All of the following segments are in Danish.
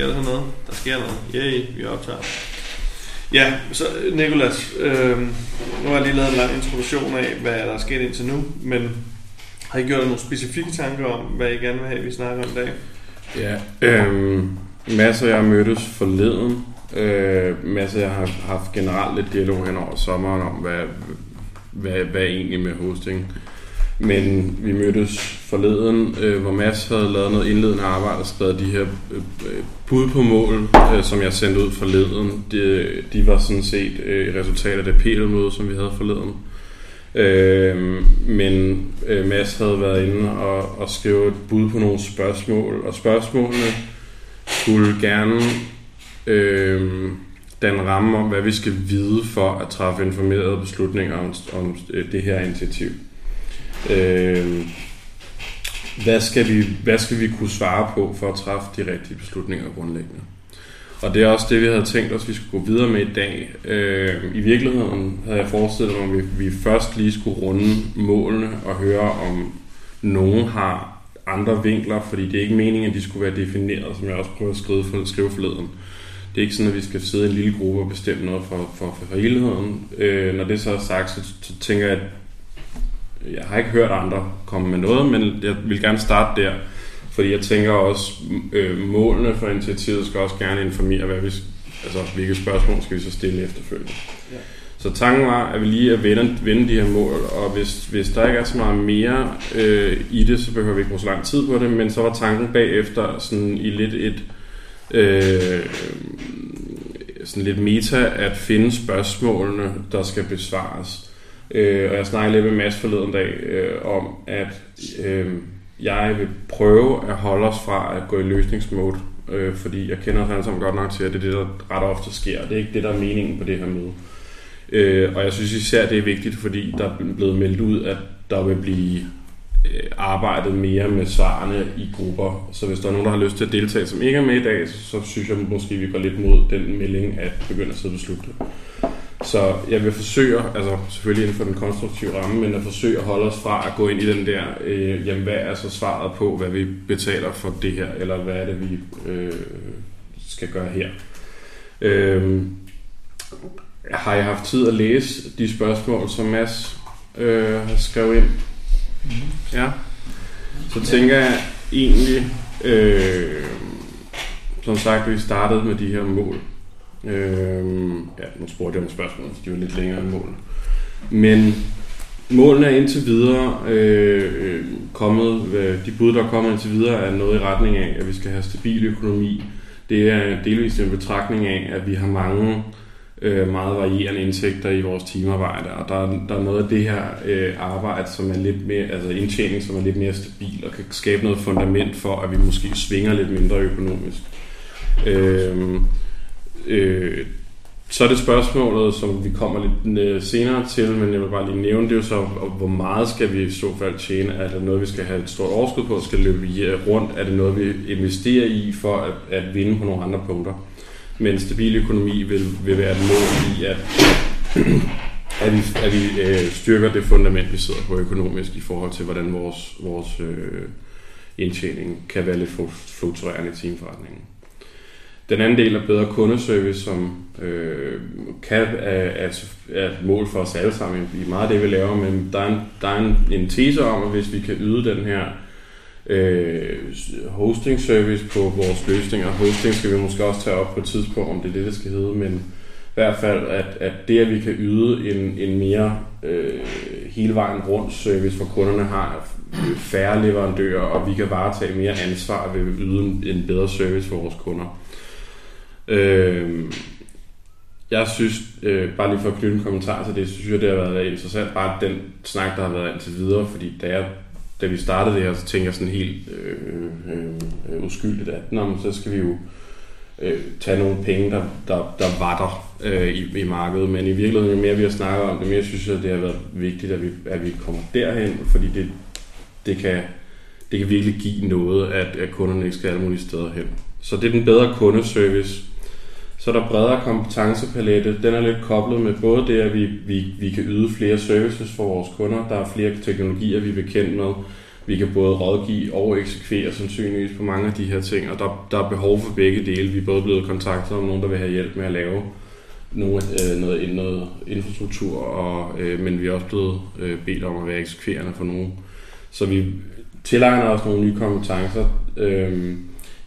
sker der noget? Der sker noget. Yay, vi optager. Ja, så Nikolas, øh, nu har jeg lige lavet en lang introduktion af, hvad der er sket indtil nu, men har I gjort nogle specifikke tanker om, hvad I gerne vil have, vi snakker om i dag? Ja, øh, masser jeg har mødtes forleden. Øh, masser jeg har haft generelt lidt dialog hen over sommeren om, hvad, hvad, hvad er egentlig med hosting. Men vi mødtes forleden, øh, hvor Mads havde lavet noget indledende arbejde og skrevet de her øh, øh bud på mål, øh, som jeg sendte ud forleden. De, de var sådan set øh, resultat af det PL-møde, som vi havde forleden. Øh, men øh, Mads havde været inde og, og skrive et bud på nogle spørgsmål, og spørgsmålene skulle gerne øh, den ramme om, hvad vi skal vide for at træffe informerede beslutninger om, om øh, det her initiativ. Øh, hvad, skal vi, hvad skal vi kunne svare på for at træffe de rigtige beslutninger grundlæggende? Og det er også det, vi havde tænkt os, vi skulle gå videre med i dag. Øh, I virkeligheden havde jeg forestillet mig, at vi, vi først lige skulle runde målene og høre, om nogen har andre vinkler, fordi det er ikke meningen, at de skulle være defineret, som jeg også prøver at skrive, for, skrive forleden. Det er ikke sådan, at vi skal sidde i en lille gruppe og bestemme noget for, for, for helheden. Øh, når det så er sagt, så, så tænker jeg, at jeg har ikke hørt andre komme med noget, men jeg vil gerne starte der, fordi jeg tænker også, øh, målene for initiativet skal også gerne informere, hvad vi, altså, hvilke spørgsmål skal vi så stille efterfølgende. Ja. Så tanken var, at vi lige at vende, vende de her mål, og hvis, hvis der ikke er så meget mere øh, i det, så behøver vi ikke bruge så lang tid på det, men så var tanken bagefter sådan i lidt et øh, sådan lidt meta at finde spørgsmålene, der skal besvares. Øh, og jeg snakkede lidt med Mads forleden dag øh, om, at øh, jeg vil prøve at holde os fra at gå i løsningsmode, øh, fordi jeg kender os alle sammen godt nok til, at det er det, der ret ofte sker. Det er ikke det, der er meningen på det her møde. Øh, og jeg synes især, det er vigtigt, fordi der er blevet meldt ud, at der vil blive øh, arbejdet mere med svarene i grupper. Så hvis der er nogen, der har lyst til at deltage, som ikke er med i dag, så, så synes jeg måske, vi går lidt mod den melding at begynde at sidde og beslutte så jeg vil forsøge, altså selvfølgelig inden for den konstruktive ramme, men at forsøge at holde os fra at gå ind i den der, øh, jamen hvad er så svaret på, hvad vi betaler for det her, eller hvad er det, vi øh, skal gøre her. Øh, har jeg haft tid at læse de spørgsmål, som Mads øh, har skrevet ind? Mm. Ja. Så tænker jeg egentlig, øh, som sagt, vi startede med de her mål. Øh, ja, nu spurgte jeg om spørgsmål, så de var lidt længere end målene. Men målene er indtil videre øh, øh kommet, øh, de bud, der er kommet indtil videre, er noget i retning af, at vi skal have stabil økonomi. Det er delvist en betragtning af, at vi har mange øh, meget varierende indtægter i vores teamarbejde, og der, der er noget af det her øh, arbejde, som er lidt mere, altså indtjening, som er lidt mere stabil og kan skabe noget fundament for, at vi måske svinger lidt mindre økonomisk. Øh, Øh, så er det spørgsmålet, som vi kommer lidt øh, senere til, men jeg vil bare lige nævne, det er jo så, hvor meget skal vi i så fald tjene? Er det noget, vi skal have et stort overskud på? Skal løbe øh, rundt? Er det noget, vi investerer i for at, at vinde på nogle andre punkter? Men stabil økonomi vil, vil være et mål i, at, at vi, at vi øh, styrker det fundament, vi sidder på økonomisk i forhold til, hvordan vores, vores øh, indtjening kan være lidt fluktuerende i teamforretningen. Den anden del er bedre kundeservice, som øh, kan er, er, er et mål for os alle sammen. I meget af det, vi laver, men der er en, der er en, en tese om, at hvis vi kan yde den her øh, hosting service på vores løsninger, hosting skal vi måske også tage op på et tidspunkt, om det er det, det skal hedde, men i hvert fald, at, at det, at vi kan yde en, en mere øh, hele vejen rundt service, hvor kunderne har færre leverandører, og vi kan varetage mere ansvar ved at yde en, en bedre service for vores kunder. Øh, jeg synes, øh, bare lige for at knytte en kommentar til det, så synes jeg, det har været interessant, bare den snak, der har været indtil videre, fordi da, jeg, da vi startede det her, så tænkte jeg sådan helt øh, øh, øh uskyldigt, at Nå, så skal vi jo øh, tage nogle penge, der, der, der var der øh, i, i markedet, men i virkeligheden, jo mere vi har snakket om det, mere synes jeg, det har været vigtigt, at vi, at vi kommer derhen, fordi det, det, kan, det kan virkelig give noget, at, at kunderne ikke skal alle mulige steder hen. Så det er den bedre kundeservice, så er der bredere kompetencepalette. Den er lidt koblet med både det, at vi, vi, vi kan yde flere services for vores kunder. Der er flere teknologier, vi er bekendt med. vi kan både rådgive og eksekvere sandsynligvis på mange af de her ting, og der, der er behov for begge dele. Vi er både blevet kontaktet om nogen, der vil have hjælp med at lave nogle, øh, noget, noget infrastruktur, og, øh, men vi er også blevet øh, bedt om at være eksekverende for nogen. Så vi tilegner os nogle nye kompetencer. Øh,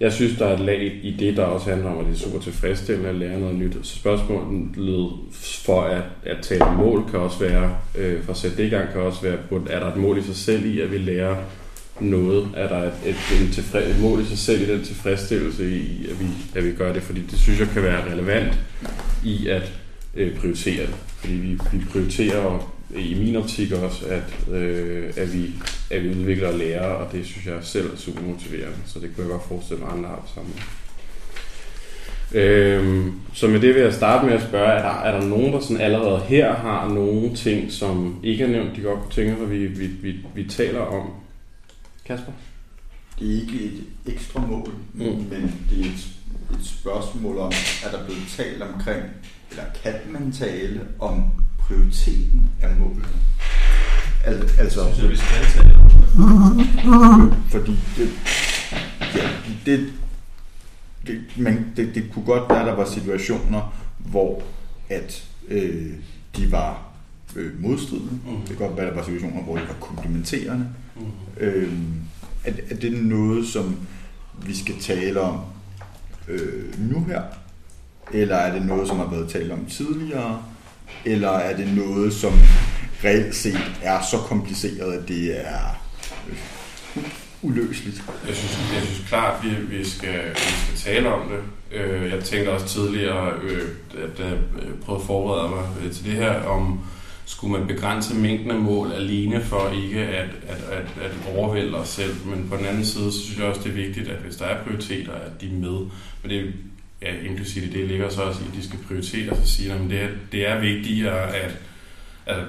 jeg synes, der er et lag i det, der også handler om, at det er super tilfredsstillende at lære noget nyt. Så spørgsmålet for at, at tale mål kan også være, øh, for at sætte det i gang, kan også være, er der et mål i sig selv i, at vi lærer noget? Er der et, et, et, tilfreds, et mål i sig selv i den tilfredsstillelse i, at vi, at vi gør det? Fordi det synes jeg kan være relevant i at øh, prioritere det. Fordi vi, vi prioriterer i min optik også, at, øh, at, vi, at vi udvikler og lærer, og det synes jeg selv er super motiverende. Så det kunne jeg godt forestille mig, andre har på samme Øhm, så med det vil jeg starte med at spørge, er der, er der nogen, der sådan allerede her har nogle ting, som ikke er nævnt, de godt kunne tænke sig, vi, vi, vi, vi taler om? Kasper? Det er ikke et ekstra mål, mm. men det er et, et spørgsmål om, er der blevet talt omkring, eller kan man tale om prioriteten af målene. Al, altså, synes jeg, vi skal tale om Fordi det, ja, det, det, man, det, det kunne godt være, at der var situationer, hvor at øh, de var øh, modstridende. Mm. Det kan godt være, at der var situationer, hvor de var komplementerende. Mm. Øh, er, er det noget, som vi skal tale om øh, nu her? Eller er det noget, som har været talt om tidligere? Eller er det noget, som reelt set er så kompliceret, at det er øh, uløseligt? Jeg synes, jeg synes klart, at vi, vi, skal, vi skal tale om det. Øh, jeg tænkte også tidligere, øh, at jeg prøvede at forberede mig til det her, om skulle man begrænse mængden af mål alene for ikke at, at, at, at overvælde os selv. Men på den anden side, så synes jeg også, det er vigtigt, at hvis der er prioriteter, at de er med. Men det ja, implicit i det ligger så også i, at de skal prioritere og sige, at det er, det er vigtigere, at, at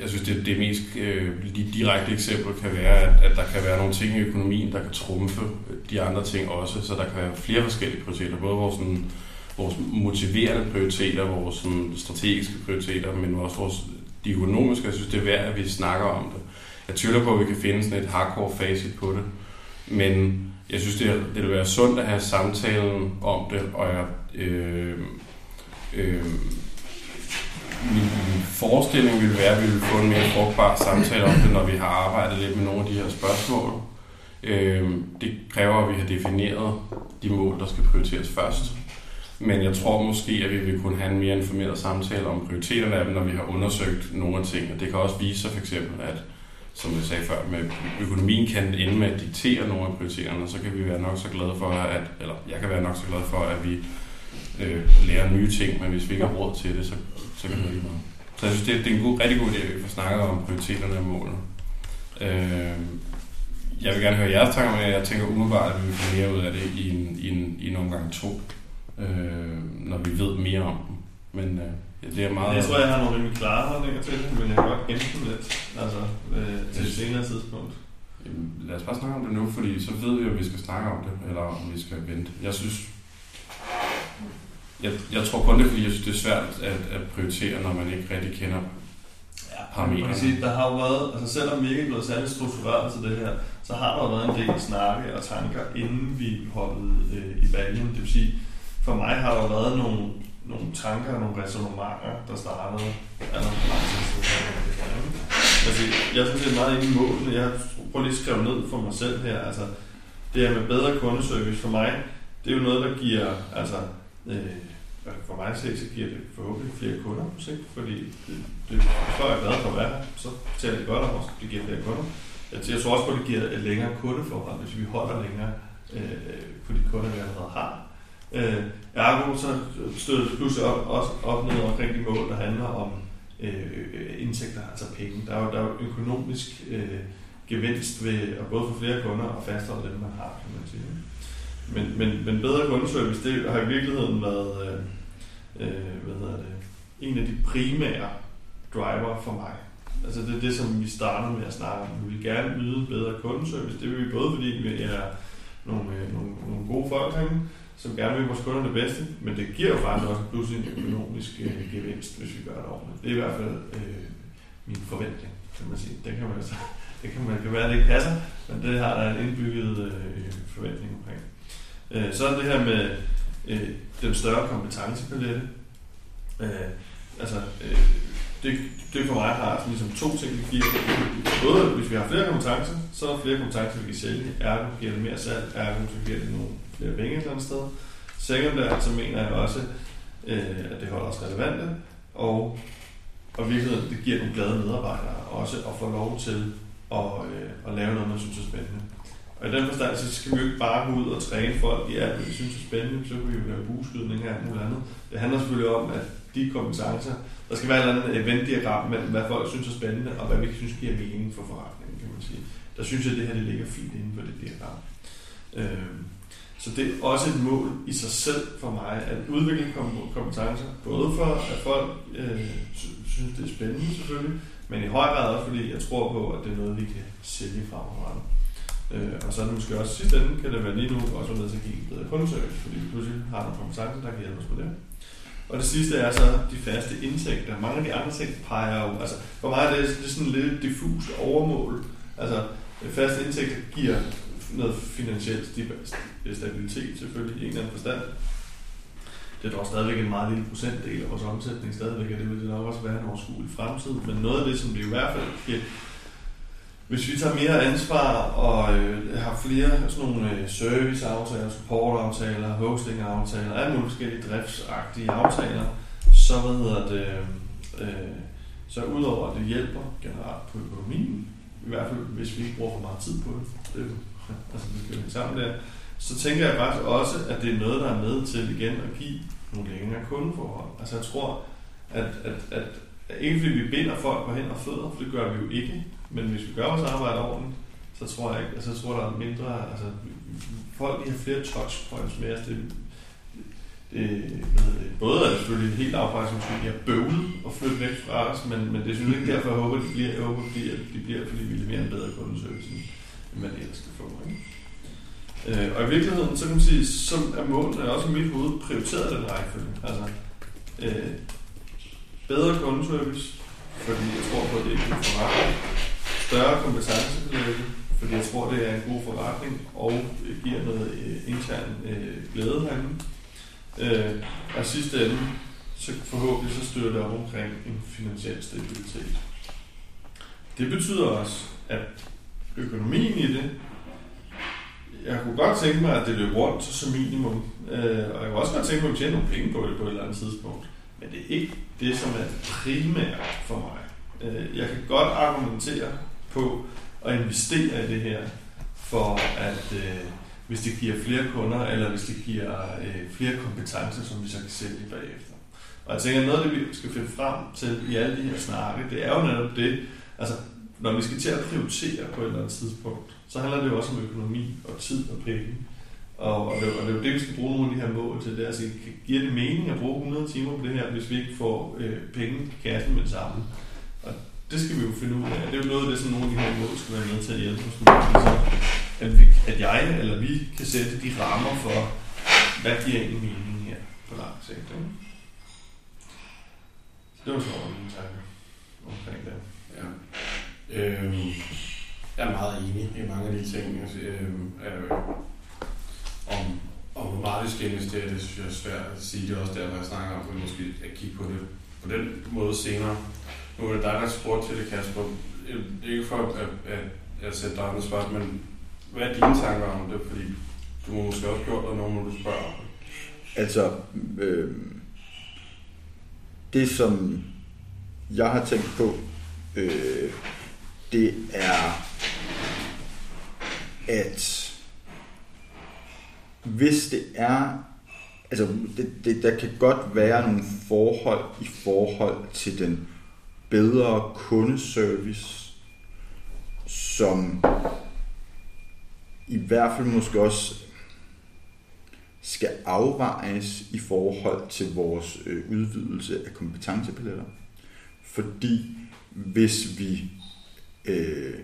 jeg synes, det, det mest øh, direkte eksempel kan være, at, at der kan være nogle ting i økonomien, der kan trumfe de andre ting også, så der kan være flere forskellige prioriteter, både vores, sådan, vores motiverende prioriteter, vores sådan, strategiske prioriteter, men også vores de økonomiske. Jeg synes, det er værd, at vi snakker om det. Jeg tvivler på, at vi kan finde sådan et hardcore facit på det, men jeg synes, det, det vil være sundt at have samtalen om det, og jeg, øh, øh, min, min forestilling ville være, at vi ville få en mere frugtbar samtale om det, når vi har arbejdet lidt med nogle af de her spørgsmål. Øh, det kræver, at vi har defineret de mål, der skal prioriteres først. Men jeg tror måske, at vi vil kunne have en mere informeret samtale om prioriteterne af dem, når vi har undersøgt nogle af tingene. Det kan også vise sig for eksempel, at som jeg sagde før, med økonomien kan ende med at diktere nogle af prioriteringerne, så kan vi være nok så glade for, at, eller jeg kan være nok så glad for, at vi øh, lærer nye ting, men hvis vi ikke har råd til det, så, så kan det ikke noget. Så jeg synes, det, det er en god, rigtig god idé, at vi får snakket om prioriteterne og målene. Øh, jeg vil gerne høre jeres tanker, men jeg tænker umiddelbart, at vi vil få mere ud af det i en, i en, i en omgang to, øh, når vi ved mere om dem. Men øh, det er meget... Jeg tror, jeg har nogle rimelig klare holdninger til det, men jeg kan godt gemme dem lidt altså, øh, til et senere tidspunkt. Jamen, lad os bare snakke om det nu, fordi så ved vi, at vi skal snakke om det, eller om vi skal vente. Jeg synes... Jeg, jeg tror kun det, fordi jeg synes, det er svært at, at prioritere, når man ikke rigtig kender ja, parametrene. Sige, der har jo været, altså selvom vi ikke er blevet særligt struktureret til det her, så har der været en del snakke og tanker, inden vi hoppede øh, i baljen. Det vil sige, for mig har der været nogle nogle tanker og nogle resonemanger, der startede allerede lang tid siden. Altså, jeg synes, det er meget inde i målene. Jeg prøver lige at skrive ned for mig selv her. Altså, det her med bedre kundeservice for mig, det er jo noget, der giver, altså, øh, altså, for mig set, så giver det forhåbentlig flere kunder på sigt, fordi det, det, så er glad for at være her, så tager det godt om os, det giver flere kunder. Jeg, jeg tror også på, at det giver et længere kundeforhold, hvis vi holder længere øh, på de kunder, vi allerede har. Øh, ergo så øh, støder det pludselig op, også op ned omkring de mål, der handler om øh, indtægter, altså penge. Der er jo, der er jo økonomisk øh, gevinst ved at både få flere kunder og fastholde dem, man har, kan man sige. Men, men, men bedre kundeservice, det har i virkeligheden været øh, øh, hvad hedder det, en af de primære driver for mig. Altså det er det, som vi starter med at snakke om. Vi vil gerne yde bedre kundeservice. Det vil vi både, fordi vi er nogle, øh, nogle, nogle gode folk herinde, som gerne vil vores kunder det bedste, men det giver jo faktisk også pludselig en økonomisk øh, gevinst, hvis vi gør det ordentligt. Det er i hvert fald øh, min forventning, kan man sige. Det kan man, så, Det kan man kan være, at det ikke passer, men det har der en indbygget øh, forventning omkring. Øh, så er det her med øh, den større kompetencepalette. Øh, altså, øh, det, det for mig har sådan ligesom to ting, det giver. Både hvis vi har flere kompetencer, så er der flere kompetencer, vi kan sælge. Ergo giver det mere salg, ergo så giver det nogle Øh, flere penge et eller andet sted. Sekundært, så mener jeg også, øh, at det holder os relevante, og, og virkeligheden, det giver nogle glade medarbejdere også at få lov til at, øh, at lave noget, man synes er spændende. Og i den forstand, så skal vi jo ikke bare gå ud og træne folk i alt, vi synes er spændende, så kan vi jo lave buskydning og alt muligt andet. Det handler selvfølgelig om, at de kompetencer, der skal være et eller andet øh, eventdiagram mellem, hvad folk synes er spændende, og hvad vi synes giver mening for forretningen, kan man sige. Der synes jeg, at det her det ligger fint inden for det diagram. Øh, så det er også et mål i sig selv for mig, at udvikle kompetencer, både for at folk øh, synes, det er spændende selvfølgelig, men i høj grad også, fordi jeg tror på, at det er noget, vi kan sælge fremadrettet. Øh, og så er det måske også sidste ende, kan det være lige nu også med til at give bedre kundeservice, fordi vi pludselig har nogle kompetencer, der kan hjælpe os på det. Og det sidste er så de faste indtægter. Mange af de andre ting peger jo, altså for mig er det, det er sådan lidt diffust overmål. Altså faste indtægter giver noget finansielt stabilitet selvfølgelig i en eller anden forstand. Det er dog stadigvæk en meget lille procentdel af vores omsætning stadigvæk, og det vil det nok også være en overskuelig fremtid. Men noget af det, som vi i hvert fald kan hvis vi tager mere ansvar og øh, har flere sådan nogle øh, serviceaftaler, supportaftaler, hostingaftaler, alle mulige forskellige driftsagtige aftaler, så hvad hedder det, øh, øh så udover at det hjælper generelt på økonomien, i hvert fald hvis vi ikke bruger for meget tid på det, det altså vi skal jo sammen der, så tænker jeg faktisk også, at det er noget, der er med til igen at give nogle længere kundeforhold. Altså jeg tror, at, at, at, at ikke fordi vi binder folk på hænder og fødder, for det gør vi jo ikke, men hvis vi gør vores arbejde ordentligt, så tror jeg ikke, altså, jeg tror der er mindre, altså folk de har flere touch points med os. Det, det, både er det selvfølgelig helt afgørende, som de bøvlet og flytte væk fra os, men, men det synes jeg ikke derfor, jeg håber, at de bliver, jeg håber, fordi, at de bliver, fordi vi leverer en bedre kundeservice, man ellers skal få. Ikke? Øh, og i virkeligheden, så kan man sige, så er målene også i mit hoved prioriteret den rækkefølge. Altså, øh, bedre kundeservice, fordi jeg tror på, at det er en forretning større kompetencebelægge, fordi jeg tror, det er en god forretning og giver noget øh, intern øh, glæde herinde. Øh, og sidste ende, så forhåbentlig så støtter det op omkring en finansiel stabilitet. Det betyder også, at økonomien i det, jeg kunne godt tænke mig, at det løb rundt som minimum, øh, og jeg kunne også godt tænke mig at tjene nogle penge på det på et eller andet tidspunkt. Men det er ikke det, som er primært for mig. Øh, jeg kan godt argumentere på at investere i det her, for at øh, hvis det giver flere kunder, eller hvis det giver øh, flere kompetencer, som vi så kan sælge bagefter. Og jeg tænker, at noget af det, vi skal finde frem til i alle de her snakke, det er jo netop det, altså når vi skal til at prioritere på et eller andet tidspunkt, så handler det jo også om økonomi og tid og penge. Og, og, det, og det er jo det, vi skal bruge nogle af de her mål til. Det er, altså, giver det mening at bruge 100 timer på det her, hvis vi ikke får øh, penge i kassen med det samme? det skal vi jo finde ud af. Det er jo noget af det, som nogle af de her mål skal være med til at hjælpe os med. Altså, at, vi, at jeg eller vi kan sætte de rammer for, hvad giver egentlig mening her på lang sigt. Ikke? Så det var så mine tanker omkring det. Ja. Øhm, jeg er meget enig i mange af de ting. Altså, øhm, øh, om, om hvor meget vi skal investere, det synes jeg er svært at sige. Det er også derfor, jeg snakker om, at vi måske at kigge på det på den måde senere. Nu er det dig, der spurgte til det, Kasper. Øh, ikke for at, at, at sætte dig andet spørgsmål, men hvad er dine tanker om det? Fordi du må måske også gjort dig nogen, når du spørger. Altså, øh, det som jeg har tænkt på, øh, det er, at hvis det er, altså det, det, der kan godt være nogle forhold i forhold til den bedre kundeservice, som i hvert fald måske også skal afvejes i forhold til vores øh, udvidelse af kompetencepaletter. Fordi hvis vi øh,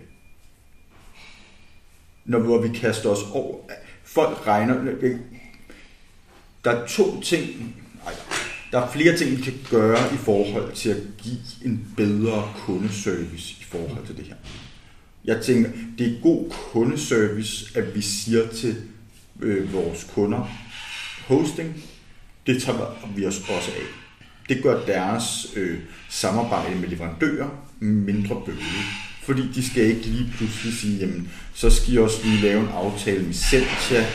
når hvor vi kaster os over, folk regner, der er to ting, nej, der er flere ting, vi kan gøre i forhold til at give en bedre kundeservice i forhold til det her. Jeg tænker, det er god kundeservice, at vi siger til øh, vores kunder, hosting, det tager vi os også af. Det gør deres øh, samarbejde med leverandører mindre bøvlet. Fordi de skal ikke lige pludselig sige, jamen, så skal I også lige lave en aftale med Sentia.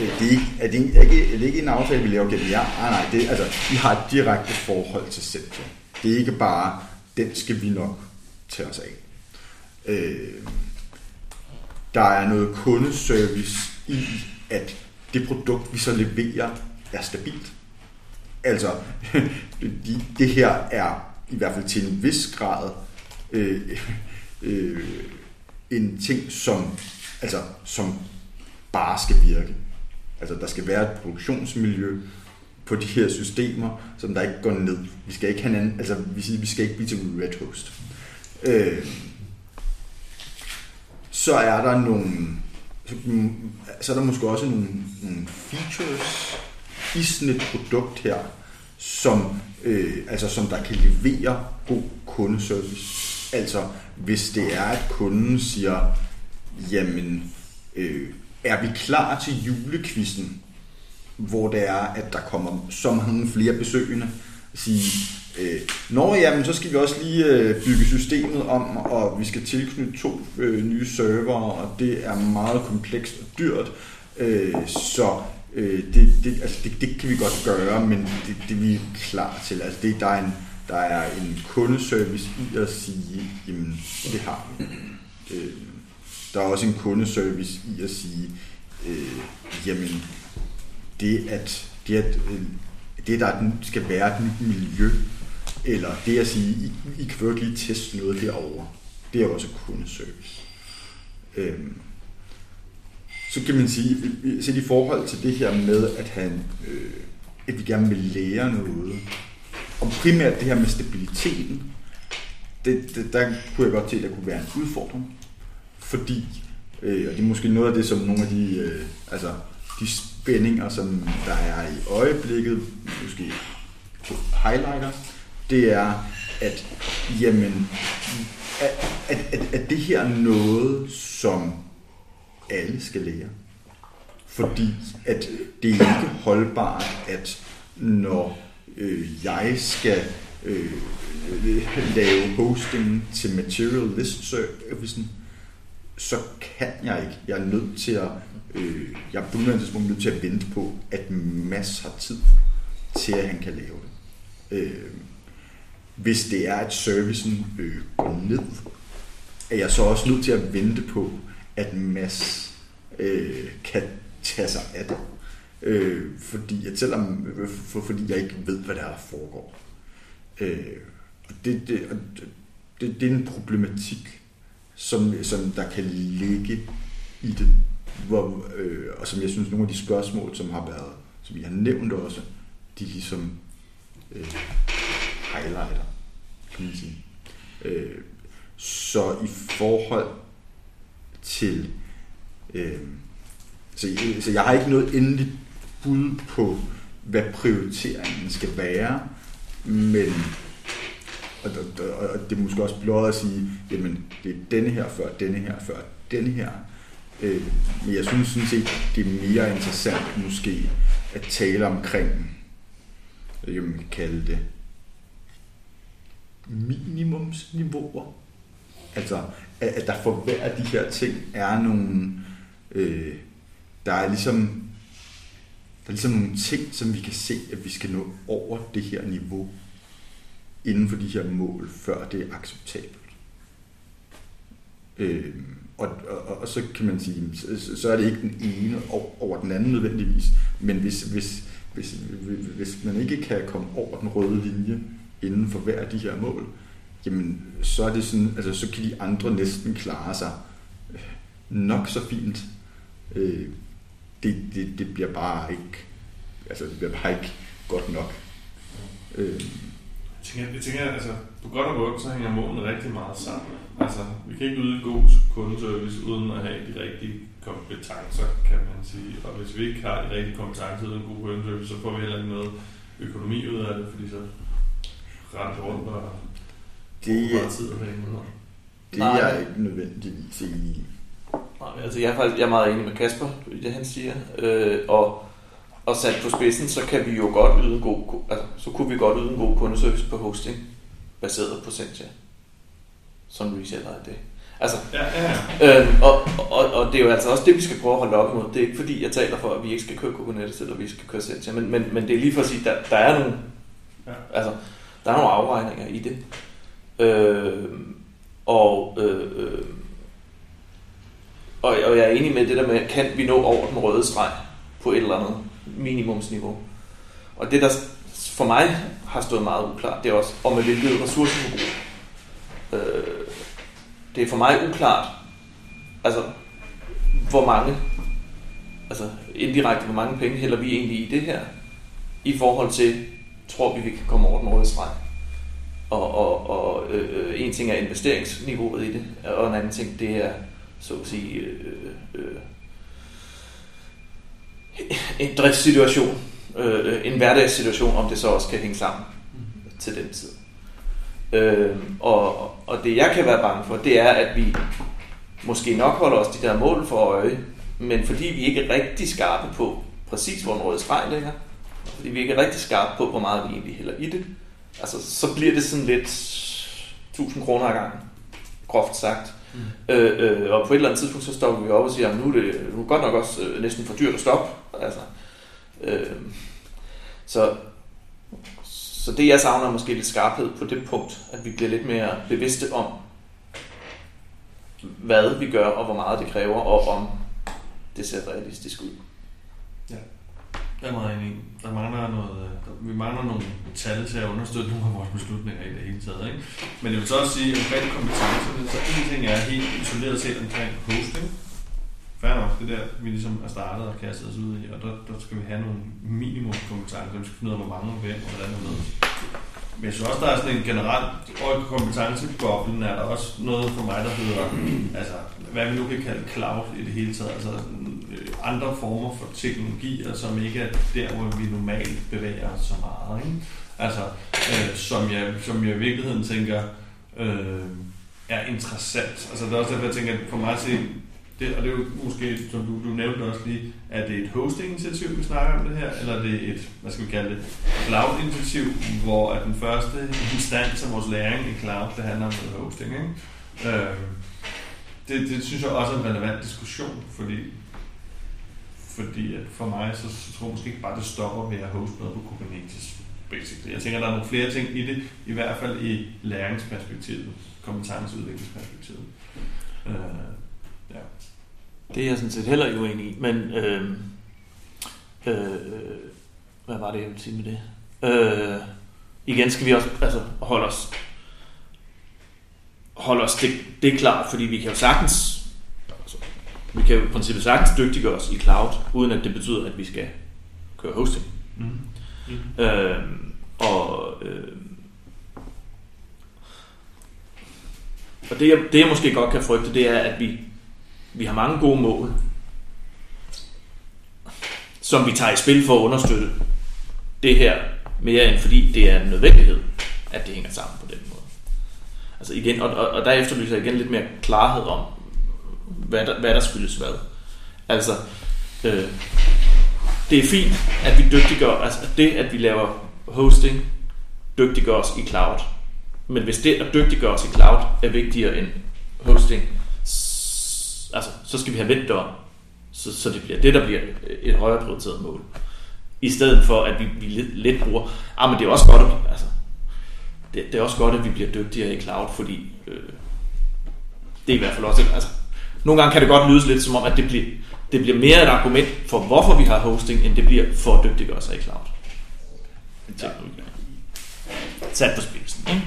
Øh, det er, ikke, er, det ikke, er, det er det ikke en aftale, vi laver gennem jer? Nej, nej, det, altså, vi har et direkte forhold til Sentia. Det er ikke bare, den skal vi nok tage os af. Øh, der er noget kundeservice i, at det produkt, vi så leverer, er stabilt. Altså, det her er i hvert fald til en vis grad øh, øh, en ting, som, altså, som bare skal virke. Altså, der skal være et produktionsmiljø på de her systemer, som der ikke går ned. Vi skal ikke have en anden, altså, vi, vi skal ikke blive til Red Host. Øh, så er der nogle, så, så er der måske også nogle, nogle features i sådan et produkt her, som, øh, altså, som der kan levere god kundeservice. Altså, hvis det er, at kunden siger, jamen, øh, er vi klar til julekvisten, hvor det er, at der kommer så mange flere besøgende, sige, øh, Nå jamen, så skal vi også lige øh, bygge systemet om, og vi skal tilknytte to øh, nye server, og det er meget komplekst og dyrt, øh, så øh, det, det, altså, det, det kan vi godt gøre, men det, det vi er klar til. Altså, det, der er en der er en kundeservice i at sige, jamen det har vi. Øh, der er også en kundeservice i at sige, øh, jamen det at, det at øh, det der skal være et nyt miljø, eller det at sige, I, I kan jo lige teste noget derovre, det er også kundeservice. Øh, så kan man sige, set i forhold til det her med, at, han, øh, at vi gerne vil lære noget, og primært det her med stabiliteten, det, det, der kunne jeg godt til, at der kunne være en udfordring. Fordi, øh, og det er måske noget af det, som nogle af de, øh, altså, de spændinger, som der er i øjeblikket, måske highlighter, det er, at jamen, at, at, at, at det her er noget, som alle skal lære. Fordi at det er ikke holdbart, at når øh, jeg skal øh, lave hosting til Material List Servicen, så kan jeg ikke. Jeg er nødt til at, øh, jeg er på nødt til at vente på, at Mads har tid til, at han kan lave det. Øh, hvis det er, at servicen øh, går ned, er jeg så også nødt til at vente på, at Mads øh, kan tage sig af det. Øh, fordi at selvom, for, fordi jeg ikke ved, hvad der, foregår. Øh, det, det, det, det er en problematik, som, som der kan ligge i det. Hvor, øh, og som jeg synes, nogle af de spørgsmål, som har været, som vi har nævnt også, de ligesom øh, highlighter, kan man sige. Øh, så i forhold til øh, så, så jeg har ikke noget endeligt bud på, hvad prioriteringen skal være, men og, og, og det er måske også blot at sige, jamen det er denne her før, denne her før, denne her. Øh, men jeg synes sådan set, det er mere interessant måske at tale omkring, hvad man kan kalde det, minimumsniveauer. Altså, at, at der for hver af de her ting er nogle, øh, der er ligesom der er ligesom nogle ting, som vi kan se, at vi skal nå over det her niveau inden for de her mål, før det er acceptabelt. Øh, og, og, og så kan man sige, så, så er det ikke den ene over, over den anden nødvendigvis, men hvis, hvis, hvis, hvis man ikke kan komme over den røde linje inden for hver af de her mål, jamen så er det sådan, altså så kan de andre næsten klare sig nok så fint. Øh, det, det, det bliver bare ikke, altså det bliver bare ikke godt nok. Øh. Jeg tænker, jeg tænker, altså på godt og godt, så hænger målene rigtig meget sammen. Altså, vi kan ikke yde god kundeservice uden at have de rigtige kompetencer, kan man sige. Og hvis vi ikke har de rigtige kompetencer uden god kundeservice, så får vi heller ikke noget økonomi ud af det, fordi så render rundt og det, meget tid og Det er jeg ikke nødvendigvis enig i. Nej, altså jeg er faktisk jeg er meget enig med Kasper i det, han siger. Øh, og, og sat på spidsen, så kan vi jo godt yde en god, altså, så kunne vi godt yde en god kundeservice på hosting, baseret på Sentia, som reseller af det. Altså, Ja, ja, ja. øh, og, og, og, det er jo altså også det, vi skal prøve at holde op imod. Det er ikke fordi, jeg taler for, at vi ikke skal køre Kubernetes, eller vi skal køre Sentia, men, men, men det er lige for at sige, at der, der er nogle, Ja. altså, der er nogle afregninger i det. Øh, og, øh, øh, og, og jeg er enig med det der med, kan vi nå over den røde streg på et eller andet minimumsniveau. Og det, der for mig har stået meget uklart, det er også, om med hvilket ressourceforbrug. Øh, det er for mig uklart, altså, hvor mange, altså indirekte, hvor mange penge hælder vi egentlig i det her, i forhold til, tror vi, vi kan komme over den røde streg. Og, og, og øh, øh, en ting er investeringsniveauet i det, og en anden ting, det er, så at sige, øh, øh, øh, en driftssituation, øh, en hverdagssituation, om det så også kan hænge sammen til den tid. Øh, og, og det jeg kan være bange for, det er, at vi måske nok holder os de der mål for øje, men fordi vi ikke er rigtig skarpe på præcis, hvor den rød streg ligger, fordi vi ikke er rigtig skarpe på, hvor meget vi egentlig hælder i det, altså, så bliver det sådan lidt 1000 kroner ad gangen, groft sagt. Mm. Øh, øh, og på et eller andet tidspunkt, så stopper vi op og siger, at nu er det nu er godt nok også øh, næsten for dyrt at stoppe. Altså, øh, så, så det jeg savner er måske lidt skarphed på det punkt, at vi bliver lidt mere bevidste om, hvad vi gør, og hvor meget det kræver, og om det ser realistisk ud. Jeg er meget enig. Der mangler noget, der, vi mangler nogle tal til at understøtte nogle af vores beslutninger i det hele taget. Ikke? Men jeg vil så også sige, at omkring kompetencerne, så en ting er helt isoleret set omkring hosting. Fair nok, det der, vi ligesom er startet og kastet os ud i, og der, der skal vi have nogle minimumskompetencer. Vi skal finde ud af, hvor mange og hvem og hvordan og noget. Men jeg synes også, der er sådan en generel kompetenceboblen er der også noget for mig, der hedder, altså, hvad vi nu kan kalde cloud i det hele taget, altså øh, andre former for teknologier, som ikke er der, hvor vi normalt bevæger os så meget. Ikke? Altså, øh, som, jeg, som jeg i virkeligheden tænker, øh, er interessant. Altså, det er også derfor, jeg tænker, at for mig at se, det, og det er jo måske, som du, du nævnte også lige, er det et hosting-initiativ, vi snakker om det her, eller er det et, hvad skal vi kalde det, cloud-initiativ, hvor at den første instans af vores læring i cloud, det handler om noget hosting, ikke? Øh, det, det synes jeg også er en relevant diskussion, fordi, fordi at for mig, så, så tror jeg måske ikke bare, det stopper med at hoste noget på Kubernetes, basically. Jeg tænker, der er nogle flere ting i det, i hvert fald i læringsperspektivet, kompetenceudviklingsperspektivet. Øh, ja. Det er jeg sådan set heller ikke uenig i, men øh, øh, hvad var det, jeg ville sige med det? Øh, igen skal vi også altså, holde os holde os det, det klart, fordi vi kan jo sagtens vi kan jo i princippet sagtens dygtiggøre os i cloud, uden at det betyder, at vi skal køre hosting. Mm. Mm. Øh, og øh, og det jeg, det jeg måske godt kan frygte, det er, at vi, vi har mange gode mål, som vi tager i spil for at understøtte det her mere end fordi det er en nødvendighed, at det hænger sammen på den måde. Altså igen, og, og, og der efterlyser jeg igen lidt mere klarhed om, hvad der, hvad der skyldes hvad. Altså, øh, det er fint, at vi dygtiggør, altså det, at vi laver hosting, dygtiggør os i cloud. Men hvis det at dygtiggøre os i cloud er vigtigere end hosting, altså, så skal vi have vendt det om, så, så det bliver det, der bliver et højere prioriteret mål. I stedet for, at vi, vi lidt, lidt bruger, ah, men det er også godt, at, altså, det, det er også godt, at vi bliver dygtigere i cloud, fordi øh, det er i hvert fald også, altså, nogle gange kan det godt lyde lidt som om, at det bliver, det bliver mere et argument for, hvorfor vi har hosting, end det bliver for at dygtiggøre sig i cloud. Teknologi. Sat på spidsen. ikke?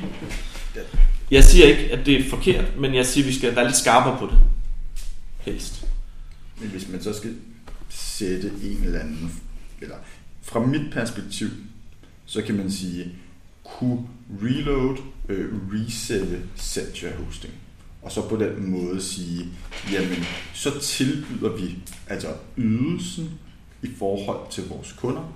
Jeg siger ikke, at det er forkert, men jeg siger, at vi skal være lidt skarpere på det. Helst. Men hvis man så skal sætte en eller anden, eller fra mit perspektiv, så kan man sige, kunne reload øh, resette Setja hosting. Og så på den måde sige, jamen, så tilbyder vi altså ydelsen i forhold til vores kunder.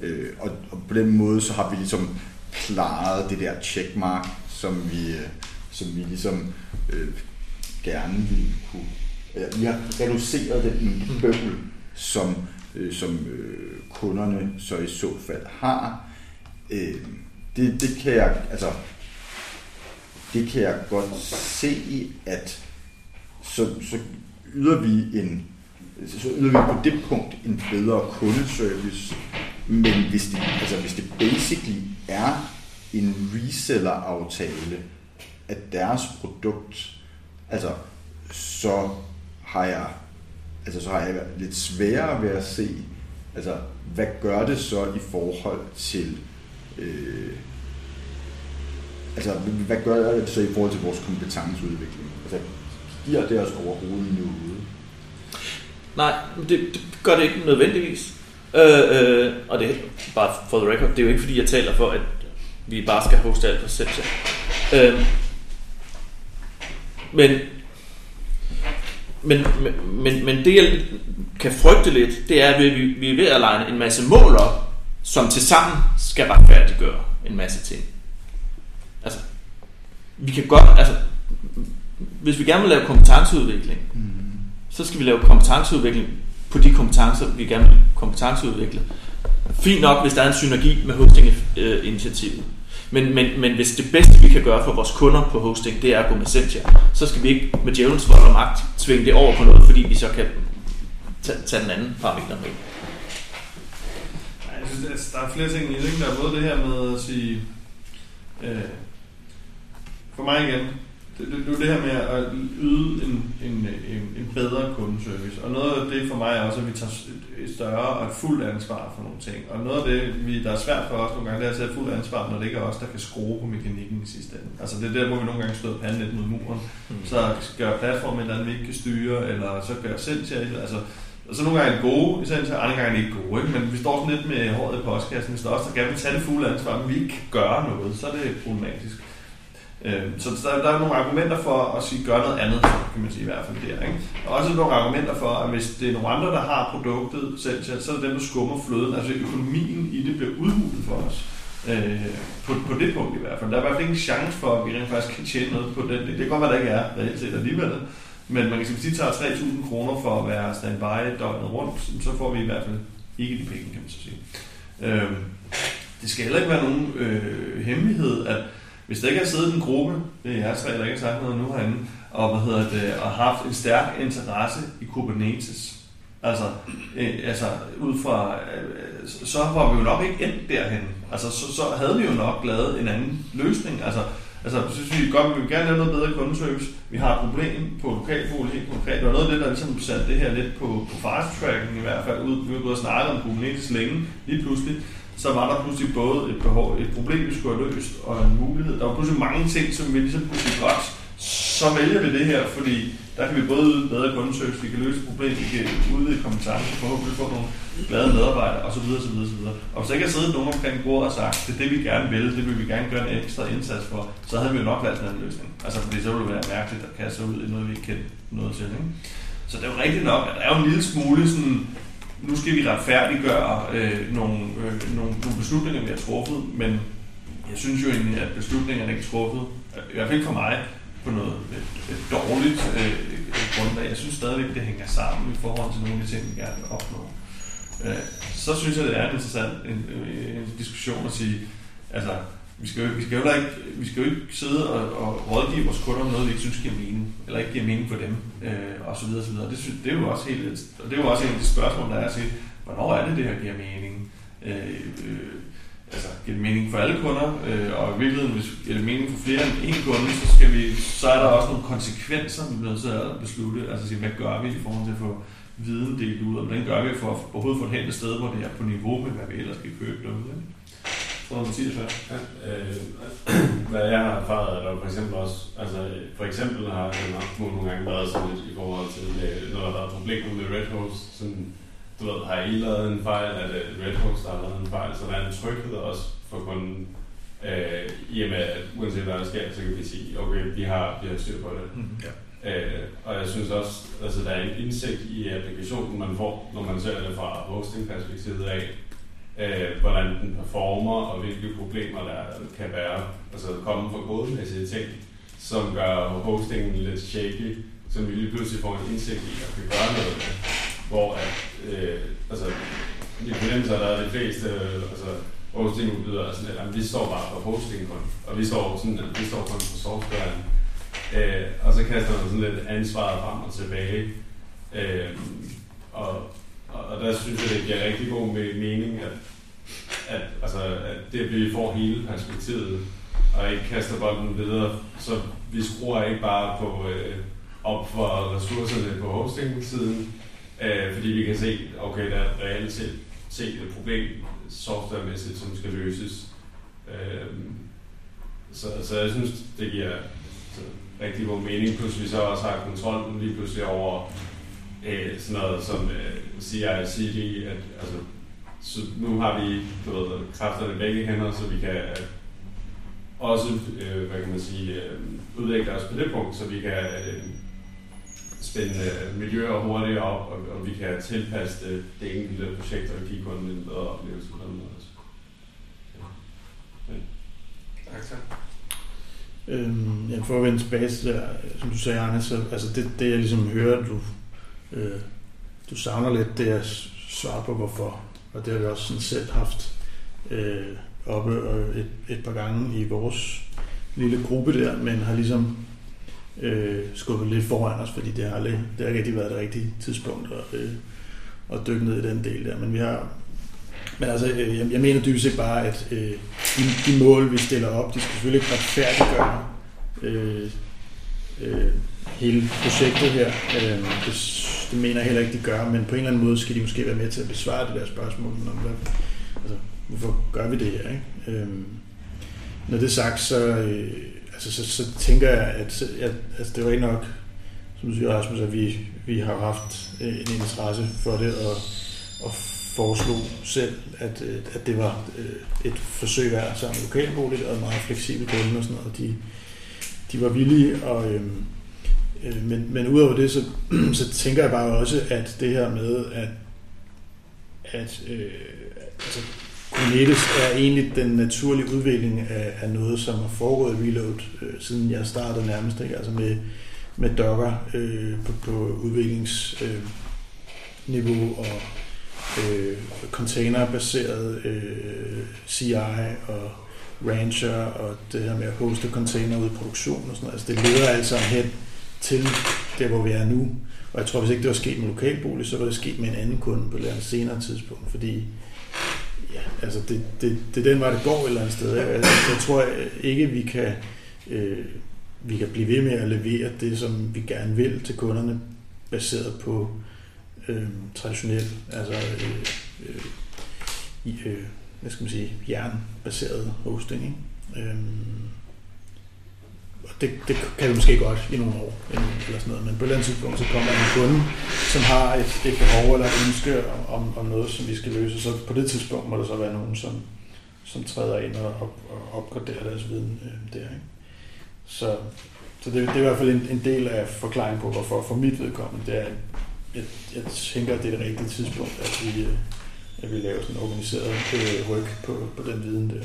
Øh, og, og på den måde, så har vi ligesom klaret det der checkmark, som vi, øh, som vi ligesom øh, gerne ville kunne... Ja, vi har reduceret den bøvl, som, øh, som øh, kunderne så i så fald har. Øh, det, det kan jeg, altså, det kan jeg godt se, at så, så yder vi en så yder vi på det punkt en bedre kundeservice, men hvis det, altså hvis det basically er en reseller-aftale af deres produkt, altså så har jeg altså så har jeg lidt sværere ved at se, altså hvad gør det så i forhold til øh, altså hvad gør det så i forhold til vores kompetenceudvikling? Altså giver det os overhovedet noget? Nej, det, det gør det ikke nødvendigvis. Øh, øh, og det er bare for the record, det er jo ikke fordi, jeg taler for, at vi bare skal hoste alt på selv. Øh, men, men, men, men det jeg kan frygte lidt, det er, at vi, vi er ved at lege en masse mål op, som til sammen skal retfærdiggøre en masse ting. Vi kan godt, altså, hvis vi gerne vil lave kompetenceudvikling, mm så skal vi lave kompetenceudvikling på de kompetencer, vi gerne vil kompetenceudvikle. Fint nok, hvis der er en synergi med hosting-initiativet. Men, men, men hvis det bedste, vi kan gøre for vores kunder på hosting, det er at gå med Sentia, så skal vi ikke med djævelens vold og magt tvinge det over på noget, fordi vi så kan tage, tage den anden parameter med. Jeg synes, altså, der er flere ting i det. Der er både det her med at sige... Øh, for mig igen, det, det, det er det her med at yde en, en, en, en bedre kundeservice. Og noget af det for mig er også, at vi tager et større og et fuldt ansvar for nogle ting. Og noget af det, vi, der er svært for os nogle gange, det er at tage fuldt ansvar, når det ikke er os, der kan skrue på mekanikken i sidste ende. Altså det er der, hvor vi nogle gange støder panden lidt mod muren. Mm. Så gør platformen et eller andet, vi ikke kan styre, eller så gør selv til altså, og så nogle gange er det gode, især andre gange er det ikke gode. Ikke? Men vi står sådan lidt med håret i postkassen. Hvis der også der gerne vil tage det fulde ansvar, men vi ikke kan gøre noget, så er det problematisk. Øh, så der, der er nogle argumenter for at sige, gør noget andet, kan man sige i hvert fald der. Ikke? Og også nogle argumenter for, at hvis det er nogle andre, der har produktet selv, så er det dem, der skummer fløden. Altså økonomien i det bliver udhulet for os. Øh, på, på det punkt i hvert fald. Der er i hvert fald ingen chance for, at vi rent faktisk kan tjene noget på den. Det kan godt være, der ikke er reelt set alligevel. Men man kan sige, hvis de tager 3.000 kroner for at være standby døgnet rundt, så får vi i hvert fald ikke de penge, kan man så sige. Øh, det skal heller ikke være nogen øh, hemmelighed, at hvis der ikke har siddet en gruppe, det er jeg tre, der ikke har sagt noget nu herinde, og, hvad hedder det, og haft en stærk interesse i Kubernetes, altså, øh, altså ud fra, øh, så var vi jo nok ikke endt derhen. Altså, så, så havde vi jo nok lavet en anden løsning. Altså, Altså, synes vi godt, vi vil gerne lave noget bedre kundeservice. Vi har et problem på lokalfolie helt konkret. Det var noget af det, der ligesom satte det her lidt på, på fast tracking i hvert fald. Ud, vi har gået og snakket om Kubernetes længe, lige pludselig så var der pludselig både et, behov, et problem, vi skulle have løst, og en mulighed. Der var pludselig mange ting, som vi ligesom kunne sige, godt, så vælger vi det her, fordi der kan vi både yde bedre kundeservice, vi kan løse problemet, vi kan udvide kompetencer, forhåbentlig få nogle glade medarbejdere, osv. osv., osv. Og hvis der ikke har siddet nogen omkring bordet og sagt, det er det, vi gerne vil, det vil vi gerne gøre en ekstra indsats for, så havde vi jo nok valgt en anden løsning. Altså, fordi så ville det være mærkeligt at kaste ud i noget, vi ikke kendte noget til. Ikke? Så det er jo rigtigt nok, at der er jo en lille smule sådan, nu skal vi retfærdiggøre øh, nogle, øh, nogle, nogle beslutninger, vi har truffet, men jeg synes jo egentlig, at beslutningerne ikke er truffet, i hvert fald ikke for mig, på noget et, et dårligt øh, øh, grundlag. Jeg synes stadigvæk, det hænger sammen i forhold til nogle af de ting, vi gerne vil opnå. Øh, så synes jeg, det er en interessant en, en diskussion at sige, altså, vi skal, vi, skal jo ikke, vi skal jo ikke sidde og, og rådgive vores kunder om noget, vi ikke synes giver mening, eller ikke giver mening for dem, øh, og så videre, så videre. Det, synes, det er jo også helt, og det er jo også et af de spørgsmål, der er at sige, hvornår er det, det her giver mening? Øh, øh, altså, giver det mening for alle kunder, øh, og i virkeligheden, hvis det giver det mening for flere end én kunde, så, skal vi, så er der også nogle konsekvenser, vi bliver nødt til at beslutte, altså sige, hvad gør vi i forhold til at få viden delt ud, og hvordan gør vi for at overhovedet få det hen et sted, hvor det er på niveau med, hvad vi ellers skal købe derude. Ikke? Tror du, Mathias Ja, øh, hvad jeg har erfaret, er der for eksempel også, altså for eksempel har jeg nok nogle gange været sådan lidt i forhold til, øh, når der har været problemer med Red Host, sådan, du ved, har I lavet en fejl, er det Red Host, der har lavet en fejl, så der er en tryghed også for kunden, øh, i og med, at uanset hvad der sker, så kan vi sige, okay, vi har, vi har styr på det. Mm, ja. Øh, og jeg synes også, altså der er en indsigt i applikationen, man får, når man ser det fra hosting-perspektivet af, øh, hvordan den performer, og hvilke problemer der kan være, altså komme fra kodemæssige ting. som gør hostingen lidt shaky, som vi lige pludselig får en indsigt i og kan gøre noget med. Hvor at, øh, altså, i fornemmelse er der de fleste øh, altså, hostingudbydere sådan lidt, at vi står bare for hosting kun, og vi står, sådan, vi står kun for softwaren. Øh, og så kaster man sådan lidt ansvaret frem og tilbage. Øh, og, og, der synes jeg, det giver rigtig god mening, at, at, altså, at det, at vi får hele perspektivet, og ikke kaster bolden videre, så vi skruer ikke bare på øh, op for ressourcerne på hosting-siden, øh, fordi vi kan se, okay, der er reelt set, set et problem softwaremæssigt, som skal løses. Øh, så, så jeg synes, det giver så, rigtig god mening. Plus vi så også har kontrollen lige pludselig over øh, sådan noget som øh, CI-CD, at altså, så nu har vi du ved, kræfterne begge hænder, så vi kan også, øh, hvad kan man sige, øh, udvikle os på det punkt, så vi kan øh, spænde øh, miljøer hurtigere op, og, og vi kan tilpasse det, det enkelte projekt og give kunden en bedre oplevelse på den måde. også. Ja. Tak, tak. Øhm, ja, for at vende tilbage til der, som du sagde, Arne, så altså det, det jeg ligesom hører, du, øh, du savner lidt, det at svar på hvorfor. Og det har vi også sådan selv haft øh, oppe øh, et, et par gange i vores lille gruppe der, men har ligesom øh, skubbet lidt foran os, fordi det har, aldrig, det har ikke rigtig været det rigtige tidspunkt at, øh, at dykke ned i den del der. Men vi har men altså, øh, jeg, jeg mener dybest set bare, at øh, de, de mål, vi stiller op, de skal selvfølgelig ikke retfærdiggøre øh, øh, hele projektet her. Øh, det, det mener jeg heller ikke, de gør, men på en eller anden måde skal de måske være med til at besvare det der spørgsmål om, hvad, altså, hvorfor gør vi det her? Ikke? Øh, når det er sagt, så, øh, altså, så, så tænker jeg, at, at altså, det var rigtig nok, som du siger, Rasmus, at vi, vi har haft øh, en interesse for det, og, og foreslog selv, at, øh, at det var øh, et forsøg værd sammen med lokalboligt og meget fleksibelt kunde og sådan noget. De, de var villige, og, øh, øh, men, men udover det, så, så tænker jeg bare også, at det her med, at, at øh, altså, Kubernetes er egentlig den naturlige udvikling af, af noget, som har foregået i Reload, øh, siden jeg startede nærmest, ikke? altså med, med Docker øh, på, på udviklingsniveau øh, niveau og øh, containerbaseret øh, CI og Rancher og det her med at hoste container ud i produktion og sådan noget. Altså det leder altså hen til der, hvor vi er nu. Og jeg tror, hvis ikke det var sket med lokalbolig, så var det sket med en anden kunde på et senere tidspunkt, fordi ja, altså det, det, det er den vej, det går et eller andet sted. Jeg, altså, jeg tror ikke, vi kan, øh, vi kan blive ved med at levere det, som vi gerne vil til kunderne, baseret på øh, traditionel, altså øh, øh, øh, hvad skal man sige, jernbaseret hosting. Ikke? Øh, det, det kan vi måske godt i nogle år, eller sådan noget, men på et eller andet tidspunkt, så kommer der en kunde, som har et, et behov eller et ønske om, om noget, som vi skal løse, så på det tidspunkt må der så være nogen, som, som træder ind og, op, og opgraderer deres viden øh, der. Ikke? Så, så det, det er i hvert fald en, en del af forklaringen på, hvorfor for mit vedkommende, det er, jeg, jeg tænker, at det er det rigtige tidspunkt, at vi, øh, at vi laver sådan en organiseret øh, ryg på, på den viden der.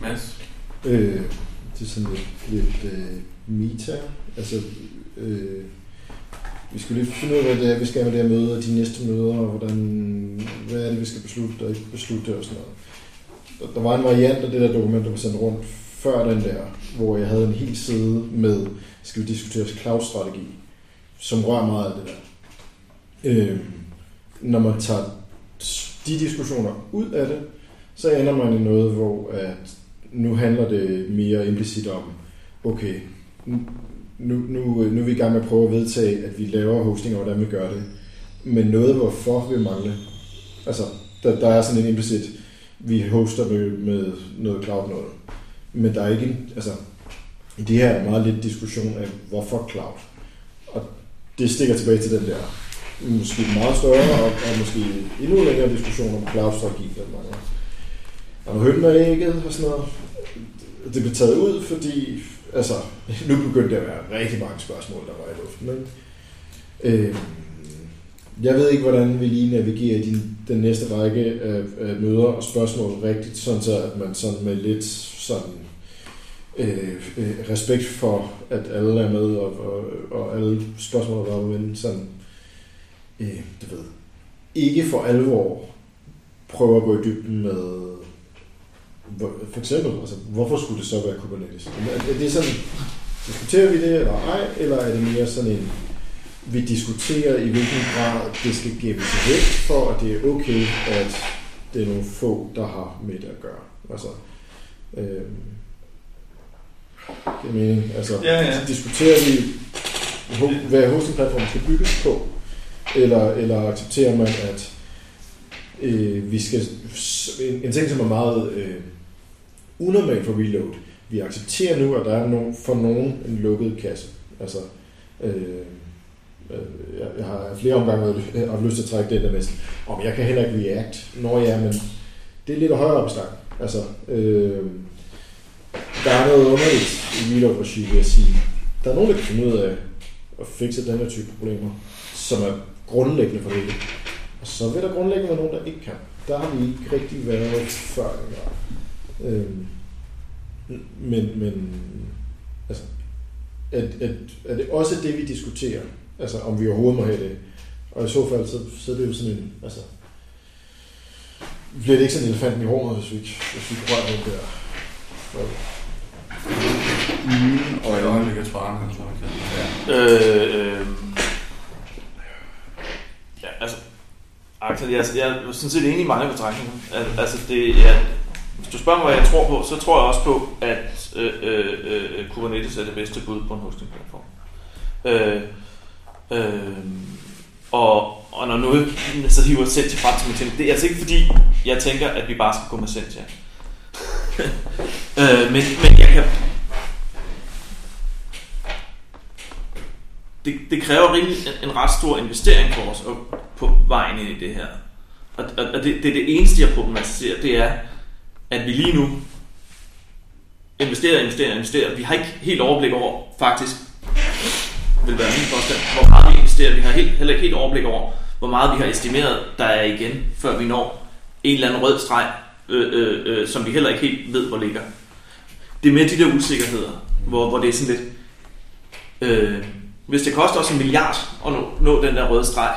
Mads? Øh, det er sådan lidt, lidt øh, meta. Altså, øh, vi skal lige finde ud af, hvad det er, vi skal med det her møde, og de næste møder, og hvordan, hvad er det, vi skal beslutte og ikke beslutte og sådan noget. Der, der var en variant af det der dokument, der var sendt rundt før den der, hvor jeg havde en hel side med, skal vi diskutere cloud-strategi, som rører meget af det der. Øh, når man tager de diskussioner ud af det, så ender man i noget, hvor at nu handler det mere implicit om, okay, nu, nu, øh, nu er vi i gang med at prøve at vedtage, at vi laver hosting, og hvordan vi gør det. Men noget, hvorfor vi mangler. Altså, der, der er sådan en implicit, vi hoster med, med noget cloud noget. Men der er ikke en, altså, i det her er meget lidt diskussion af, hvorfor cloud. Og det stikker tilbage til den der måske meget større og, og måske endnu længere diskussion om cloud-strategi, der mangler. Og hønnen og ægget og sådan noget, det blev taget ud, fordi altså, nu begyndte der at være rigtig mange spørgsmål, der var i luften. Men, øh, jeg ved ikke, hvordan vi lige navigerer din, den næste række af, af møder og spørgsmål rigtigt, sådan så at man sådan med lidt sådan øh, øh, respekt for, at alle er med, og, og, og alle spørgsmål er men sådan, øh, du ved, ikke for alvor prøver at gå i dybden med, for eksempel, altså, hvorfor skulle det så være Kubernetes? Er, er det sådan, diskuterer vi det eller ej, eller er det mere sådan en, vi diskuterer i hvilken grad det skal gemmes væk, for at det er okay, at det er nogle få, der har med det at gøre. Altså, øh, det er mening. Altså, Ja, ja. diskuterer vi, hvad hostingplatformen skal bygges på, eller, eller accepterer man, at øh, vi skal, en, en ting, som er meget øh, unormalt for reload, vi accepterer nu, at der er nogen, for nogen en lukket kasse. Altså, øh, øh, jeg, jeg har flere omgange været- øh, haft lyst til at trække den der med, om jeg kan heller ikke React. Nå ja, men det er lidt højere op i. Altså, øh, der er noget underligt i reload-regi, vil jeg sige. Der er nogen, der kan finde ud af at fikse den her type problemer, som er grundlæggende for det. Og så vil der grundlæggende være nogen, der ikke kan. Der har vi ikke rigtig været før. Øh, men, men altså, at, at, er det også det, vi diskuterer? Altså, om vi overhovedet må have det? Og i så fald, så, så er det jo sådan en, altså, bliver det ikke sådan en elefant i rummet, hvis vi ikke, hvis vi ikke rører den der. Mine Og et øjne. øjeblik, jeg tror, han tror, jeg kan. Øh, øh, ja, altså, Axel, jeg, jeg er sådan set enig i mange betragtninger. Al- Altså, det, ja, hvis du spørger mig, hvad jeg tror på, så tror jeg også på, at øh, øh, øh, øh Kubernetes er det bedste bud på en hostingplatform. Øh, øh, og, og når noget så hiver Sentia frem til min tænker, det er altså ikke fordi, jeg tænker, at vi bare skal gå med Sentia. øh, men, men jeg kan det, det kræver rimelig en, en ret stor investering for os og på vejen ind i det her. Og, og, og det, det er det eneste, jeg problematiserer, det er, at vi lige nu investerer, investerer, investerer. Vi har ikke helt overblik over, faktisk, vil være min påstand, hvor meget vi investerer. Vi har helt, heller ikke helt overblik over, hvor meget vi har estimeret, der er igen, før vi når en eller anden rød streg, øh, øh, øh, som vi heller ikke helt ved, hvor ligger. Det er med de der usikkerheder, hvor, hvor det er sådan lidt... Øh, hvis det koster os en milliard at nå, nå den der røde streg,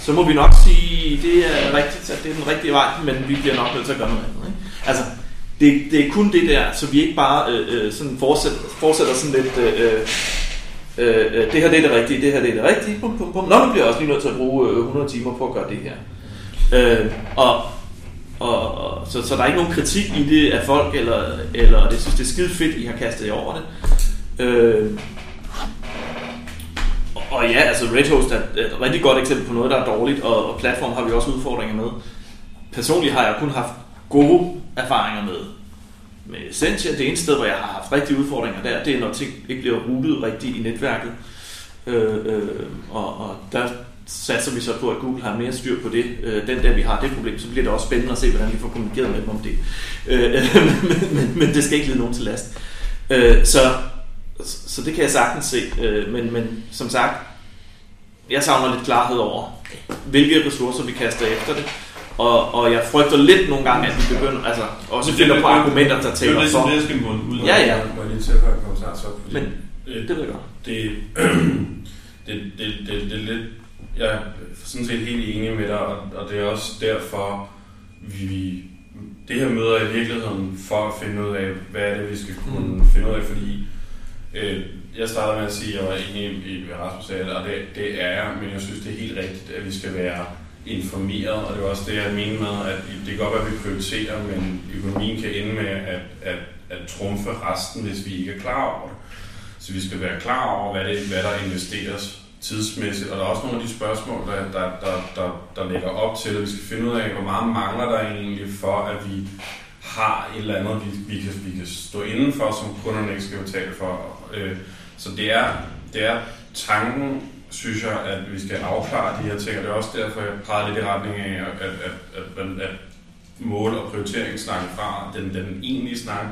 så må vi nok sige, det er rigtigt, at det er den rigtige vej, men vi bliver nok nødt til at gøre noget andet. Ikke? Altså, det, det er kun det der, så vi ikke bare øh, øh sådan fortsætter, fortsætter sådan lidt, øh øh, øh, øh, det her det er det rigtige, det her det er det rigtige, bum, bum, bum. Nå, nu bliver jeg også lige nødt til at bruge 100 timer på at gøre det her. Øh, og, og, og så, så der er ikke nogen kritik i det af folk, eller, eller det synes det er skide fedt, I har kastet jer over det. Øh, og- ja, altså Red Host er et rigtig godt eksempel på noget, der er dårligt, og, og platform har vi også udfordringer med. Personligt har jeg kun haft gode erfaringer med, med Essentia, Det eneste sted, hvor jeg har haft rigtige udfordringer der, det er, når ting ikke bliver routet rigtigt i netværket. Øh, øh, og, og der satser vi så på, at Google har mere styr på det. Øh, den der vi har det problem, så bliver det også spændende at se, hvordan vi får kommunikeret med dem om det. Øh, men, men, men det skal ikke lide nogen til last. Øh, så, så det kan jeg sagtens se. Øh, men, men som sagt, jeg savner lidt klarhed over, hvilke ressourcer vi kaster efter det. Og, og jeg frygter lidt nogle gange, at vi begynder, altså også finder på argumenter, der Det er taler jo det, for. det skal ud. Ja, ja. Må jeg lige til at gøre en kommentar så? Fordi Men det, det ved jeg godt. det, det, det, det, det er lidt... Jeg er sådan set helt enig med dig, og, og det er også derfor, vi, det her møder er i virkeligheden for at finde ud af, hvad er det, vi skal kunne finde ud af, fordi øh, jeg starter med at sige, at jeg var enig i, hvad Rasmus sagde, og det, det er jeg, men jeg synes, det er helt rigtigt, at vi skal være informeret, og det er også det, jeg mener med, at det kan godt være, at vi prioriterer, men økonomien kan ende med at, at, at trumfe resten, hvis vi ikke er klar over det. Så vi skal være klar over, hvad, det, hvad der investeres tidsmæssigt, og der er også nogle af de spørgsmål, der, der, der, der, der lægger op til, at vi skal finde ud af, hvor meget mangler der egentlig for, at vi har et eller andet, vi, vi, kan, vi kan stå indenfor, som kunderne ikke skal betale for. Øh, Så det er, det er tanken, synes jeg, at vi skal afklare de her ting, og det er også derfor, jeg peger lidt i retning af, at, at, at, at, at mål- og prioriteringssnakken fra den, den egentlige snak,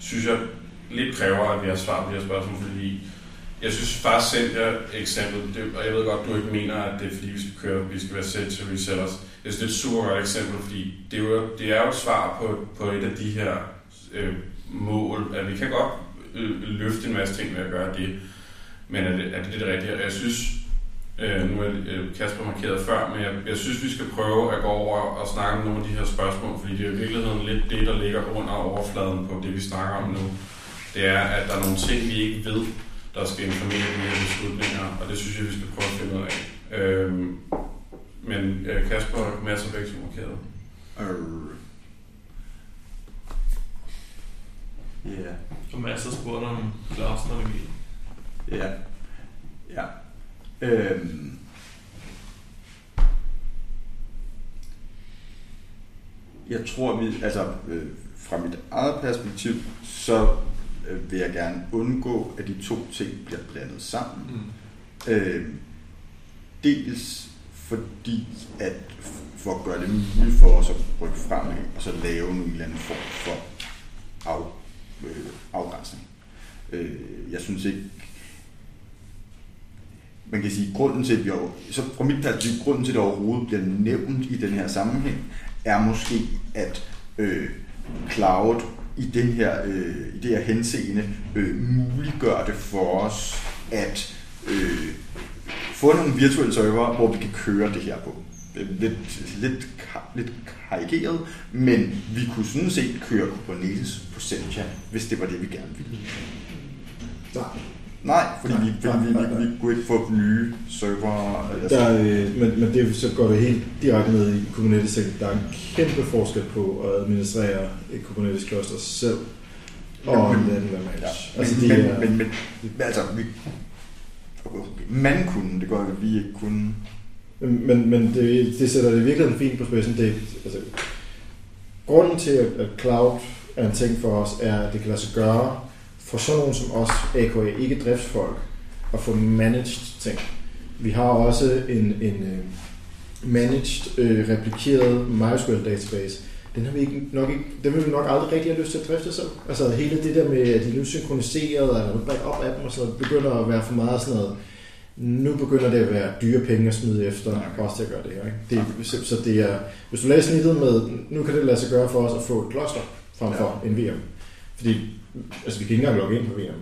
synes jeg lidt kræver, at vi har svar på de her spørgsmål, fordi jeg synes faktisk selv, jeg eksempel, det, og jeg ved godt, du ikke mener, at det er fordi, vi skal køre, vi skal være selv til resellers. Jeg synes, det er et super godt eksempel, fordi det er jo, det er jo et svar på, på et af de her øh, mål. At vi kan godt Øh, løfte en masse ting ved at gøre det, men er det er det, det rigtige? Jeg synes, øh, nu er øh, Kasper markeret før, men jeg, jeg synes, vi skal prøve at gå over og snakke om nogle af de her spørgsmål, fordi det er i virkeligheden lidt det, der ligger under overfladen på det, vi snakker om nu. Det er, at der er nogle ting, vi ikke ved, der skal informere de her beslutninger, og det synes jeg, vi skal prøve at finde ud af. Øh, men øh, Kasper masser af er begge markeret. Øh. Ja. Og masser spurgte om cloud-strategi. Ja. Ja. Øhm. Jeg tror, vi, altså øh, fra mit eget perspektiv, så øh, vil jeg gerne undgå, at de to ting bliver blandet sammen. Mm. Øh, dels fordi, at for at gøre det muligt for os at rykke fremad, og så lave en eller anden form for af, øh, afgrænsning. Øh, jeg synes ikke, man kan sige, grunden til, at vi over, så fra mit perspektiv, grunden til, at det overhovedet bliver nævnt i den her sammenhæng, er måske, at øh, cloud i, den her, øh, i det her henseende øh, muliggør det for os at øh, få nogle virtuelle server, hvor vi kan køre det her på. Det Lidt, lidt, lidt karikeret, men vi kunne sådan set køre Kubernetes på Sencha, hvis det var det, vi gerne ville. Nej. Nej, fordi Nej, vi, nej, vi, nej, vi, vi kunne ikke få nye server. Altså, Der, øh, men, men det, så går det helt direkte ned i Kubernetes. Der er en kæmpe forskel på at administrere et Kubernetes cluster selv og Men- en anden hvad man ja. altså, Men, altså, men, de er, men, men, men, altså, vi, man kunne, det går vi ikke kunne. Men, men, det, det sætter det virkelig fint på spidsen. Det, altså, grunden til, at, cloud er en ting for os, er, at det kan lade sig gøre for sådan nogen som os, AKA ikke driftsfolk, at få managed ting. Vi har også en, en øh, managed, øh, replikeret MySQL database. Den, har vi ikke, nok ikke, den vil vi nok aldrig rigtig have lyst til at drifte selv. Altså hele det der med, at de er nu synkroniseret, og nu op af dem, og sådan noget, begynder at være for meget sådan noget, nu begynder det at være dyre penge at smide efter, Okay. også til at gøre det her. Ikke? Det, så, så det er, hvis du læser snittet med, nu kan det lade sig gøre for os at få et kloster frem for en VM. Fordi altså, vi kan ikke engang logge ind på VM,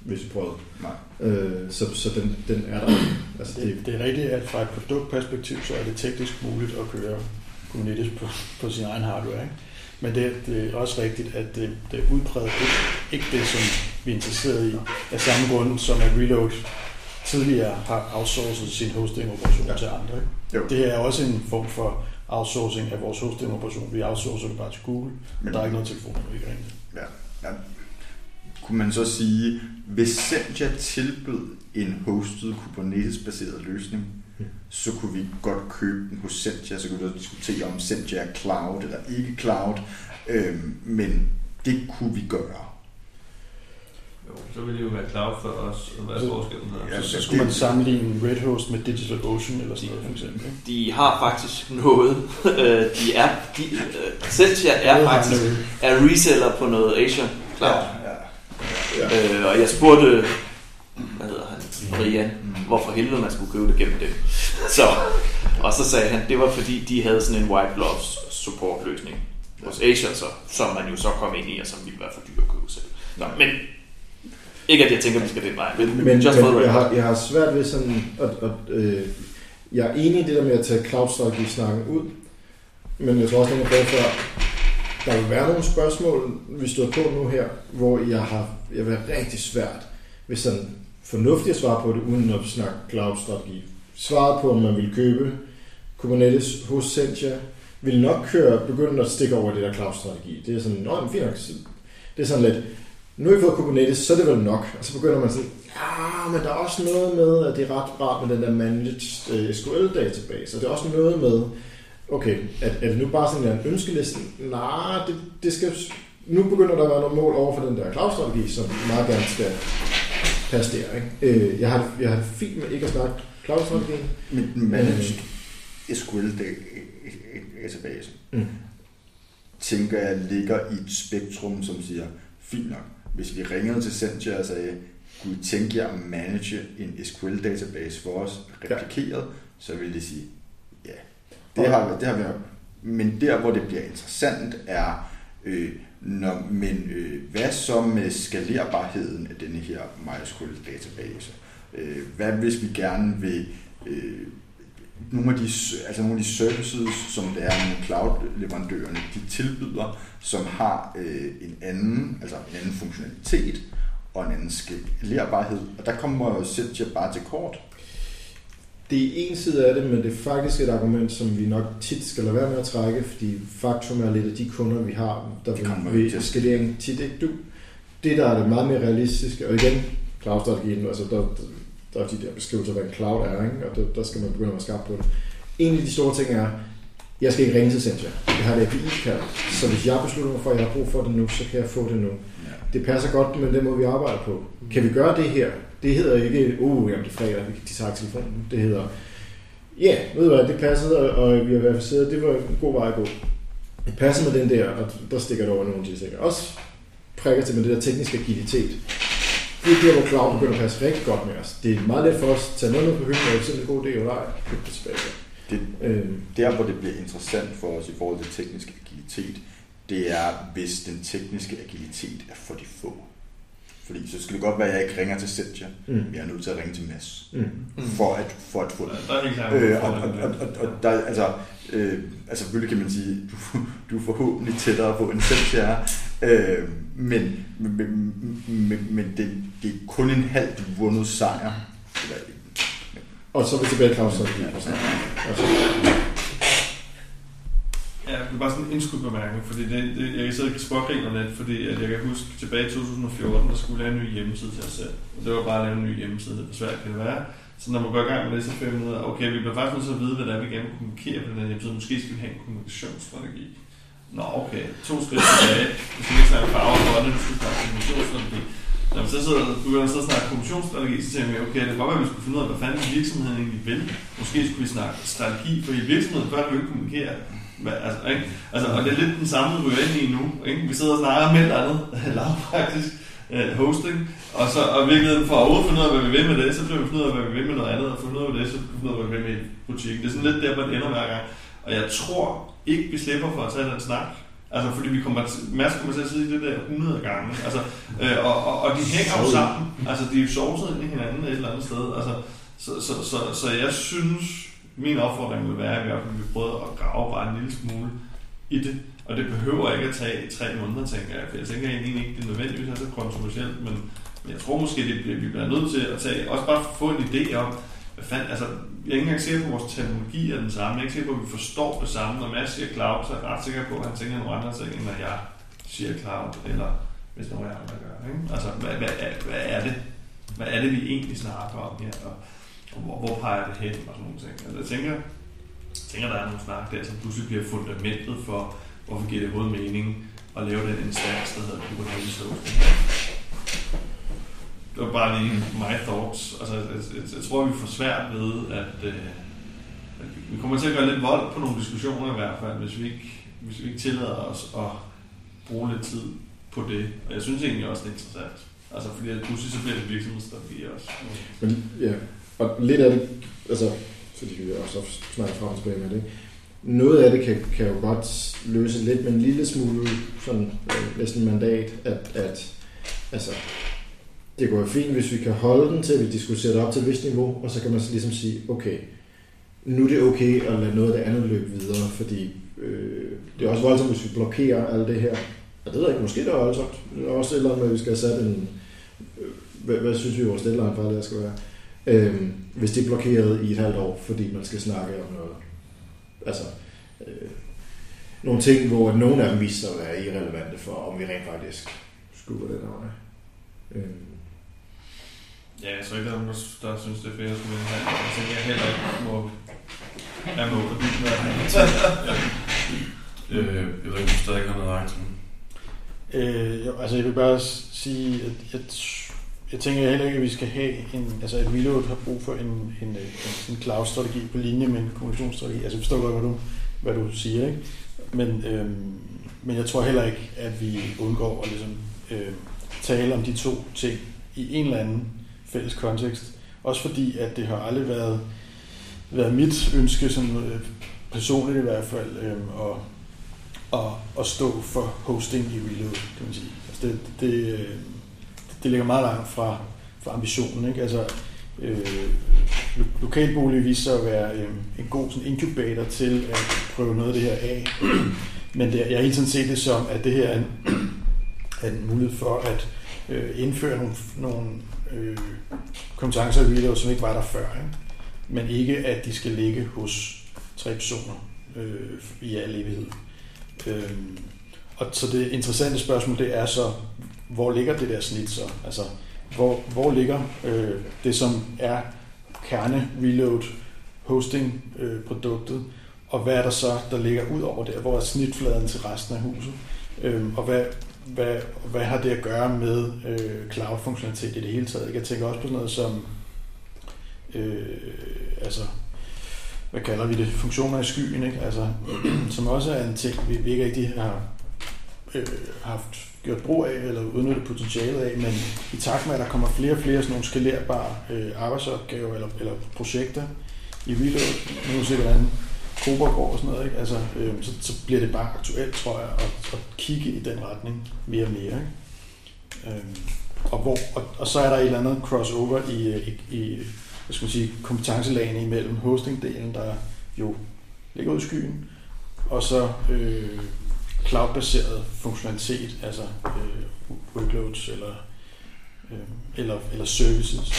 hvis vi prøvede. Nej. Øh, så så den, den er der. Altså, det, Det, det er rigtigt, at fra et produktperspektiv, så er det teknisk muligt at køre Kubernetes på, på sin egen hardware. Ikke? Men det, det er også rigtigt, at det, det er udpræget ikke, ikke det, som vi er interesseret i, af samme grund som at Reload tidligere har outsourcet sin hosting-operation Ja. til andre. Ikke? Jo. Det er også en form for outsourcing af vores hosting-operation. Vi outsourcer det bare til Google, men der er ikke noget telefon, der ikke ringer. Ja, ja. Kunne man så sige, hvis Senja tilbød en hosted Kubernetes-baseret løsning, Ja. så kunne vi godt købe den hos Senja, så kunne vi diskutere om Senja er cloud eller ikke cloud, øhm, men det kunne vi gøre. Jo, så vil det jo være cloud for os, og hvad er Så- forskellen her? Ja, Så, så det- skulle man sammenligne Red Host med Digital Ocean eller sådan noget for eksempel. Ikke? De har faktisk noget. Øh, de er, de, uh, Sentia er faktisk er reseller på noget Azure Cloud. ja. ja. Øh, og jeg spurgte, hvad hedder han, Brian, hvorfor helvede man skulle købe det gennem dem. Så, og så sagde han, det var fordi, de havde sådan en white gloves support løsning hos Azure, så, som man jo så kom ind i, og som ville være for dyr at købe selv. Nå, men ikke at jeg tænker, at vi skal den vej, men, Men, just men jeg, har, jeg har svært ved sådan, at, at øh, jeg er enig i det der med at tage cloud snakken ud, men jeg tror også, at jeg før, der vil være nogle spørgsmål, vi stod på nu her, hvor jeg har jeg vil have rigtig svært ved sådan fornuftigt at svare på det, uden at snakke cloud-strategi. Svaret på, om man vil købe Kubernetes hos Sentia, vil nok køre, begynde at stikke over det der cloud-strategi. Det er sådan, nå, men fint nok. Det er sådan lidt, nu har vi fået Kubernetes, så er det vel nok. Og så begynder man sådan, ja, men der er også noget med, at det er ret rart med den der managed uh, SQL-database. Og det er også noget med, okay, er, er det nu bare sådan en ønskeliste? Nej, det, det skal, nu begynder der at være nogle mål over for den der cloud-strategi, som meget gerne skal passe der. Ikke? Øh, jeg, har, jeg har fint med ikke at snakke cloud-strategi. Men den managed SQL database, Mm. tænker jeg ligger i et spektrum, som siger, fint nok, hvis vi ringede til Sentia og sagde, kunne I tænke jer at manage en SQL-database for os, replikeret, så ville de sige, ja, det har, vi- det har vi nok. Men der, hvor det bliver interessant, er, Øh, når, men øh, hvad så med skalerbarheden af denne her MySQL database? Øh, hvad hvis vi gerne vil øh, nogle af de, altså nogle af de services, som det er nogle cloud-leverandørerne, de tilbyder, som har øh, en anden, altså en anden funktionalitet og en anden skalerbarhed. Og der kommer Sentia bare til kort. Det er en side af det, men det er faktisk et argument, som vi nok tit skal lade være med at trække, fordi faktum er lidt af de kunder, vi har, der Det vil ved skalering tit ikke du. Det, der er det meget mere realistiske, og igen, cloud-strategien, altså der, der er de der beskrivelser, hvad en cloud er, ikke? og der, der skal man begynde at være skarp på det. En af de store ting er, jeg skal ikke ringe til Sentia. Jeg har et API-kald, så hvis jeg beslutter mig for, at jeg har brug for det nu, så kan jeg få det nu. Ja. Det passer godt med den måde, vi arbejder på. Kan vi gøre det her? Det hedder ikke, uh, jamen det er fredag, de tager telefonen. Det hedder, ja, yeah, ved du hvad, det passede, og vi har verificeret, det var en god vej at gå. Det passer med den der, og der stikker det over nogle ting. Også prikker til med det der tekniske agilitet. Det er der, hvor cloud begynder at passe rigtig godt med os. Det er meget let for os at tage noget med på hylden, og hvis det er en god idé eller ej, købe det tilbage. Det, Øhm, der, hvor det bliver interessant for os i forhold til teknisk agilitet, det er, hvis den tekniske agilitet er for de få. Fordi så skal det godt være, at jeg ikke ringer til Sentia, mm, men jeg er nødt til at ringe til Mads, mm. for at, for at få det. Er klart Øh, og, og, og, og, og der, altså, øh, altså selvfølgelig kan man sige, du, du er forhåbentlig tættere på en er, øh, men, men, men, men, men det, det er kun en halvt vundet sejr. Eller, Og så er vi tilbage i cloud-strategien. Altså, Ja, det er bare sådan en indskudt bemærkning, fordi det, det, jeg kan sidde og smågriner lidt, fordi at jeg kan huske tilbage i 2014, der skulle lave en ny hjemmeside til os selv. Og det var bare at lave en ny hjemmeside, hvor svært kan det være. Så når man går i gang med det, så finder man ud af, okay, vi bliver faktisk nødt til at vide, hvad det er, vi gerne vil kommunikere på den her hjemmeside. Måske skal vi have en kommunikationsstrategi. Nå, okay, to skridt tilbage. Du skal ikke snakke farver og grønne, du skal snakke kommunikationsstrategi. Når man så sidder og begynder at snakke kommunikationsstrategi, så tænker jeg, okay, det kan godt være, at vi skulle finde ud af, hvad fanden virksomheden egentlig vil. Måske skulle vi snakke strategi for i virksomheden, før vi ikke kommunikere. Altså, ikke? Altså, og det er lidt den samme, vi er inde i nu. Ikke? Vi sidder og snakker med et eller andet, lavpraktisk uh, hosting, og så og virkeligheden for at overhovedet finde ud af, hvad vi vil med det, så bliver vi fundet ud af, hvad vi vil med noget andet, og fundet ud af det, så bliver vi fundet ud af, hvad vi vil med butikken. Det er sådan lidt der, man ender hver gang. Og jeg tror ikke, vi slipper for at tage den snak. Altså, fordi vi kommer til, Mads kommer til at sige det der 100 gange. Altså, øh, og, og, og, de hænger jo sammen. Altså, de er jo sovset ind i hinanden et eller andet sted. Altså, så, så, så, så jeg synes, min opfordring vil være, at vi i hvert fald vil prøve at grave bare en lille smule i det. Og det behøver ikke at tage tre måneder, tænker jeg. For jeg tænker egentlig ikke, det er nødvendigvis er så kontroversielt, men, men jeg tror måske, det bliver, vi bliver nødt til at tage, også bare få en idé om, hvad fanden, altså, jeg er ikke engang sikker på, at vores teknologi er den samme. Jeg er ikke sikker på, at vi forstår det samme. Når Mads siger cloud, så er jeg ret sikker på, at han tænker nogle andre ting, end når jeg siger cloud, eller hvis nogen af andre gør. Ikke? Altså, hvad, hvad, er, hvad er det? Hvad er det, vi egentlig snakker om her? Og, og hvor, hvor peger det hen og sådan nogle ting. Altså, jeg tænker, jeg tænker, der er nogle snak der, som pludselig bliver fundamentet for, hvorfor giver det overhovedet mening at lave den instans, der hedder Kubernetes Hosting. Det var bare lige my thoughts. Altså, jeg, jeg, jeg tror, vi får svært ved, at, øh, at vi- kommer til at gøre lidt vold på nogle diskussioner i hvert fald, hvis vi ikke, hvis vi ikke tillader os at bruge lidt tid på det. Og jeg synes egentlig også, det er interessant. Altså, fordi at pludselig så bliver det virksomhedsstrategi også. Men ja, og lidt af det, altså, fordi vi også snakker frem og tilbage med det, ikke? noget af det kan, kan jo godt løse lidt med en lille smule sådan øh, næsten mandat, at, at altså, det går fint, hvis vi kan holde den til, at vi diskuterer det op til et vist niveau, og så kan man så ligesom sige, okay, nu er det okay at lade noget af det andet løbe videre, fordi øh, det er også voldsomt, hvis vi blokerer alt det her. Og det ved jeg ikke, måske det er voldsomt. Det er også et eller andet, med, at vi skal have sat en... Øh, hvad, hvad synes vi, vores deadline for det skal være? Øh, hvis det er blokeret i et halvt år, fordi man skal snakke om noget. Altså, øh, nogle ting, hvor nogle af dem viser sig at være irrelevante for, om vi rent faktisk skubber det den af. Øh, Ja, jeg tror ikke, der er nogen, der, synes, det er fedt at skulle være her. Jeg tænker, jeg heller ikke må... Jeg må på dit med Øh, jeg ved ikke, om du stadig har noget aktivt. Øh, jo, altså jeg vil bare sige, at jeg, jeg tænker heller ikke, at vi skal have en, altså at Reload har brug for en, en, en, en cloud-strategi på linje med en kommunikationsstrategi. Altså jeg forstår godt, hvad du, hvad du siger, ikke? Men, øhm, men jeg tror heller ikke, at vi undgår at ligesom, øh, tale om de to ting i en eller anden fælles kontekst. Også fordi, at det har aldrig været, været mit ønske, sådan, øh, personligt i hvert fald, øh, at, at, at stå for hosting i Reload, kan man sige. Altså det, det, øh, det ligger meget langt fra, fra ambitionen. Ikke? Altså, øh, lokalbolig viser sig at være øh, en god sådan incubator til at prøve noget af det her af. Men det, jeg har hele tiden set det som, at det her er en, er en mulighed for at øh, indføre nogle, nogle øh, kompetencer i som ikke var der før. Ikke? Men ikke, at de skal ligge hos tre personer øh, i al evighed. Øh, og så det interessante spørgsmål, det er så, hvor ligger det der snit så? Altså, hvor, hvor ligger øh, det, som er kerne reload hosting øh, produktet, og hvad er der så, der ligger ud over der? Hvor er snitfladen til resten af huset? Øh, og hvad, hvad, hvad har det at gøre med øh, cloud-funktionalitet i det hele taget? Jeg tænker også på sådan noget som, øh, altså, hvad kalder vi det, funktioner i skyen, ikke? Altså, som også er en ting, vi, vi ikke rigtig har øh, haft gjort brug af eller udnyttet potentialet af, men i takt med, at der kommer flere og flere sådan nogle skalerbare øh, arbejdsopgaver eller, eller projekter i Reload, nu kan se, hvordan Kobergård og sådan noget, ikke? Altså, øh, så, så bliver det bare aktuelt, tror jeg, at, at kigge i den retning mere og mere. Ikke? Øh, og, hvor, og, og så er der et eller andet crossover i, i, i hvad skal man sige, kompetencelagene imellem hostingdelen, der jo ligger ud i skyen, og så øh, cloud-baseret funktionalitet, altså øh, workloads eller, øh, eller, eller services.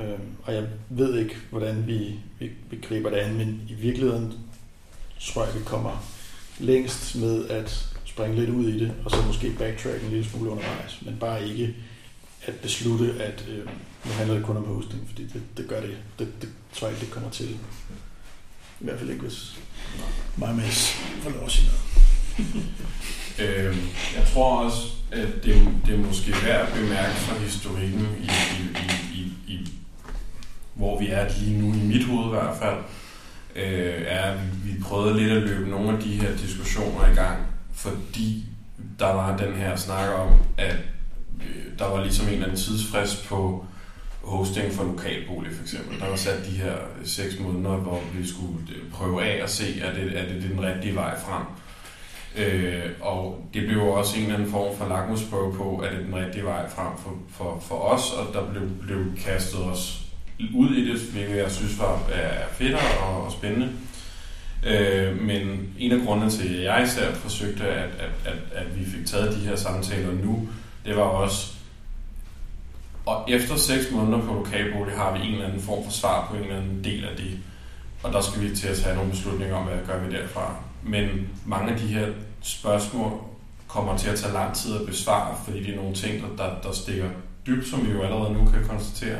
Øh, og jeg ved ikke, hvordan vi, vi, vi griber det an, men i virkeligheden tror jeg, vi kommer længst med at springe lidt ud i det, og så måske backtrack en lille smule undervejs, men bare ikke at beslutte, at øh, nu handler det kun om hosting, fordi det, det gør det. det. Det tror jeg ikke, det kommer til. I hvert fald ikke, hvis mig med får lov at sige noget. Øh, jeg tror også, at det, det er måske værd at bemærke fra historikken, i, i, i, i, i, hvor vi er lige nu, i mit hoved i hvert fald, øh, er, at vi prøvede lidt at løbe nogle af de her diskussioner i gang, fordi der var den her snak om, at øh, der var ligesom en eller anden tidsfrist på hosting for lokalbolig for eksempel. Der var sat de her seks måneder, hvor vi skulle øh, prøve af at se, er det, er det den rigtige vej frem. Øh, og det blev også en eller anden form for lakmusprøve på, at det er den rigtige vej frem for, for, for os, og der blev, blev kastet os ud i det, hvilket jeg synes var er fedt og, og spændende. Øh, men en af grundene til, at jeg især forsøgte, at, at, at, at vi fik taget de her samtaler nu, det var også, og efter seks måneder på lokalbolig har vi en eller anden form for svar på en eller anden del af det. Og der skal vi til at tage nogle beslutninger om, hvad gør vi derfra. Men mange af de her spørgsmål kommer til at tage lang tid at besvare, fordi det er nogle ting, der, der stikker dybt, som vi jo allerede nu kan konstatere.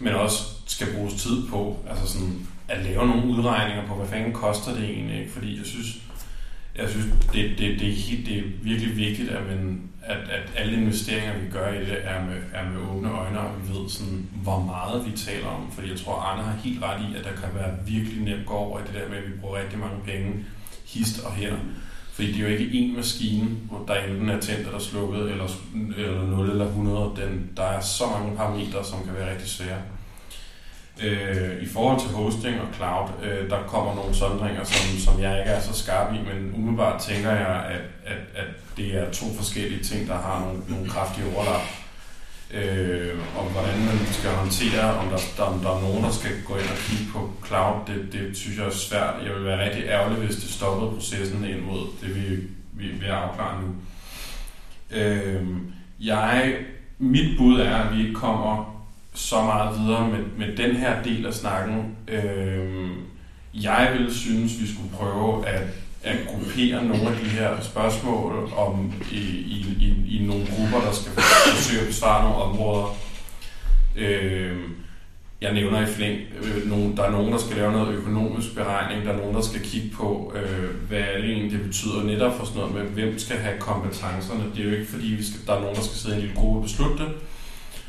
Men også skal bruges tid på altså sådan, at lave nogle udregninger på, hvad fanden koster det egentlig. Ikke? Fordi jeg synes, jeg synes det, det, det, er helt, det er virkelig vigtigt, at, man, at, at alle investeringer, vi gør i det, er med, er med åbne øjne, og vi ved, sådan, hvor meget vi taler om. Fordi jeg tror, Arne har helt ret i, at der kan være virkelig nemt gå over i det der med, at vi bruger rigtig mange penge hist og her. Fordi det er jo ikke én maskine, hvor der enten er tændt eller slukket, eller, eller 0 eller 100. Den, der er så mange parametre, som kan være rigtig svære. Øh, I forhold til hosting og cloud, øh, der kommer nogle sondringer, som, som jeg ikke er så skarp i, men umiddelbart tænker jeg, at, at, at det er to forskellige ting, der har nogle, nogle kraftige overlap. Øh, og hvordan man skal håndtere, om der, der, om der er nogen, der skal gå ind og kigge på cloud, det, det synes jeg er svært. Jeg vil være rigtig ærgerlig, hvis det stoppede processen ind mod det, vi, vi, vi er afklare nu. Øh, jeg, mit bud er, at vi ikke kommer så meget videre med, med den her del af snakken. Øh, jeg vil synes, vi skulle prøve at, at gruppere nogle af de her spørgsmål om i, i, i, i nogle grupper, der skal forsøge at besvare nogle områder. Øh, jeg nævner i flæng, øh, der er nogen, der skal lave noget økonomisk beregning, der er nogen, der skal kigge på, øh, hvad det egentlig det betyder netop for sådan noget med, hvem skal have kompetencerne. Det er jo ikke fordi, vi skal, der er nogen, der skal sidde i en lille gruppe og beslutte det,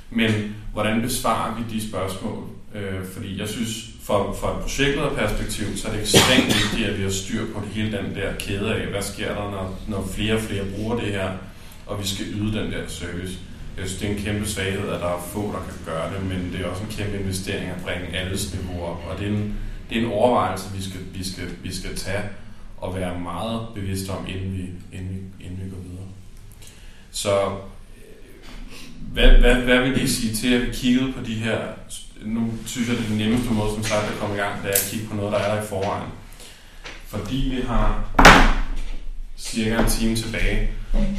men hvordan besvarer vi de spørgsmål? Øh, fordi jeg synes, for, for et projektlederperspektiv, så er det ekstremt vigtigt, at vi har styr på det hele den der kæde af, hvad sker der, når, når flere og flere bruger det her, og vi skal yde den der service. Jeg synes, det er en kæmpe svaghed, at der er få, der kan gøre det, men det er også en kæmpe investering at bringe alles niveauer op. Og det er en, det er en overvejelse, vi skal, vi, skal, vi skal tage. og være meget bevidste om, inden vi, inden vi, inden vi går videre. Så øh, hvad, hvad, hvad vil I sige til, at vi kiggede på de her... Nu synes jeg, det er den nemmeste måde, som sagt, at komme i gang, det er at kigge på noget, der er der i forvejen. Fordi vi har cirka en time tilbage,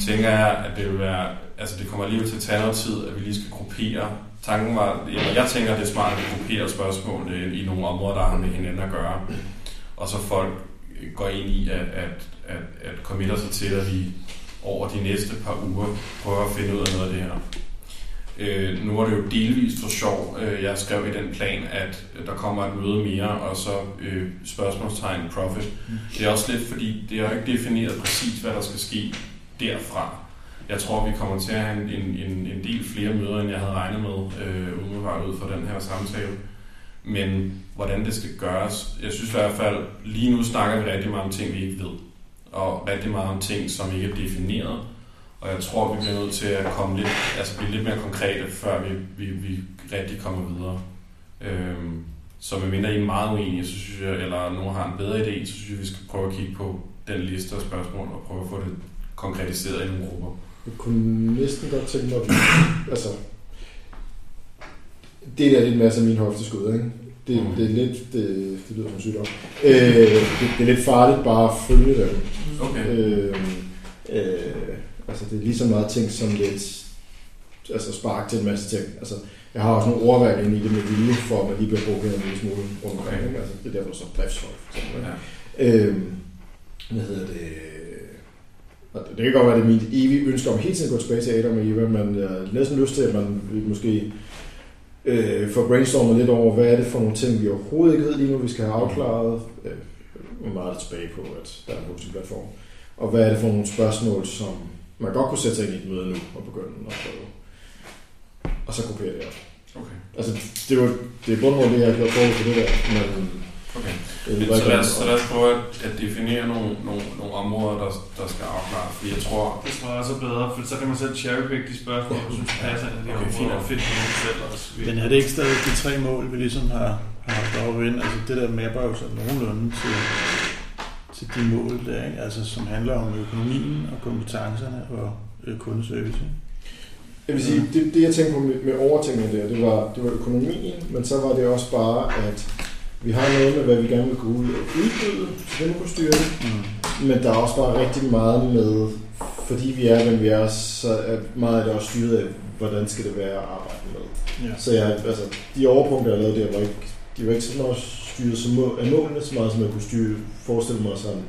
tænker jeg, at det vil være, altså det kommer alligevel til at tage noget tid, at vi lige skal gruppere. Tanken var, eller jeg tænker, at det er smart at gruppere spørgsmålene i nogle områder, der har med hinanden at gøre. Og så folk går ind i at, at, at, at committer sig til, at vi over de næste par uger prøver at finde ud af noget af det her. Øh, nu var det jo delvist for sjov. Øh, jeg skrev i den plan, at der kommer et møde mere, og så øh, spørgsmålstegn profit. Det er også lidt, fordi det er jo ikke defineret præcis, hvad der skal ske derfra. Jeg tror, vi kommer til at have en, en, en del flere møder, end jeg havde regnet med, øh, umiddelbart ud fra den her samtale. Men hvordan det skal gøres, jeg synes i hvert fald, lige nu snakker vi rigtig meget om ting, vi ikke ved. Og rigtig meget om ting, som ikke er defineret. Og jeg tror, vi bliver nødt til at komme lidt, altså blive lidt mere konkrete, før vi, vi, vi rigtig kommer videre. Øhm, så medmindre I er meget uenige, så synes jeg, eller nogen har en bedre idé, så synes jeg, vi skal prøve at kigge på den liste af spørgsmål og prøve at få det konkretiseret i nogle grupper. Jeg kunne næsten godt tænke mig, at vi, altså, det er lidt masser af min hofteskud, ikke? Det, Mm. det er lidt, det, det lyder som sygdom. Øh, det, det, er lidt farligt bare at følge dem. Okay. Øh, øh, altså det er lige så meget ting som lidt altså spark til en masse ting. Altså, jeg har også nogle ordvalg ind i det med vilje, for at man lige bliver brugt en lille smule rundt omkring. Ikke? Altså, det er derfor, så driftsfolk. For eksempel? Ja. Øhm, hvad hedder det? Det kan godt være, det er mit evige ønske om hele tiden at gå tilbage til Adam og Eva, men jeg har næsten lyst til, at man måske øh, får brainstormet lidt over, hvad er det for nogle ting, vi overhovedet ikke ved lige nu, vi skal have afklaret. Øh, meget tilbage på, at der er en hosting platform. Og hvad er det for nogle spørgsmål, som man godt kunne sætte sig ind i et møde nu og begynde at prøve. Og så kopiere det op. Okay. Altså, det er jo det er bundmål, det jeg har gjort forud for det der, men okay. jeg ved Så lad, os, så lad os prøve at, at definere nogle, nogle, nogle områder, der, der skal afklares. Fordi jeg tror, Det tror jeg også er bedre, for så kan man selv cherrypick de spørgsmål, du synes passer ind i de Okay, okay, fint. områder, og finde nogle selv også. Men er det ikke stadig de tre mål, vi ligesom har, har haft ind? Altså det der mapper jo så nogenlunde til, til de mål der, ikke? Altså som handler om økonomien og kompetencerne og øh, kundeservice. ikke? Jeg vil sige, det, det jeg tænkte på med, med overtænkning der, det var, det var økonomien, men så var det også bare, at vi har noget med, hvad vi gerne vil kunne ud og udbyde, så det kunne styre det. Mm. Men der er også bare rigtig meget med, fordi vi er, hvem vi er, så er meget af det også styret af, hvordan skal det være at arbejde med. Ja. Så jeg, altså, de overpunkter, jeg lavede der, var ikke, de var ikke så meget styret som mål, af målene, så meget som jeg kunne styre, forestille mig sådan,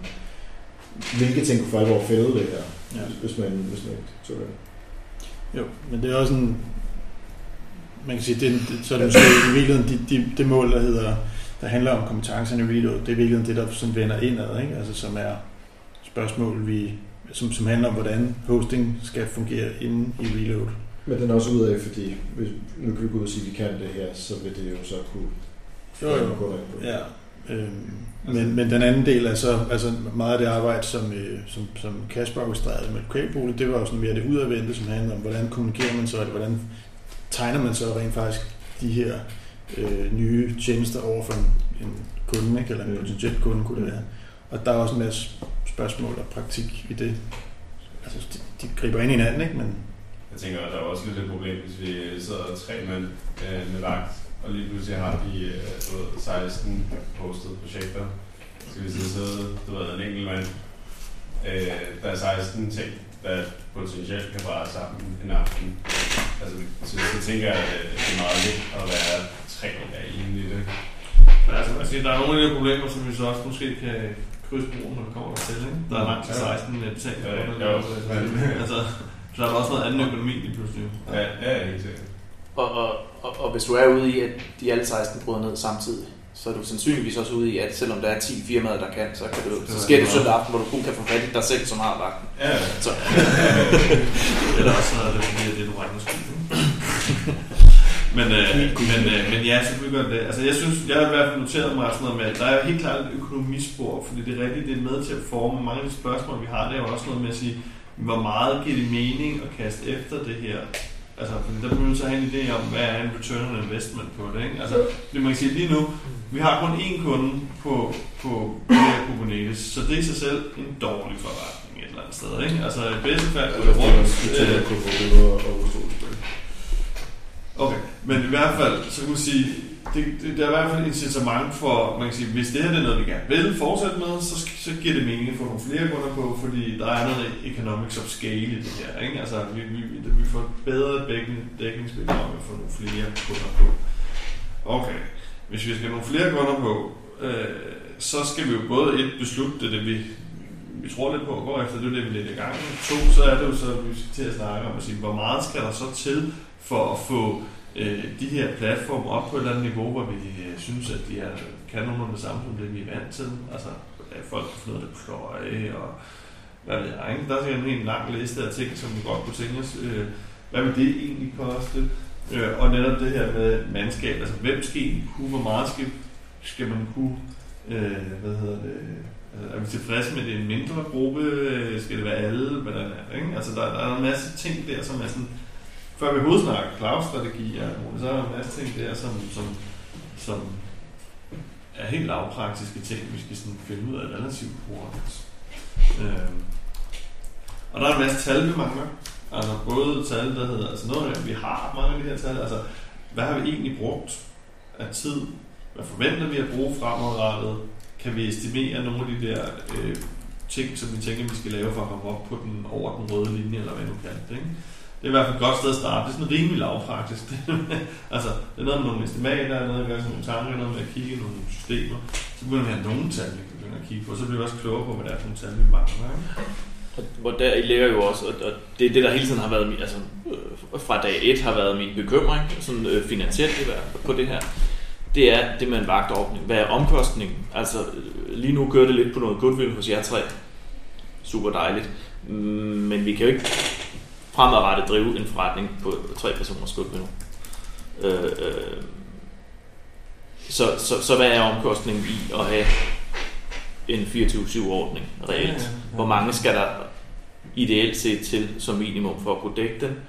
hvilke ting kunne for alvor fælde det her, Ja. hvis man, hvis man tog det. Jo, men det er også en... Man kan sige, det, det, så er det måske i virkeligheden de, de, det mål, der hedder, der handler om kompetencerne i videoet, det er i virkeligheden det, der sådan vender indad, ikke? Altså, som er spørgsmål, vi, som, som handler om, hvordan hosting skal fungere inde i Reload. Men den er også ud af, fordi hvis, nu kan vi gå ud og sige, at vi kan det her, så vil det jo så kunne Jo, jo. Ja, øhm, men, men den anden del er så altså meget af det arbejde, som, øh, som, som Kasper orkestrerede med lokalbolig, det var jo sådan mere det udadvendte, som handler om, hvordan kommunikerer man så, eller hvordan tegner man så rent faktisk de her øh, nye tjenester over for en, en kunde, ikke? eller en Mm. potentiel kunde kunne det være. Og der er også en masse spørgsmål og praktik i det. Altså, de, de griber ind i hinanden, ikke? Men Jeg tænker, at der er også lidt et problem, hvis vi sidder tre mænd øh, med vagt, og lige pludselig har de øh, du ved, 16 postede projekter. Så skal vi så sidde, du ved, en enkelt mand. Øh, der er 16 ting, der potentielt kan bare sammen en aften. Altså, så, så tænker jeg, at det er meget lidt at være tre der er inde i det. Men altså, siger, der er nogle af de problemer, som vi så også måske kan krydse broen, når vi kommer dertil. Ikke? Der er langt til 16 med betalt. Ja, ja, altså, så er der også noget andet økonomi lige pludselig. Ja, ja, helt sikkert. Og, og, og, og hvis du er ude i, at de alle 16 bryder ned samtidig, så er du sandsynligvis også ude i, at selvom der er 10 firmaer, der kan, så, kan du, så sker det søndag aften, hvor du kun kan få fat i dig selv, som har vagten. Ja, Så, Eller også er det fordi, at det er du regner skyld. men, øh, men, øh, men ja, så gør det. Altså, jeg synes, jeg har i hvert fald noteret mig sådan noget med, at der er helt klart et økonomispor, fordi det er rigtigt, det er med til at forme mange af de spørgsmål, vi har. Det er jo også noget med at sige, hvor meget giver det mening at kaste efter det her Altså, fordi der bliver man så have en idé om, hvad er en return on investment på det, ikke? Altså, det man kan sige lige nu, vi har kun én kunde på, på det her Kubernetes, så det er i sig selv en dårlig forretning et eller andet sted, ikke? Altså, i bedste fald går det rundt. øh, Okay, men i hvert fald, så kan man sige, det, det, der er i hvert fald et incitament for, man kan sige, hvis det her det er noget, vi gerne vil fortsætte med, så, så giver det mening at få nogle flere kunder på, fordi der er noget economics of scale i det her. Ikke? Altså, vi, vi, vi, vi får bedre dækning, dækningsbidrag med at få nogle flere kunder på. Okay, hvis vi skal have nogle flere kunder på, øh, så skal vi jo både et beslutte det, det vi, vi tror lidt på at gå efter, det er det, vi lidt i gang med. To, så er det jo så, at vi skal til at snakke om at sige, hvor meget skal der så til for at få øh, de her platforme op på et eller andet niveau, hvor vi øh, synes, at de er, kan nogen det samme, som det vi er vant til. Altså, at folk kan få noget at pløje, og hvad ved jeg. Der er sikkert en lang liste af ting, som vi godt kunne tænke os. Øh, hvad vil det egentlig koste? Øh, og netop det her med mandskab, altså hvem skal egentlig kunne, hvor meget skal, skal man kunne, øh, hvad hedder det, øh, er vi tilfredse med, at det er en mindre gruppe, øh, skal det være alle, hvordan er det, ikke? Altså der, der er en masse ting der, som er sådan, før vi hovedsnakker cloud-strategi, og muligt, så er der en masse ting der, som, som, som er helt lavpraktiske ting, vi skal sådan finde ud af relativt hurtigt. Øhm. Og der er en masse tal, vi mangler. Altså både tal, der hedder, altså noget af, vi har mange af de her tal, altså hvad har vi egentlig brugt af tid? Hvad forventer vi at bruge fremadrettet? Kan vi estimere nogle af de der øh, ting, som vi tænker, vi skal lave for at komme op på den, over den røde linje, eller hvad nu kan det, ikke? Det er i hvert fald et godt sted at starte. Det er sådan rimelig lavpraktisk. altså, det er noget med nogle estimater, noget med nogle tanker, noget med at kigge i nogle systemer. Så begynder vi at have nogle tal, vi kan begynde at kigge på. Så bliver vi også klogere på, hvad det er for nogle tal, vi mangler. Ikke? Og Hvor der I ligger jo også, og det er det, der hele tiden har været, min- altså øh, fra dag 1 har været min bekymring, sådan øh, finansielt i hvert på det her, det er det med en vagtordning. Hvad er omkostningen? Altså øh, lige nu kører det lidt på noget goodwill hos jer tre. Super dejligt. Mm, men vi kan jo ikke fremadrettet drive en forretning på tre personers goodwill. Øh, øh, så, så, så hvad er omkostningen i at have en 24-7-ordning reelt? Ja, ja, ja. Hvor mange skal der ideelt set til som minimum for at kunne dække den?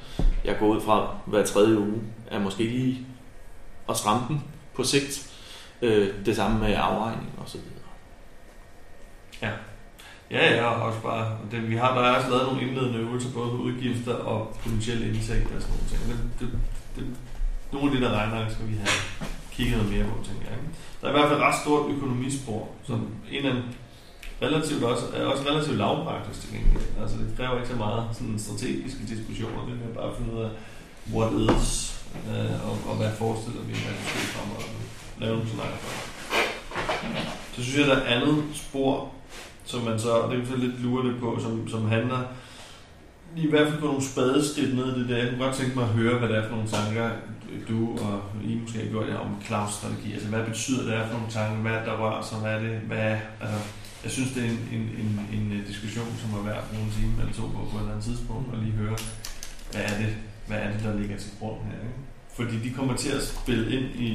Jeg går ud fra, hver tredje uge er måske lige at stramme den på sigt. Øh, det samme med afregning og så videre. Ja, ja, og også bare, det, vi har der er også lavet nogle indledende øvelser, både på udgifter og potentielle indtægter og sådan nogle ting. Det, det, det, nogle af de der regner skal vi have kigget noget mere på, tænker jeg. Der er i hvert fald et ret stort økonomispor, som en af relativt også, er også relativt lavpraktisk til gengæld. Altså det kræver ikke så meget sådan strategiske diskussioner, det er bare at finde ud af, what is, øh, og, og hvad forestiller vi, hvad vi skal fremover. Lave nogle scenarier for. Så synes jeg, der er andet spor, som man så, og det kan så lidt lure lidt på, som, som handler i hvert fald på nogle spadeskridt ned i det der. Jeg kunne godt tænke mig at høre, hvad det er for nogle tanker, du og I måske har gjort jer om Klaus-strategi. Altså, hvad betyder det er for nogle tanker? Hvad der rører sig? Hvad er det? Hvad er, altså, jeg synes, det er en, en, en, en øh, diskussion, som er værd at bruge en time eller to på på et eller andet tidspunkt, og lige høre, hvad er det, hvad er det der ligger til grund her? Ikke? Fordi de kommer til at spille ind i,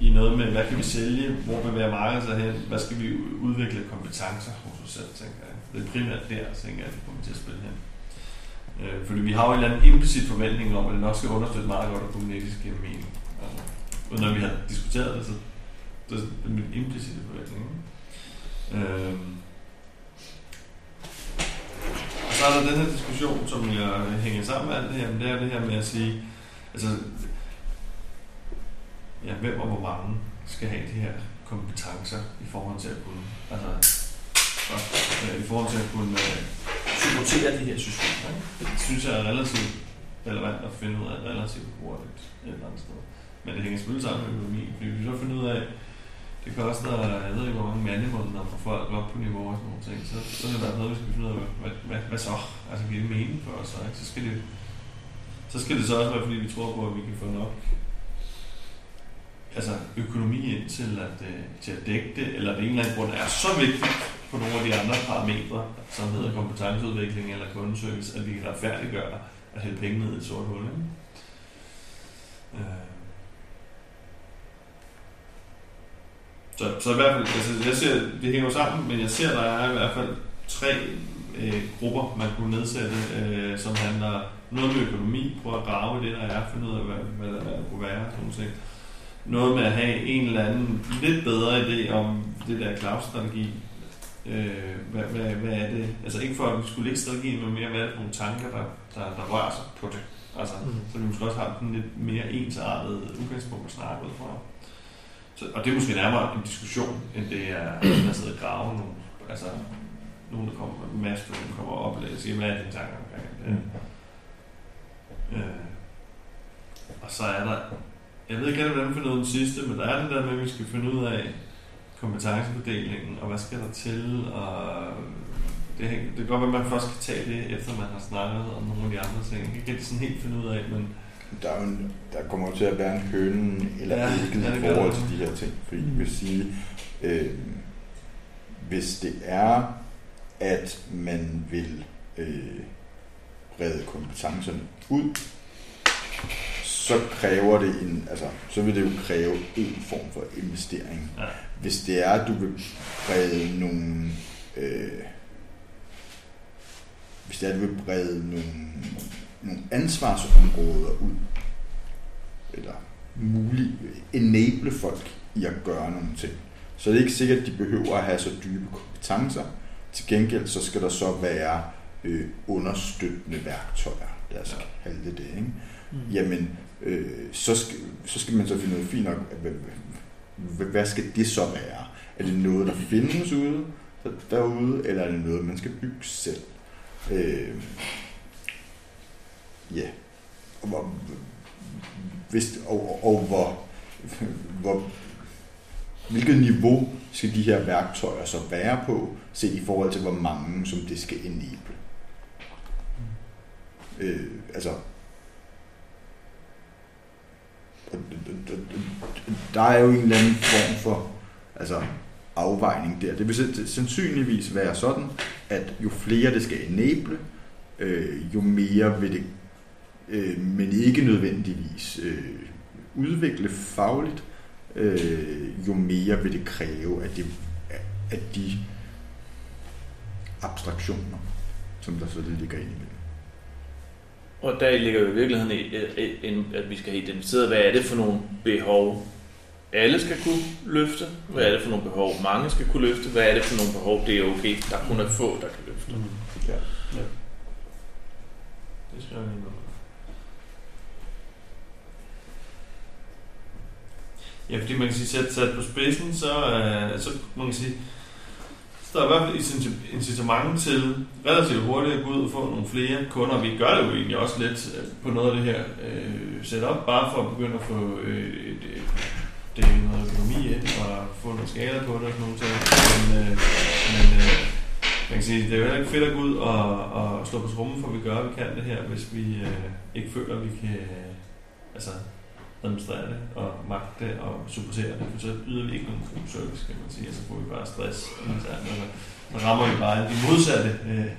i noget med, hvad kan vi sælge, hvor bevæger markedet sig hen, hvad skal vi udvikle kompetencer hos os selv, tænker jeg. Det er primært der, tænker jeg, at det kommer til at spille hen. Øh, fordi vi har jo en eller anden implicit forventning om, at det nok skal understøtte meget godt, at Kubernetes giver mening. Altså, uden at vi har diskuteret det, så det er min implicite forventning. Øh, Og så er der den her diskussion, som jeg hænger sammen med alt det her, men det er det her med at sige, altså, ja, hvem og hvor mange skal have de her kompetencer i forhold til at kunne, altså, godt, øh, i forhold til at kunne øh, supportere de her systemer. Ikke? Det synes jeg er relativt relevant at finde ud af relativt hurtigt et eller andet sted. Men det hænger selvfølgelig sammen med økonomi, fordi vi så finder ud af, det koster, jeg ved ikke hvor mange mandemåneder for folk op på niveau og sådan nogle ting, så, så er det været noget, vi skal finde ud af, hvad, hvad, hvad, hvad så? Altså giver det mening for os så, ikke? Så skal det, så skal det så også være, fordi vi tror på, at vi kan få nok altså økonomi ind til at, øh, til at dække det, eller det en eller anden grund er så vigtigt på nogle af de andre parametre, som hedder kompetenceudvikling eller kundeservice, at vi kan retfærdiggøre at hælde penge ned i et sort hul. Ikke? Øh. Så, så i hvert fald, altså, jeg ser, det hænger jo sammen, men jeg ser, der er i hvert fald tre øh, grupper, man kunne nedsætte, øh, som handler noget med økonomi, prøve at grave i det, der er, finde ud af, hvad, hvad, der, hvad der kunne være, sådan nogle ting. Noget med at have en eller anden lidt bedre idé om det der cloud-strategi. Øh, hvad, hvad, hvad er det? Altså ikke for, at vi skulle lægge strategien, men mere, hvad er det for nogle tanker, der, der, der rører sig på det. Altså, Mm. så vi måske også har en lidt mere ensartet udgangspunkt at snakke ud fra. Så, og det er måske nærmere en diskussion, end det er, at sidder og grave nogle, altså, nogen, der kommer, en masse, der kommer op og siger, hvad er dine tanker omkring det? Øh, og så er der, jeg ved ikke, hvordan vi finder ud af den sidste, men der er det der med, at vi skal finde ud af kompetencefordelingen, og hvad skal der til, og det, det kan godt være, at man først kan tage det, efter man har snakket om nogle af de andre ting. Jeg kan ikke sådan helt finde ud af, men Der, er en, der kommer jo til at være en høne eller Ja, ægget ja, i forhold til de her ting. Fordi jeg vil sige, øh, hvis det er, at man vil øh, brede kompetencerne ud, så kræver det en, altså, så vil det jo kræve en form for investering. Ja. Hvis det er, at du vil brede nogle, øh, hvis det er, at du vil brede nogle, nogle ansvarsområder ud, eller muligt enable folk i at gøre nogle ting, så er det ikke sikkert, at de behøver at have så dybe kompetencer. Til gengæld så skal der så være øh, understøttende værktøjer, lad os Ja. kalde det det. Ikke? Mm. Jamen, øh, så, skal, så skal man så finde ud af, fint nok, hvad, hvad, skal det så være? Er det noget, der findes ude, derude, eller er det noget, man skal bygge selv? Øh, ja. Og, hvor, hvis, og, og hvor, hvor, hvilket niveau skal de her værktøjer så være på, set i forhold til, hvor mange som det skal enable? Øh, altså, der er jo en eller anden form for altså, afvejning der. Det vil sandsynligvis være sådan, at jo flere det skal enable, øh, jo mere vil det, øh, men ikke nødvendigvis øh, udvikle fagligt, øh, jo mere vil det kræve, at, det, at de abstraktioner, som der så ligger inde i og der ligger jo i virkeligheden, i- i- en- at vi skal have identificeret, hvad er det for nogle behov, alle skal kunne løfte? Hvad er det for nogle behov, mange skal kunne løfte? Hvad er det for nogle behov, det er okay, der kun er få, der kan løfte? Mm. Ja. det skal jeg lige. Ja, fordi man kan sige, sat, sat på spidsen, så, øh, så man kan sige, så der er i hvert fald incitament til relativt hurtigt at gå ud og få nogle flere kunder. Vi gør det jo egentlig også lidt øh, på noget af det her øh, setup, bare for at begynde at få øh, et, et, det er noget økonomi ind og få noget skala på det og sådan nogle ting. Men, øh, men øh, man kan sige, det er jo heller ikke fedt at gå ud og, og slå på trummen, for vi gør, at vi kan det her, hvis vi øh, ikke føler, at vi kan øh, altså, administrere det og magte det og supportere det, for så yder vi ikke nogen god service, kan man sige, og så får vi bare stress. internt, og så, så rammer vi bare de modsatte øh,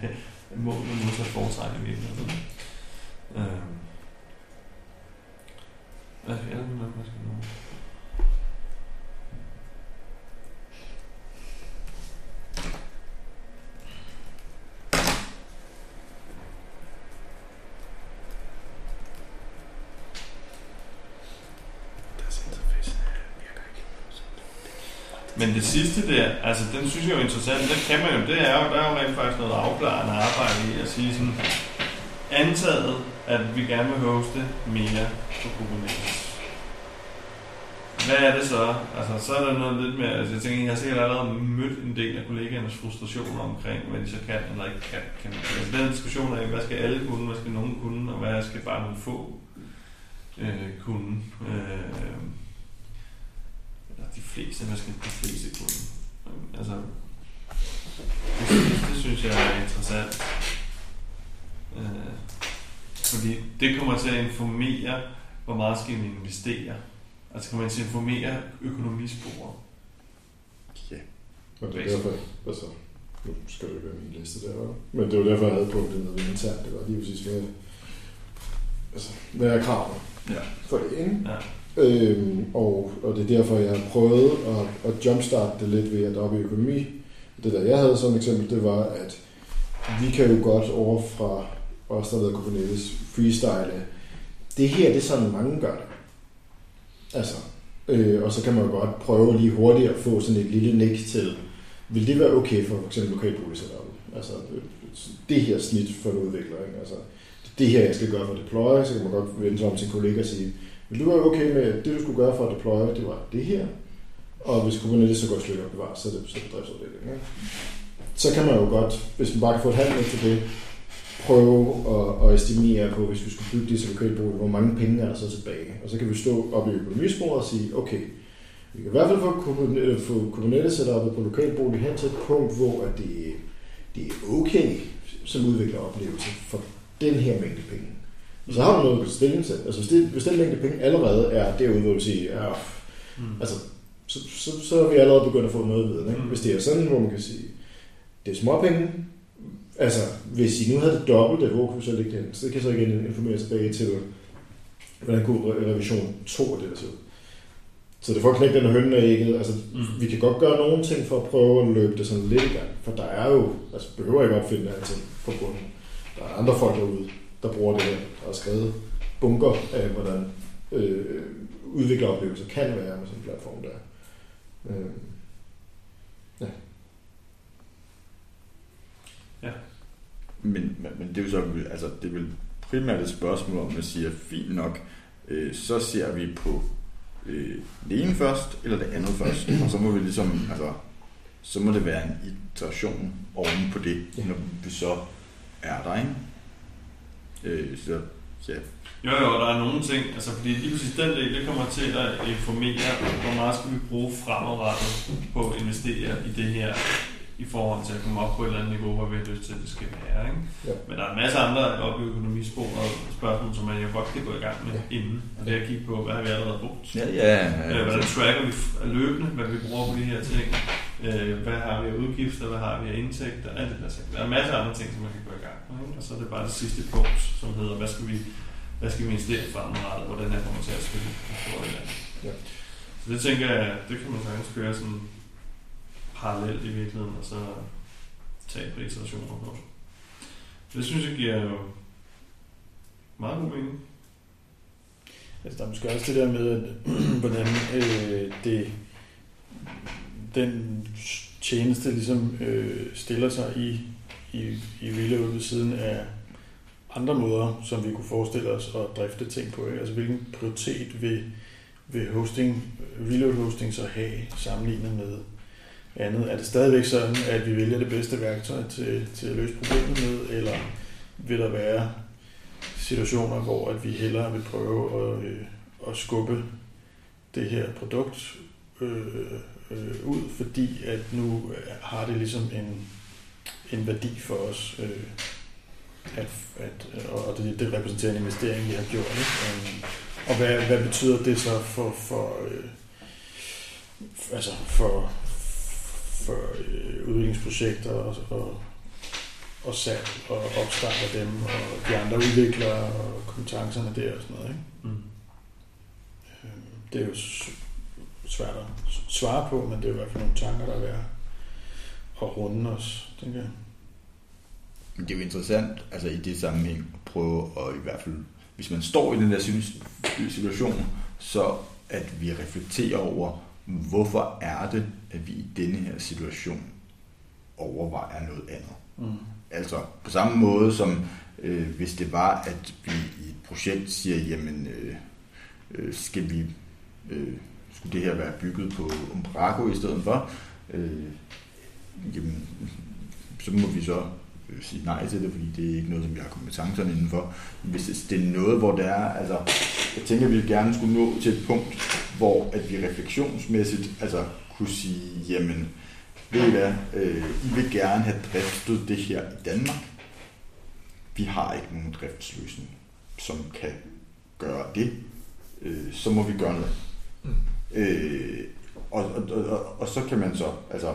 mål og modsatte foretræk i virkeligheden. Øh. Hvad er det, hvad skal nu? Men det sidste der, altså den synes jeg er interessant, den kan man jo, det er jo, der er jo rent faktisk noget afklarende arbejde i at sige sådan, antaget, at vi gerne vil hoste mere på Kubernetes. Hvad er det så? Altså, så er der noget lidt mere, altså jeg tænker, jeg har sikkert allerede mødt en del af kollegaernes frustrationer omkring, hvad de så kan eller ikke kan. kan man altså, den diskussion af, hvad skal alle kunne, hvad skal nogen kunne, og hvad skal bare nogle få øh, kunne. Øh, de fleste, hvad skal de fleste kunne? Altså, det, synes- det synes jeg er interessant. Øh, fordi det kommer til at informere, hvor meget skal vi investere. Altså kan man til at informere økonomisporet. Ja. Og det er derfor, altså, nu skal det ikke være min liste der, hva'? men det var derfor, jeg havde på det med internt. Det var lige præcis, hvad, altså, hvad er kravene Ja. for det, ikke? Ja. Øhm, og, og det er derfor, jeg har prøvet at, at jumpstarte det lidt ved at oppe i økonomi. Det der, jeg havde som eksempel, det var, at vi kan jo godt over fra os, der ved Kubernetes, freestyle. Det her, det er sådan, mange gør det. Altså, øh, og så kan man jo godt prøve lige hurtigt at få sådan et lille nik til, vil det være okay for f.eks. lokalboligsetup? Altså, øh, det her snit for en udvikler, ikke? Altså, det her, jeg skal gøre for deploy, så kan man godt vende sig om til kollega og sige, men du være okay med, at det, du skulle gøre for at deploye, det var det her, og hvis Kubernetes så går i stykker og bevares, så er det, så er det driftsafdeling. Ikke? Så kan man jo godt, hvis man bare kan få et halvt til det, prøve at, at estimere på, hvis vi skulle bygge det, så vi kan bruge hvor mange penge er der så tilbage. Og så kan vi stå op i økonomisporet og sige, okay, vi kan i hvert fald få Kubernetes, øh, få Kubernetes setupet på lokalbolig hen til et punkt, hvor at det, det er okay som udvikler oplevelse for den her mængde penge. Så har du noget at stilling til. Altså hvis, det, hvis den mængde penge allerede er derude, hvor du siger, ja, Mm. altså, så, så, så er vi allerede begyndt at få noget viden. Ikke? Mm. Hvis det er sådan, hvor man kan sige, det er småpenge. Altså, hvis I nu havde det dobbelte, hvor kunne vi så lægge det hen? Så det kan så igen informere tilbage til, hvordan kunne re- revision 2 af det der se ud. Så det at knække den hønne af ægget. Altså, Mm. vi kan godt gøre nogle ting for at prøve at løbe det sådan lidt i gang. For der er jo, altså behøver ikke opfinde alting fra bunden. Der er andre folk derude, der bruger det og skrevet bunker af, hvordan øh, udvikleroplevelser kan være med sådan en platform der. Øh, Men, men, men det er jo så, altså det er vel primært et spørgsmål om, at man siger, fint nok, øh, så ser vi på øh, det ene først, eller det andet først, og så må vi ligesom, altså, så må det være en iteration oven på det, Ja. når vi så er der, ikke? Øh, så, ja. Jo, jo, der er nogle ting, altså fordi lige præcis den del, det kommer til at informere, hvor meget skal vi bruge fremadrettet på at investere i det her, i forhold til at komme op på et eller andet niveau, hvor vi har lyst til, at det skal være. Ikke? Ja. Men der er en masse andre op i økonomisporet spørgsmål, som man jo godt kan gå i gang med Ja. inden. Og det er at kigge på, hvad har vi allerede brugt? Ja, ja, Øh, ja. hvordan tracker vi løbende, hvad vi bruger på de her ting? Øh, hvad har vi af udgifter? Hvad har vi af indtægter? Alt det der ting. Der er en masse andre ting, som man kan gå i gang med. Ikke? Og så er det bare det sidste punkt, som hedder, hvad skal vi, hvad skal vi investere fremadrettet, hvor den her kommer til at spille. Ja. Så det tænker jeg, det kan man sagtens køre sådan parallelt i virkeligheden, og så tage på iterationer på. Det synes jeg giver jo meget god mening. Altså, der er måske også det der med, at, hvordan øh, det, den tjeneste ligesom øh, stiller sig i, i, i Villa ved siden af andre måder, som vi kunne forestille os at drifte ting på. Ikke? Altså, hvilken prioritet vil, vil hosting, reload hosting så have sammenlignet med andet? Er det stadigvæk sådan, at vi vælger det bedste værktøj til, til at løse problemet med, eller vil der være situationer, hvor at vi hellere vil prøve at, øh, at skubbe det her produkt øh, øh, ud, fordi at nu har det ligesom en, en værdi for os, øh, at, at, og det, det repræsenterer en investering, vi har gjort. Ikke? Øhm, og hvad, hvad betyder det så for, for, øh, altså for, for øh, udviklingsprojekter og, og, og salg og opstart af dem, og de andre udviklere og kompetencerne der og sådan noget. Ikke? Mm. Øh, Det er jo svært at svare på, men det er jo i hvert fald nogle tanker, der er værd at runde os, tænker jeg. Men det er jo interessant, altså i det sammenhæng, at prøve at i hvert fald, hvis man står i den der situ- situation, så at vi reflekterer over, hvorfor er det, at vi i denne her situation overvejer noget andet. Mm. Altså på samme måde som øh, hvis det var, at vi i et projekt siger, jamen øh, øh, skal vi, øh, skulle det her være bygget på Umbraco i stedet for, øh, jamen, så må vi så øh, sige nej til det, fordi det er ikke noget, som vi har kompetencerne indenfor. Hvis det er noget, hvor det er, altså, jeg tænker, at vi gerne skulle nå til et punkt, hvor at vi refleksionsmæssigt altså, kunne sige, jamen, ved I hvad, øh, I vil gerne have driftet det her i Danmark. Vi har ikke nogen driftsløsning, som kan gøre det. Øh, så må vi gøre noget. Øh, og, og, og, og så kan man så, altså,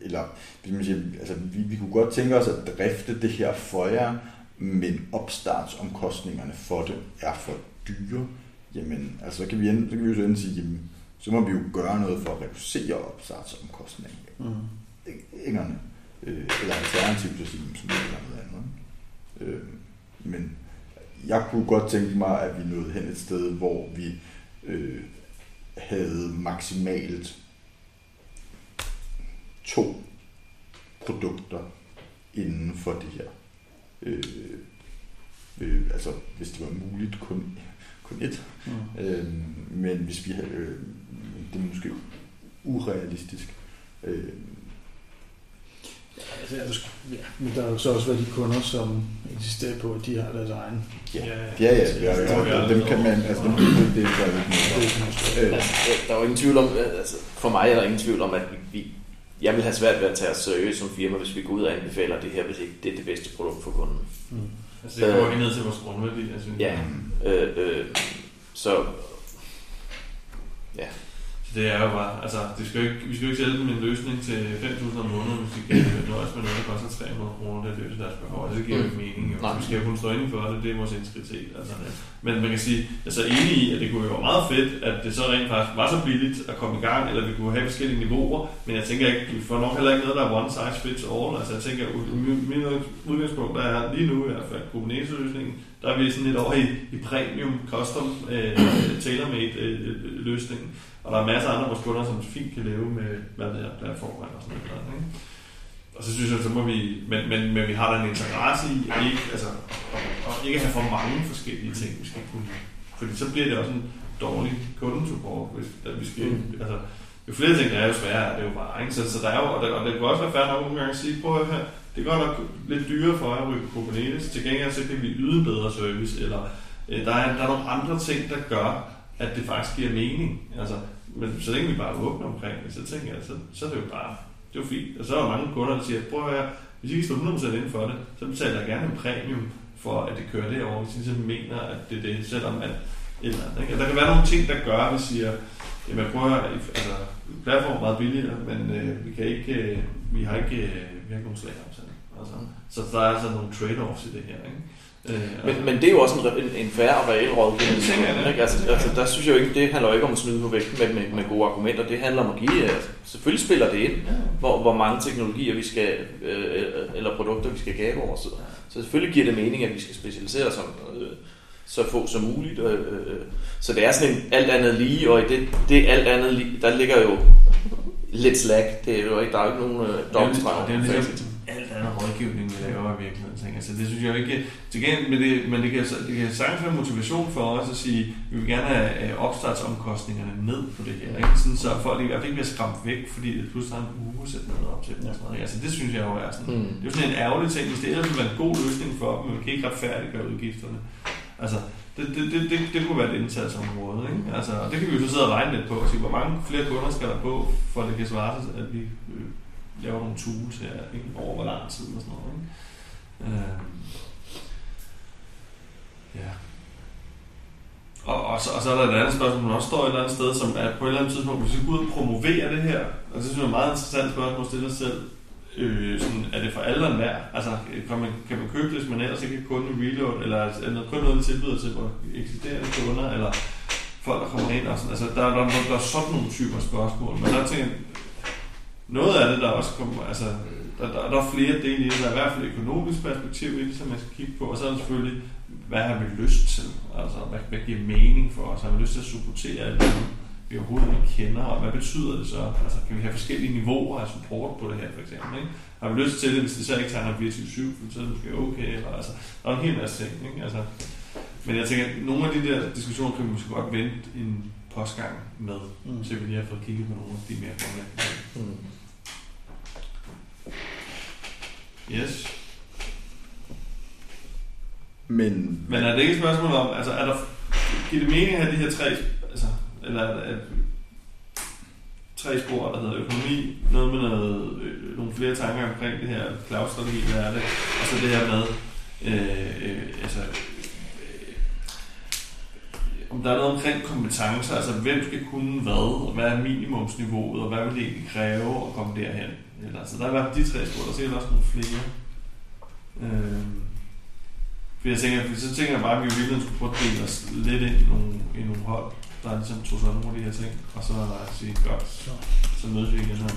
eller hvis man siger, altså, vi, vi kunne godt tænke os at drifte det her for jer, men opstartsomkostningerne for det er for dyre. Jamen, altså, så kan vi, ende, så kan vi jo så sige, jamen, så må vi jo gøre noget for at reducere opstartsomkostningerne. Mm. Engerne. øh, eller alternativt sige, "Jamen, så må vi gøre noget andet. Øh, men jeg kunne godt tænke mig, at vi nåede hen et sted, hvor vi øh, havde maksimalt to produkter inden for det her. Øh, øh, altså, hvis det var muligt, kun, kun et. Mm. Øh, men hvis vi havde, øh, det er måske urealistisk. Øh, Altså, jeg skal- ja, men der er jo så også været de kunder, som eksisterer på, at de har deres egen. ja, Ja, ja, ja, ja, det ja, aldrig dem kan man, altså dem, det, det der jo ikke Det noget. er sådan noget større. Øh, Altså, der er jo ingen tvivl om, altså, for mig er der ingen tvivl om, at vi jeg vil have svært ved at tage os seriøst som firma, hvis vi går ud og anbefaler det her, hvis ikke det er det bedste produkt for kunden. Mm. Altså, det går ikke ned til vores grundværdi, synes. Ja. Øh, øh, så Så det er jo bare, altså, det skal jo ikke, vi skal jo ikke sælge dem en løsning til 5.000 om måneden, hvis de kan nøjes med noget, der koster 300 kroner, det løser deres behov. Altså, det giver jo ikke mening. Jo. Vi skal jo kunne stå inden for det, det er vores integritet. Altså. Men man kan sige, jeg er så enig i, at det kunne jo være meget fedt, at det så rent faktisk var så billigt at komme i gang, eller vi kunne have forskellige niveauer, men jeg tænker ikke, vi får nok heller ikke noget, der er one size fits all. Altså jeg tænker, min udgangspunkt der er lige nu i hvert fald Kubernetes-løsningen, der er vi sådan lidt over i, i premium, custom, øh, tailor-made øh, løsningen. Og der er masser af andre vores kunder, som fint kan leve med, hvad det er, platformer og sådan noget. Ikke? Og så synes jeg, så må vi, men, men, men vi har da en interesse i at ikke, altså, at, ikke have for mange forskellige ting, vi skal kunne. Fordi så bliver det også en dårlig kundesupport, hvis at vi skal, Mm. altså, jo flere ting der er, jo sværere er det jo bare. Ikke? Så, så der er jo, og det, og det kan også være fair nok nogle gange at sige, prøv at høre det er godt nok lidt dyrere for jer at rykke på Kubernetes, til gengæld så kan vi yde en bedre service, eller øh, der, er, der er nogle andre ting, der gør, at det faktisk giver mening. Altså, men så længe vi bare er åbne omkring det, så tænker jeg, så, så er det jo bare, det er jo fint. Og så er der mange kunder, der siger, prøv at høre, hvis I ikke står 100% inden for det, så betaler jeg gerne en premium for, at det kører derovre, hvis I ligesom mener, at det er det, selvom at eller andet. Ikke? Og der kan være nogle ting, der gør, at vi siger, jamen prøv at altså, platform er meget billigere, men øh, vi kan ikke, øh, vi har ikke, øh, vi har ikke nogen slag Altså, så der er altså nogle trade-offs i det her. Ikke? Øh, Men, men det er jo også en, en, en færre og reel rådgivning. Det da. Ikke? Altså, altså, der synes jeg jo ikke, det handler ikke om at snyde på vægten med, med, med gode argumenter. Det handler om at give, altså, selvfølgelig spiller det ind, hvor, hvor mange teknologier vi skal, øh, eller produkter vi skal gabe over. Så, så selvfølgelig giver det mening, at vi skal specialisere os om øh, så få som muligt. Øh, øh, så det er sådan en alt andet lige, og i det, det alt andet lige, der ligger jo lidt slack. Det er jo ikke, der er jo ikke nogen øh, Det jo dobbeltstreg. det er jo ligesom alt andet rådgivning, vi laver i virkeligheden. Tænker. jeg. Så det synes jeg jo ikke... Til gengæld, men det, men det kan, det kan sagtens være motivation for os at sige, vi vil gerne have øh, opstartsomkostningerne ned på det her. Ikke? Sådan, så folk i hvert fald ikke bliver skræmt væk, fordi det pludselig har en uge at sætte noget op til. dem og sådan noget. Altså, det synes jeg jo er sådan... Mm. Det er jo sådan en ærgerlig ting, hvis det ellers ville være en god løsning for dem, men man kan ikke retfærdiggøre udgifterne. Altså, det, det, det, det, det kunne være et indsatsområde. Ikke? Altså, og det kan vi jo så sidde og regne lidt på og sige, hvor mange flere kunder skal der på, for at det kan svare sig, at vi øh, laver nogle tools her ikke? over hvor lang tid og sådan noget. Ikke? Øh, ja. Og, og, så, og så er der et andet spørgsmål, som også står et eller andet sted, som er på et eller andet tidspunkt, hvis vi går ud og promovere det her, og det synes jeg er et meget interessant spørgsmål at stille sig selv, øh, sådan, er det for alle og enhver? Altså, kan man, kan man købe det, hvis man ellers ikke kan kunde reload, eller er det kun noget, vi tilbyder til vores eksisterende kunder, eller folk, der kommer ind og sådan. Altså, der, der, der, der er sådan nogle typer spørgsmål, men der tænker jeg, noget af det, der også kommer, altså, der, der, der er flere dele i det, der er i hvert fald et økonomisk perspektiv i det, som man skal kigge på, og så er der selvfølgelig, hvad har vi lyst til? Altså, hvad, hvad giver mening for os? Har vi lyst til at supportere alt det, vi overhovedet ikke kender, og hvad betyder det så? Altså, kan vi have forskellige niveauer af support på det her, for eksempel? Ikke? Har vi lyst til det, hvis det så ikke tegner 24-7, så er det måske okay, eller altså, der er en hel masse ting, ikke? Altså, men jeg tænker, at nogle af de der diskussioner kan vi måske godt vente en postgang med, Mm. så vi lige har fået kigget på nogle af de mere grundlæggende. Mm. Yes. Men, Men er det ikke et spørgsmål om, altså er der, giver det mening at have de her tre, altså, eller er, er, tre spor, der hedder økonomi, noget med noget, øh, nogle flere tanker omkring det her cloud-strategi, hvad er det, og så det her med, øh, øh, altså, øh, om der er noget omkring kompetencer, altså hvem skal kunne hvad, og hvad er minimumsniveauet, og hvad vil det egentlig kræve at komme derhen. Eller, altså, der er i hvert fald de tre spor, der er sikkert også nogle flere. Øh, for jeg tænker, for så tænker jeg bare, at vi i virkeligheden skulle prøve at dele os lidt ind i nogle, i nogle hold, der ligesom tog sig nogle af de her ting, og så sige, godt, så mødes vi igen om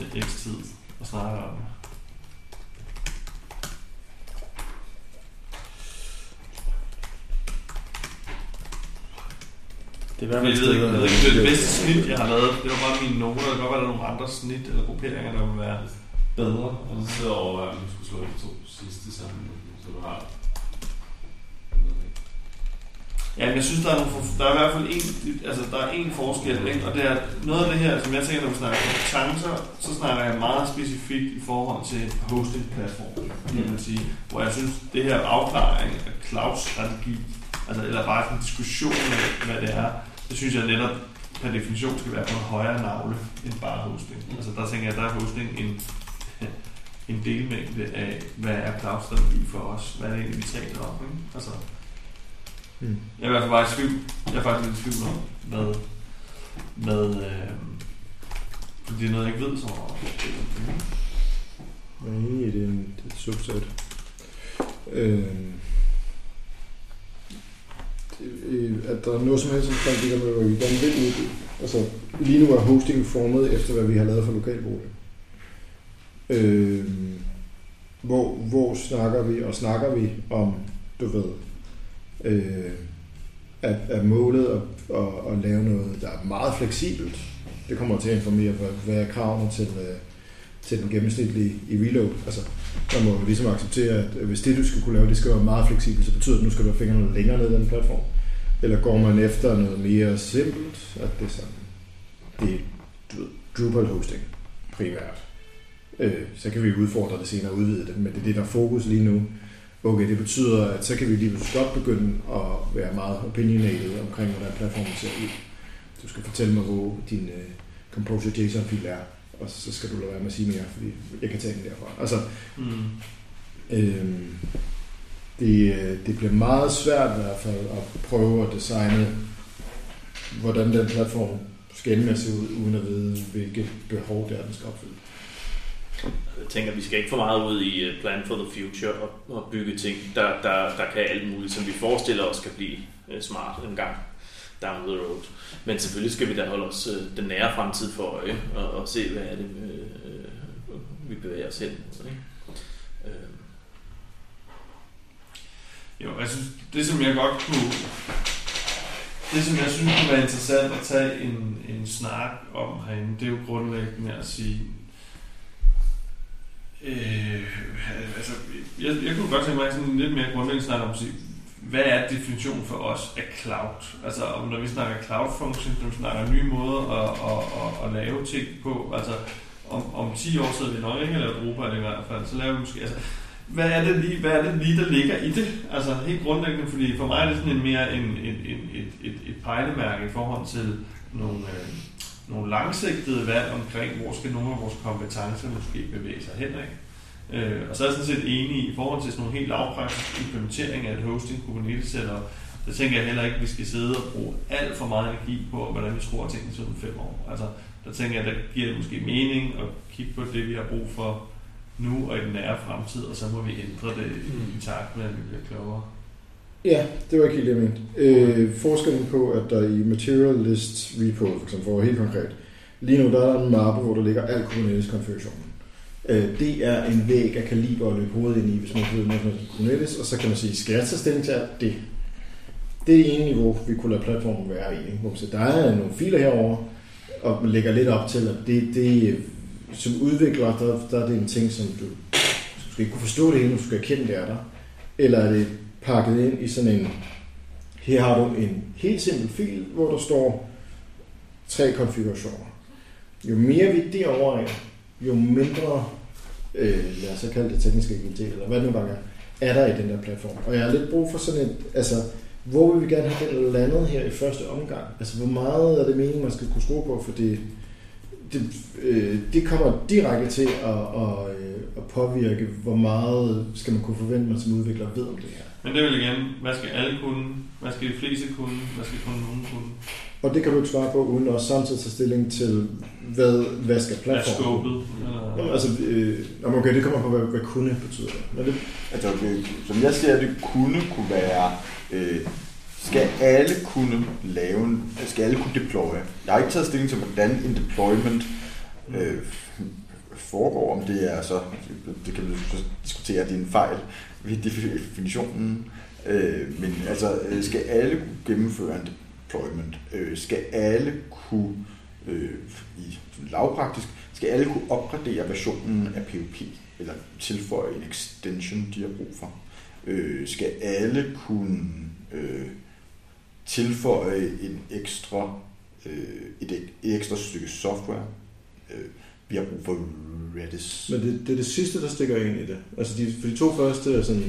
øh, x tid. og snakker om det. Det er i hvert fald jeg ved ikke, det er det bedste snit, jeg har lavet. Det var bare mine noter. Det kan godt være, der er nogle andre snit eller grupperinger, der vil være bedre. Og så sidder jeg over, at man skulle slå de to sidste sammen, så du har... Ja, men jeg synes, der er, nogle, der er i hvert fald en, altså, der er en forskel, ikke? og det er noget af det her, som jeg tænker, når vi snakker kompetencer, så snakker jeg meget specifikt i forhold til hosting-platformen, kan man sige, hvor jeg synes, det her afklaring af cloud-strategi, altså, eller bare en diskussion af, hvad det er, det synes jeg netop per definition skal være på en højere navle end bare hosting. Altså der tænker jeg, der er hosting en, en delmængde af, hvad er cloud-strategi for os, hvad er det egentlig, vi taler om, ikke? Altså, Mm. jeg er i hvert fald bare i tvivl. Jeg er faktisk lidt i tvivl om, hvad, hvad øh, det er noget, jeg ikke ved så meget om. Jeg er enig i, det er, en, det er et subset. Øh, Øh, at der er noget som helst omkring det der med, hvad vi gerne vil udbyde. Altså, lige nu er hosting formet efter, hvad vi har lavet for lokalbolig. Øh, hvor, hvor snakker vi, og snakker vi om, du ved, øh, at, at målet at, at, at lave noget, der er meget fleksibelt. Det kommer til at informere, hvad, hvad er kravene til, øh, til den gennemsnitlige i reload. Altså, der må du ligesom acceptere, at øh, hvis det, du skal kunne lave, det skal være meget fleksibelt, så betyder det, at nu skal du have fingrene længere ned i den platform. Eller går man efter noget mere simpelt, at det er sådan, det er du ved, Drupal hosting primært. Øh, så kan vi udfordre det senere og udvide det, men det er det, der er fokus lige nu. Okay, det betyder, at så kan vi lige pludselig godt begynde at være meget opinionated omkring, hvordan platformen ser ud. Du skal fortælle mig, hvor din øh, Composer JSON-fil er, og så skal du lade være med at sige mere, fordi jeg kan tage den derfra. Altså, Mm. Øhm, det, det bliver meget svært i hvert fald at prøve at designe, hvordan den platform skal ende ud, uden at vide, hvilke behov det er, den skal opfylde. Jeg tænker, vi skal ikke for meget ud i øh, Plan for the Future og, og bygge ting, der, der, der kan alt muligt, som vi forestiller os skal blive øh, smart en gang down the road. Men selvfølgelig skal vi da holde os øh, den nære fremtid for øje og, og se, hvad er det, øh, øh vi bevæger os hen. mod, Ikke? Øh, Jo, jeg synes, det som jeg godt kunne... Det som jeg synes kunne være interessant at tage en, en snak om herinde, det er jo grundlæggende at sige... Øh, altså, jeg, jeg kunne godt tænke mig sådan en lidt mere grundlæggende snak om at sige, hvad er definitionen for os af cloud? Altså, om når vi snakker cloud function, når vi snakker nye måder at, at, at, at lave ting på, altså om, om 10 år sidder vi nok ikke og laver Europa i hvert fald, så laver vi måske, altså, hvad er det lige, hvad er det lige der ligger i det? Altså helt grundlæggende, fordi for mig er det sådan en mere en, en, en, et, et, et pejlemærke i forhold til nogle, øh, nogle langsigtede valg omkring, hvor skal nogle af vores kompetencer måske bevæge sig hen, ikke? Øh, og så er jeg sådan set enig i forhold til sådan nogle helt lavpraktisk implementering af et hosting Kubernetes setup, så tænker jeg heller ikke, at vi skal sidde og bruge alt for meget energi på, hvordan vi skruer tingene om fem år. Altså, der tænker jeg, at der giver det måske mening at kigge på det, vi har brug for nu og i den nære fremtid, og så må vi ændre det i takt med, at vi bliver klogere. Ja, det var ikke helt det, jeg mente. Øh, forskellen på, at der i Material List Repo, for eksempel, for helt konkret, lige nu der er der en mappe, hvor der ligger al Kubernetes-konfigurationen. Øh, det er en væg af kaliber at løbe hovedet ind i, hvis man ved noget om Kubernetes, og så kan man sige, skal jeg tage stilling til alt det? Det er det ene niveau, vi kunne lade platformen være i. Ikke? Hvor man siger, der er nogle filer herover og man lægger lidt op til, at det, det som udvikler, der, der er det en ting, som du, du skal ikke kunne forstå det hele, du skal erkende, det er der. Eller er det pakket ind i sådan en, her har du en helt simpel fil, hvor der står tre konfigurationer. Jo mere vi derovre er, jo mindre, øh, lad os så kalde det tekniske agilitet, eller hvad det nu bare er, er der i den der platform. Og jeg har lidt brug for sådan et, altså, hvor vil vi gerne have det landet her i første omgang? Altså, hvor meget er det meningen, man skal kunne skrue på, for det, det, øh, det kommer direkte til at, at, øh, at påvirke, hvor meget skal man kunne forvente, man som udvikler ved om det her. Men det vil igen, hvad skal alle kunne? Hvad skal de fleste kunne? Hvad skal kun nogen kunne? Og det kan du ikke svare på, uden også samtidig tage stilling til, hvad, hvad skal Hvad er platformen? skåbet? Jamen, Eller, altså, øh, okay, det kommer på, hvad, hvad kunne betyder. Men det Altså, det, som jeg ser det, kunne kunne være, øh, skal alle kunne lave, en- skal alle kunne deploye. Jeg har ikke taget stilling til, hvordan en deployment øh, foregår, om det er så, det kan vi diskutere, at det er en fejl ved definitionen, øh, men altså, øh, skal alle kunne gennemføre en deployment? Øh, skal alle kunne, øh, i lavpraktisk, skal alle kunne opgradere versionen af POP, eller tilføje en extension, de har brug for? Øh, skal alle kunne øh, tilføje en ekstra, øh, et, et ekstra stykke software? Øh, vi har brug for Redis. Men det, det er det sidste, der stikker ind i det. Altså de, for de to første er sådan...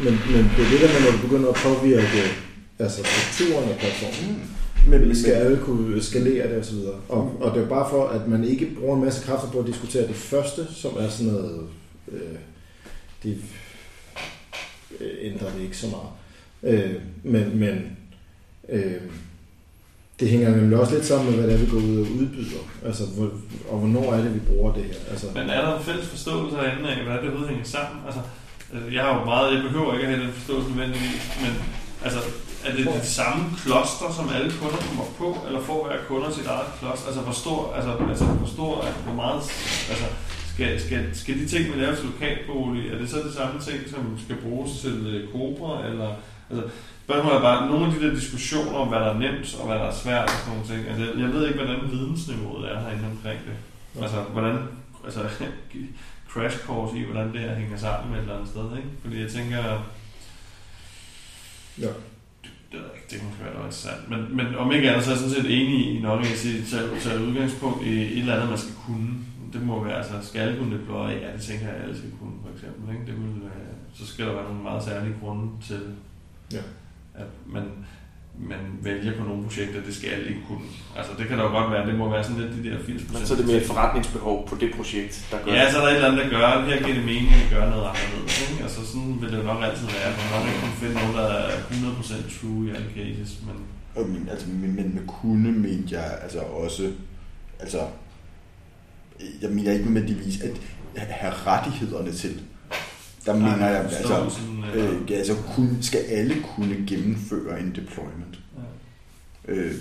Men, men det er det der med, når du begynder at påvirke altså strukturen af platformen. Mm. Men vi skal alle kunne skalere det osv. Og, og det er bare for, at man ikke bruger en masse kræfter på at diskutere det første, som er sådan noget... Øh, det ændrer det ikke så meget. Øh, men men øh, det hænger nemlig også lidt sammen med, hvad det er, vi går ud og udbyder. Altså, hvor, og hvornår er det, vi bruger det her. Altså, Men er der en fælles forståelse herinde af, hvad det overhovedet hænger sammen? Altså, øh, jeg har jo meget, jeg behøver ikke at have den forståelse nødvendigvis, men altså, er det det samme kloster, som alle kunder kommer på, eller får hver kunder sit eget kloster? Altså, hvor stor, altså, altså, hvor stor, hvor meget, altså, skal, skal, skal de ting, vi laver til lokalbolig, er det så det samme ting, som skal bruges til kobra, Cobra, eller, altså, Spørgsmålet er bare, nogle af de der diskussioner om, hvad der er nemt og hvad der er svært og sådan nogle ting. Altså, jeg- jeg ved ikke, hvordan vidensniveauet er herinde omkring det. Altså, hvordan, altså, crash course i, hvordan det her hænger sammen et eller andet sted, ikke? Fordi jeg tænker, Ja det, ved jeg ikke, det kan måske være noget interessant. Men, men om ikke andet, så er jeg sådan set enig i nok, at jeg siger, tage, tage udgangspunkt i et eller andet, man skal kunne. Det må være, altså, skal alle kunne deploye? Ja, det tænker jeg, at alle skal kunne, for eksempel. Ikke? Det vil, være, så skal der være nogle meget særlige grunde til, Ja. at man, man vælger på nogle projekter, det skal alle ikke kunne. Altså, det kan da jo godt være, det må være sådan lidt de der 80 Men så er det mere et forretningsbehov på det projekt, der gør Ja, så er der et eller andet, der gør, her giver det mening, at vi gør noget anderledes. Ikke? Altså sådan vil det jo nok altid være. Man kan nok ikke kunne finde nogen, der er 100% true i alle cases, men Og men, altså, men, men med kunne mente jeg altså også, altså, jeg mener ikke nødvendigvis at have rettighederne til. Der Nej, mener jeg, altså, sådan, øh, øh, ja, altså kun, skal alle kunne gennemføre en deployment. ja. Øh,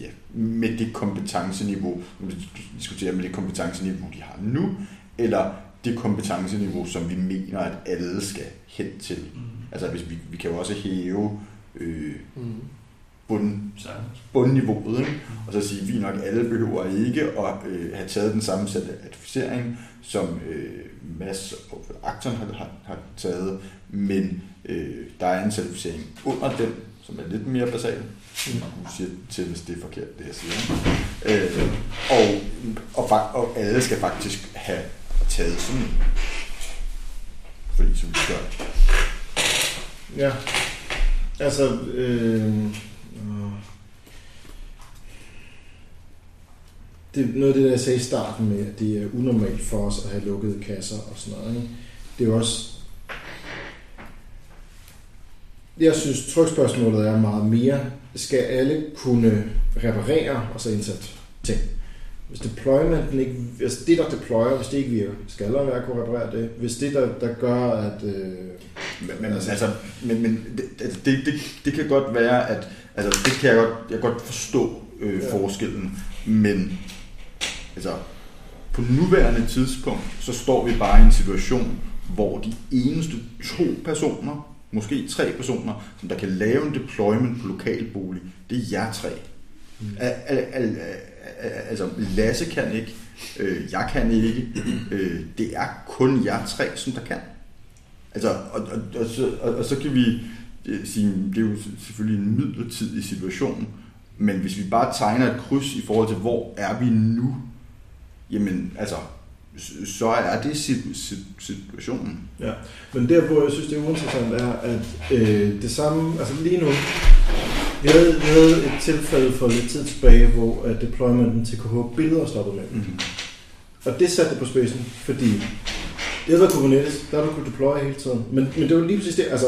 ja, med det kompetenceniveau, nu diskuterer med det kompetenceniveau, de har nu, eller det kompetenceniveau, som vi mener, at alle skal hen til. Mm. Altså, hvis vi, vi kan jo også hæve øh, Mm. bund, bundniveauet, ikke? og så sige, at vi nok alle behøver ikke at øh, have taget den samme certificering, som øh, Mads og Acton har, har, har taget, men øh, der er en certificering under den, som er lidt mere basal. Mm. Nu siger jeg til, hvis det er forkert, det jeg siger. Øh, og, og, og alle skal faktisk have taget sådan en. Fordi så vi gør. Ja. Altså, øh, det er noget af det, der jeg sagde i starten med, at det er unormalt for os at have lukkede kasser og sådan noget. Ikke? Det er jo også... Jeg synes, trykspørgsmålet er meget mere, skal alle kunne reparere og så indsætte ting? Hvis deploymenten ikke, hvis det, der deployer, hvis det ikke virker, skal alle være kunne reparere det. Hvis det, der, der gør, at... Øh, Men, men altså, men, men det, altså, det, det, det kan godt være, at altså, det kan jeg godt, jeg kan godt forstå øh, Ja. forskellen, men altså, på nuværende tidspunkt, så står vi bare i en situation, hvor de eneste to personer, måske tre personer, som der kan lave en deployment på lokalbolig, det er jer tre. Mm. Al, al, al, altså, Lasse kan ikke, øh, jeg kan ikke, øh, det er kun jer tre, som der kan. Altså, og, og, og, så, og, og så kan vi øh, sige, det er jo selvfølgelig en midlertidig situation, men hvis vi bare tegner et kryds i forhold til, hvor er vi nu, jamen altså, så er det sit- sit- situationen. Ja, men der hvor jeg synes det er uinteressant er, at øh, det samme, altså lige nu, vi havde, vi havde et tilfælde for lidt tid tilbage, hvor uh, deploymenten til KH billeder stoppede med. Mm-hmm. Og det satte det på spidsen, fordi det havde været Kubernetes, der du kunne deploye hele tiden. Men, men det var lige præcis det, altså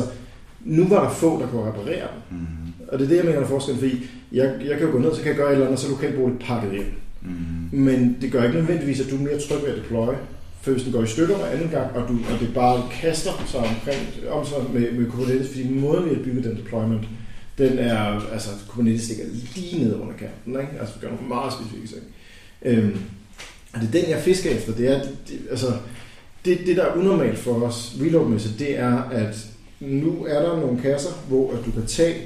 nu var der få, der kunne reparere den. Mm-hmm. Og det er det, jeg mener er forskellen, fordi jeg, jeg kan jo gå ned, så kan jeg gøre et eller andet, og så er lokalboligt pakket ind. Mm. Men det gør ikke nødvendigvis, at du er mere tryg ved at deploye. For hvis den går i stykker hver anden gang, og, du, og det bare kaster sig omkring, om sig med, med Kubernetes, fordi måden vi har bygget den deployment, den er, altså Kubernetes ligger lige nede under kanten, ikke? Altså vi gør nogle meget specifikke ting. Øhm, Og det er den, jeg fisker efter. Det er, det, altså, det, det, der er unormalt for os reloadmæssigt, det er, at nu er der nogle kasser, hvor at du kan tage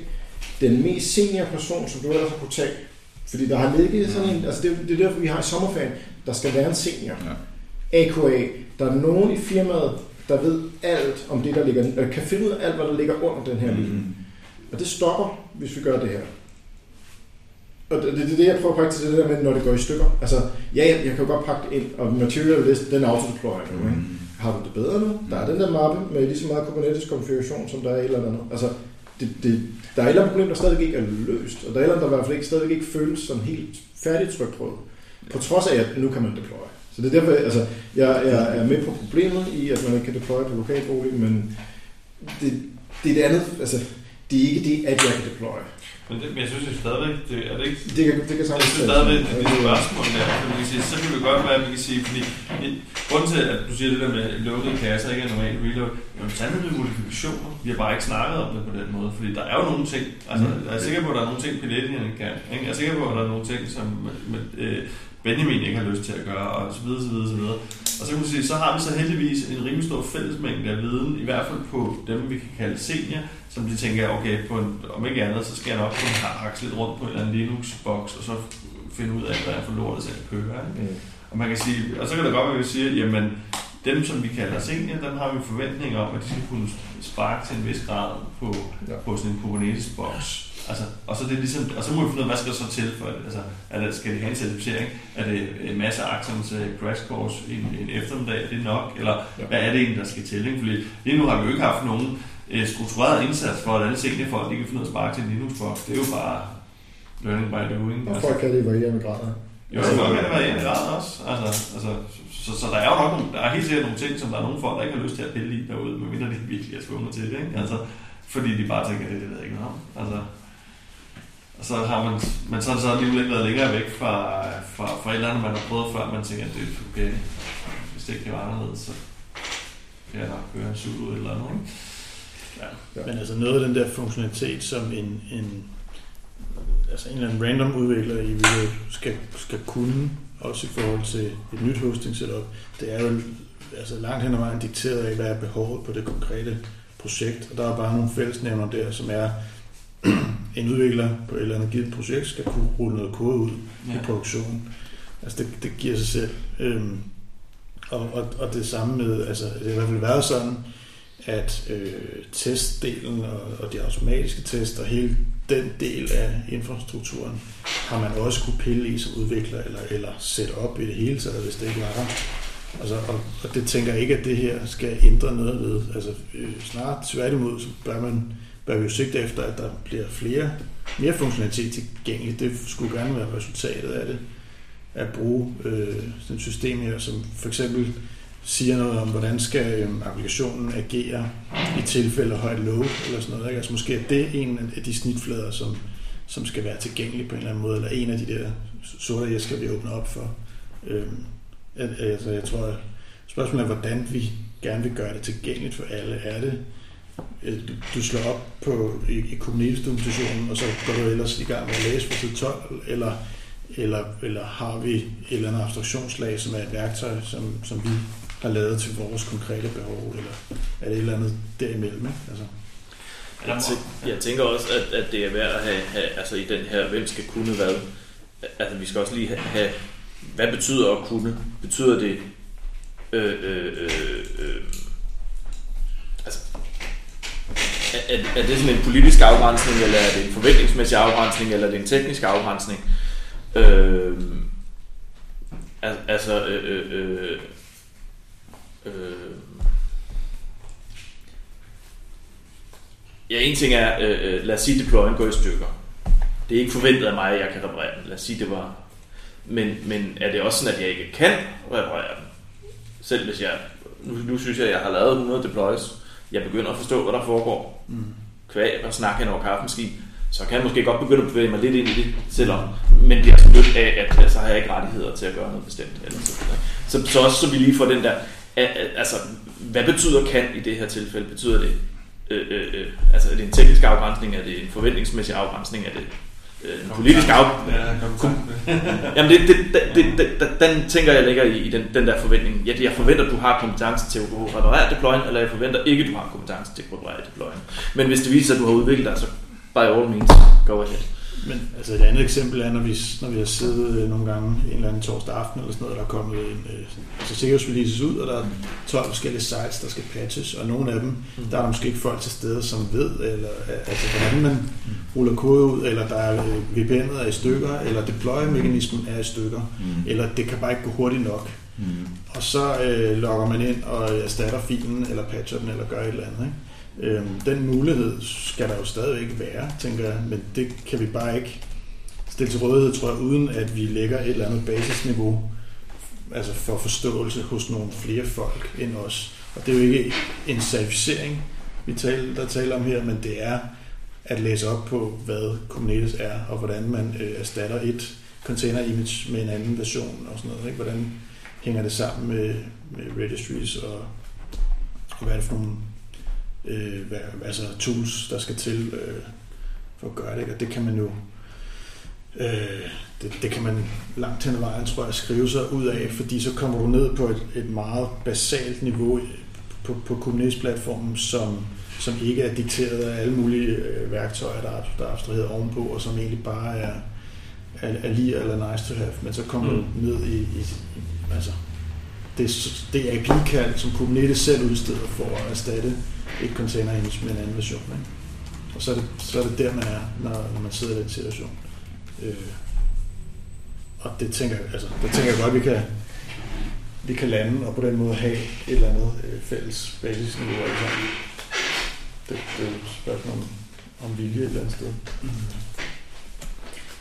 den mest senior person, som du ellers har kunne tage. Fordi der har ligget sådan en, altså det, det er derfor, vi har i sommerferien, der skal være en senior. Ja. AKA, der er nogen i firmaet, der ved alt om det, der ligger, øh, kan finde ud af alt, hvad der ligger under den her linje. Mm. Og det stopper, hvis vi gør det her. Og det, det er det, jeg prøver at praktisere det der med, når det går i stykker. Altså, ja, jeg, jeg kan jo godt pakke det ind, og material list, den autodeployer nu, ikke? Mm. Har du det bedre nu? Der er den der mappe med lige så meget Kubernetes konfiguration, som der er et eller andet. Altså, det, det, der er et eller andet problem, der stadig ikke er løst, og der er et eller andet, der i hvert fald ikke, stadig ikke føles som helt færdigt trykprøvet. På trods af, at nu kan man deploye. Så det er derfor, altså, jeg, jeg er med på problemet i, at man ikke kan deploye på lokalbolig, men det, det er det andet, altså, det er ikke det, at jeg kan deploye. Men, det, men jeg synes jo stadigvæk, det er det ikke Det kan, det kan Jeg sagtens synes stadigvæk, det er et spørgsmål der, man kan sige, så kan det godt være, at vi kan sige, fordi grunden til, at du siger det der med lukkede kasser ikke er normalt reload, jamen sandheden med modifikationer, vi har bare ikke snakket om det på den måde, fordi der er jo nogle ting, altså jeg er sikker på, at der er nogle ting, Piletian kan, ikke? jeg er sikker på, at der er nogle ting, som med, med, øh, Benjamin ikke har lyst til at gøre, og så videre, så videre, så videre. Og så kan man sige, så har vi så heldigvis en rimelig stor fællesmængde af viden, i hvert fald på dem, vi kan kalde senior, som de tænker, okay, på en, om ikke andet, så skal jeg nok kunne hakse lidt rundt på en eller anden Linux-boks, og så finde ud af, hvad jeg får lortet til at køre. Ikke? Mm. Og man kan sige, og så kan det godt være, at vi siger, jamen, dem, som vi kalder senior, dem har vi forventninger om, at de skal kunne sparke til en vis grad på, ja. på sådan en Kubernetes-boks. Altså, og så er det ligesom, og så må vi finde ud af, hvad skal der så til for? Altså, er det, skal det have en certificering? Er det en masse aktions uh, crash course i en, en eftermiddag? Er det nok? Eller Ja. hvad er det egentlig, der skal til? Ikke? Fordi lige nu har vi jo ikke haft nogen uh, struktureret indsats for, at alle seniorfolk de kan finde ud af at sparke til en Linux-boks. Det er jo bare learning by doing. Og folk kan det i varierende grader. Jo, det kan det i en grad også. Altså, altså, så, så, der er jo nok nogle, der er helt sikkert nogle ting, som der er nogle folk, der ikke har lyst til at pille i derude, medmindre de virkelig er svunget til det. Ikke? Altså, fordi de bare tænker, det, det ved jeg ikke noget om. Altså, og så har man, men så har det så alligevel ikke været længere væk fra, fra, fra et eller andet, man har prøvet før, man tænker, at det er okay, hvis det ikke kan være anderledes, så kan jeg nok køre en ud eller andet. Ikke? Ja. Men altså noget af den der funktionalitet, som en, en, altså en eller anden random udvikler i Reload skal, skal kunne, også i forhold til et nyt hosting setup, det er jo altså langt hen ad vejen dikteret af, hvad er behovet på det konkrete projekt. Og der er bare nogle fællesnævner der, som er, en udvikler på et eller andet givet projekt skal kunne rulle noget kode ud ja. i produktionen. Altså det, det giver sig selv. Øhm, og, og, og det samme med, altså det har i hvert fald været sådan, at øh, testdelen og, og de automatiske test og hele den del af infrastrukturen har man også kunne pille i som udvikler eller, eller sætte op i det hele taget, hvis det ikke var der. Altså, og, og det tænker jeg ikke, at det her skal ændre noget ved. Altså, øh, snart tværtimod, så bør man bør vi jo sigte efter, at der bliver flere, mere funktionalitet tilgængeligt. Det skulle gerne være resultatet af det. At bruge øh, sådan et system her, som for eksempel siger noget om, hvordan skal øh, applikationen agere i tilfælde af højt load, eller sådan noget. Ikke? Altså måske er det en af de snitflader, som, som skal være tilgængelig på en eller anden måde, eller en af de der sorte æsker, vi åbner op for. Øh, altså, jeg tror, spørgsmålet er, hvordan vi gerne vil gøre det tilgængeligt for alle. Er det, Øh, du, du slår op på, i, i kommunistdokumentationen, og så går du ellers i gang med at læse på side 12, eller, eller, eller har vi et eller andet abstraktionslag, som er et værktøj, som, som vi har lavet til vores konkrete behov, eller er det et eller andet derimellem? Ikke? Altså. Jeg, tæ- jeg tænker også, at, at det er værd at have, have, altså i den her, hvem skal kunne hvad. Altså vi skal også lige have, have hvad betyder at kunne? Betyder det, øh, øh, øh, øh, altså, er, er det sådan en politisk afgrænsning, eller er det en forventningsmæssig afgrænsning, eller er det en teknisk afgrænsning? Øh, al- altså, øh, øh, øh, øh, Ja, en ting er, øh, øh lad os sige, at deployen går i stykker. Det er ikke forventet af mig, at jeg kan reparere den. Lad os sige, det var... Men, men er det også sådan, at jeg ikke kan reparere den? Selv hvis jeg... Nu, nu synes jeg, at jeg har lavet 100 deploys. Jeg begynder at forstå, hvad der foregår. Mm. Kvæg og snakke hen over kaffemaskinen. Så kan jeg måske godt begynde at bevæge mig lidt ind i det, selvom. Men det er stødt af, at, så altså, har jeg ikke rettigheder til at gøre noget bestemt. Eller så, så, så også så vi lige får den der... Altså, hvad betyder kan i det her tilfælde? Betyder det øh, øh, øh, altså er det en teknisk afgrænsning, er det en forventningsmæssig afgrænsning, er det øh, politisk af... Ja, Jamen, det, det, det, det, det, den tænker jeg ligger i, i den, den der forventning. Ja, jeg forventer, at du har kompetence til at kunne reparere deployen, eller jeg forventer ikke, at du har kompetence til at kunne reparere deployen. Men hvis det viser at du har udviklet dig, så by all means, go ahead. Men altså et andet eksempel er, når vi, når vi har siddet øh, nogle gange en eller anden torsdag aften eller sådan noget, der er kommet en øh, altså sikkerhedsreleases ud, og der er 12 forskellige sites, der skal patches, og nogle af dem, Mm. der er der måske ikke folk til stede, som ved, eller, øh, altså, hvordan man ruller kode ud, eller der er øh, VPN'et er i stykker, eller deploy-mekanismen er i stykker, Mm. eller det kan bare ikke gå hurtigt nok. Mm. Og så øh, logger man ind og erstatter filen, eller patcher den, eller gør et eller andet. Ikke? Øhm, den mulighed skal der jo stadigvæk være, tænker jeg, men det kan vi bare ikke stille til rådighed, tror jeg, uden at vi lægger et eller andet basisniveau altså for forståelse hos nogle flere folk end os. Og det er jo ikke en certificering, vi taler, der taler om her, men det er at læse op på, hvad Kubernetes er, og hvordan man øh, erstatter et container image med en anden version og sådan noget. Ikke? Hvordan hænger det sammen med, med registries og, og hvad er det for nogle øh, hvad, altså tools, der skal til øh, for at gøre det. Ikke? Og det kan man jo øh, det, det kan man langt hen ad vejen, tror jeg, skrive sig ud af, fordi så kommer du ned på et, et meget basalt niveau på, på Kubernetes-platformen, som, som ikke er dikteret af alle mulige øh, værktøjer, der er, der er abstraheret ovenpå, og som egentlig bare er, er, er lige eller nice to have. Men så kommer Mm. du ned i, i, altså, det, det er API-kald, som Kubernetes selv udsteder for at erstatte et container image med en anden version. Ikke? Og så er, det, så er det der, man er, når, når man sidder i den situation. Øh, og det tænker, jeg- altså, det tænker jeg godt, vi kan, vi kan lande og på den måde have et eller andet øh, fælles basisniveau. sammen. Det, det er et spørgsmål om, om vilje et eller andet sted.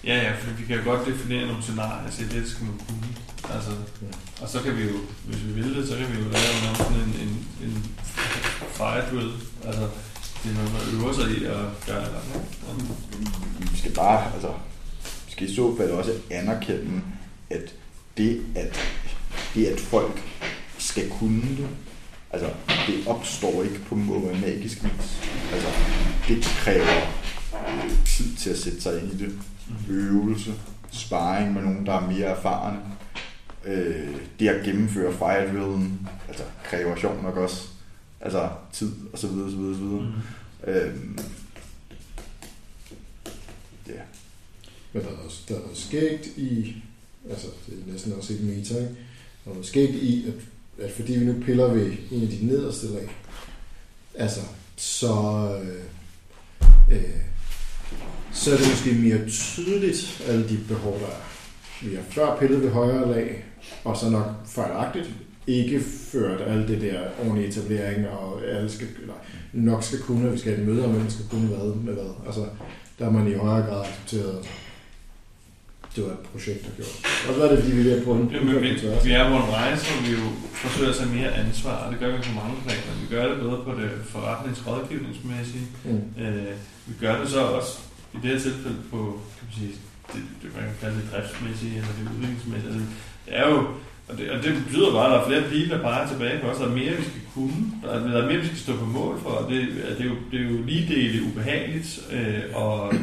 Ja, ja, for vi kan jo godt definere nogle scenarier og sige, det skal man kunne. Altså, og så kan vi jo, hvis vi vil det, så kan vi jo lave sådan en, en, en fire drill. Altså, det er noget, man øver sig i at gøre det. Vi skal bare, altså, vi skal i så fald også anerkende, at det, at, det, at folk skal kunne det, altså, det opstår ikke på måde magisk vis. Altså, det kræver tid til at sætte sig ind i det. Øvelse, sparring med nogen, der er mere erfarne. Øh, det at gennemføre fire drillen, altså kræver sjovt nok også altså tid og så videre, så videre, så videre. Mm. Øhm, ja. Men der er, også, der er noget skægt i, altså det er næsten også ikke meta, ikke? Der er noget skægt i, at, at fordi vi nu piller ved en af de nederste lag, altså så, øh, øh, så er det måske mere tydeligt, alle de behov, der er. Vi har før pillet ved højere lag, og så nok fejlagtigt, ikke ført alt det der ordentlige etablering, og alle skal, eller nok skal kunne, vi skal have et møde om, hvem skal kunne hvad med hvad. Altså, der har man i højere grad accepteret, det var et projekt, der gjorde. Og så er det, fordi vi er ved at prøve en Jamen, vi, vi er på en rejse, hvor vi jo forsøger at tage mere ansvar, og det gør vi på mange planer. Vi gør det både på det forretningsrådgivningsmæssige, Mm. Øh, vi gør det så også i det her tilfælde på, kan man sige, det, det man kan kalde det driftsmæssige eller det udviklingsmæssige. Altså, det er jo, og det, og det betyder bare, at der er flere pile, der peger tilbage på os. Der er mere, vi skal kunne. Der er, der er mere, vi skal stå på mål for. Og det, det, er, jo, det er jo lige dele ubehageligt øh, og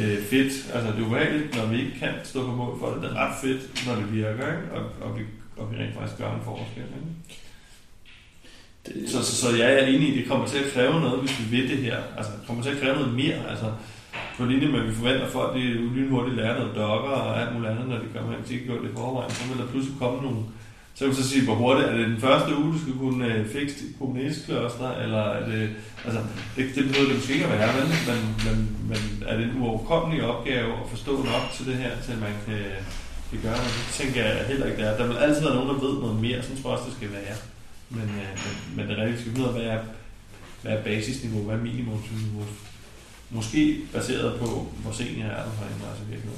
øh, fedt. Altså det er ubehageligt, når vi ikke kan stå på mål for det. Det er ret fedt, når det virker, ikke? Og, og, vi, og vi rent faktisk gør en forskel. Ikke? Det, Så, så, så jeg er enig i, at det kommer til at kræve noget, hvis vi vil det her. Altså, det kommer til at kræve noget mere. Altså, på linje med, at vi forventer folk, at de lynhurtigt lærer noget docker og alt muligt andet, når de kommer hen. De ikke gjort det i forvejen, så vil der pludselig komme nogle... Så kan vi så sige, hvor hurtigt er det den første uge, du skal kunne øh, fikse dit Kubernetes-kloster, eller er det... Altså, det, det behøver det måske ikke at være, vel? Men, men, men er det en uoverkommelig opgave at forstå nok til det her, til at man kan, kan gøre det? Det tænker jeg heller ikke, der er. Der vil altid være nogen, der ved noget mere. Sådan tror jeg også, det skal være. Men, øh, men, men det er rigtigt, vi skal finde ud af, hvad er, hvad er basisniveau, hvad er minimumsniveau. Måske baseret på, hvor senior er du herinde, altså virkelig.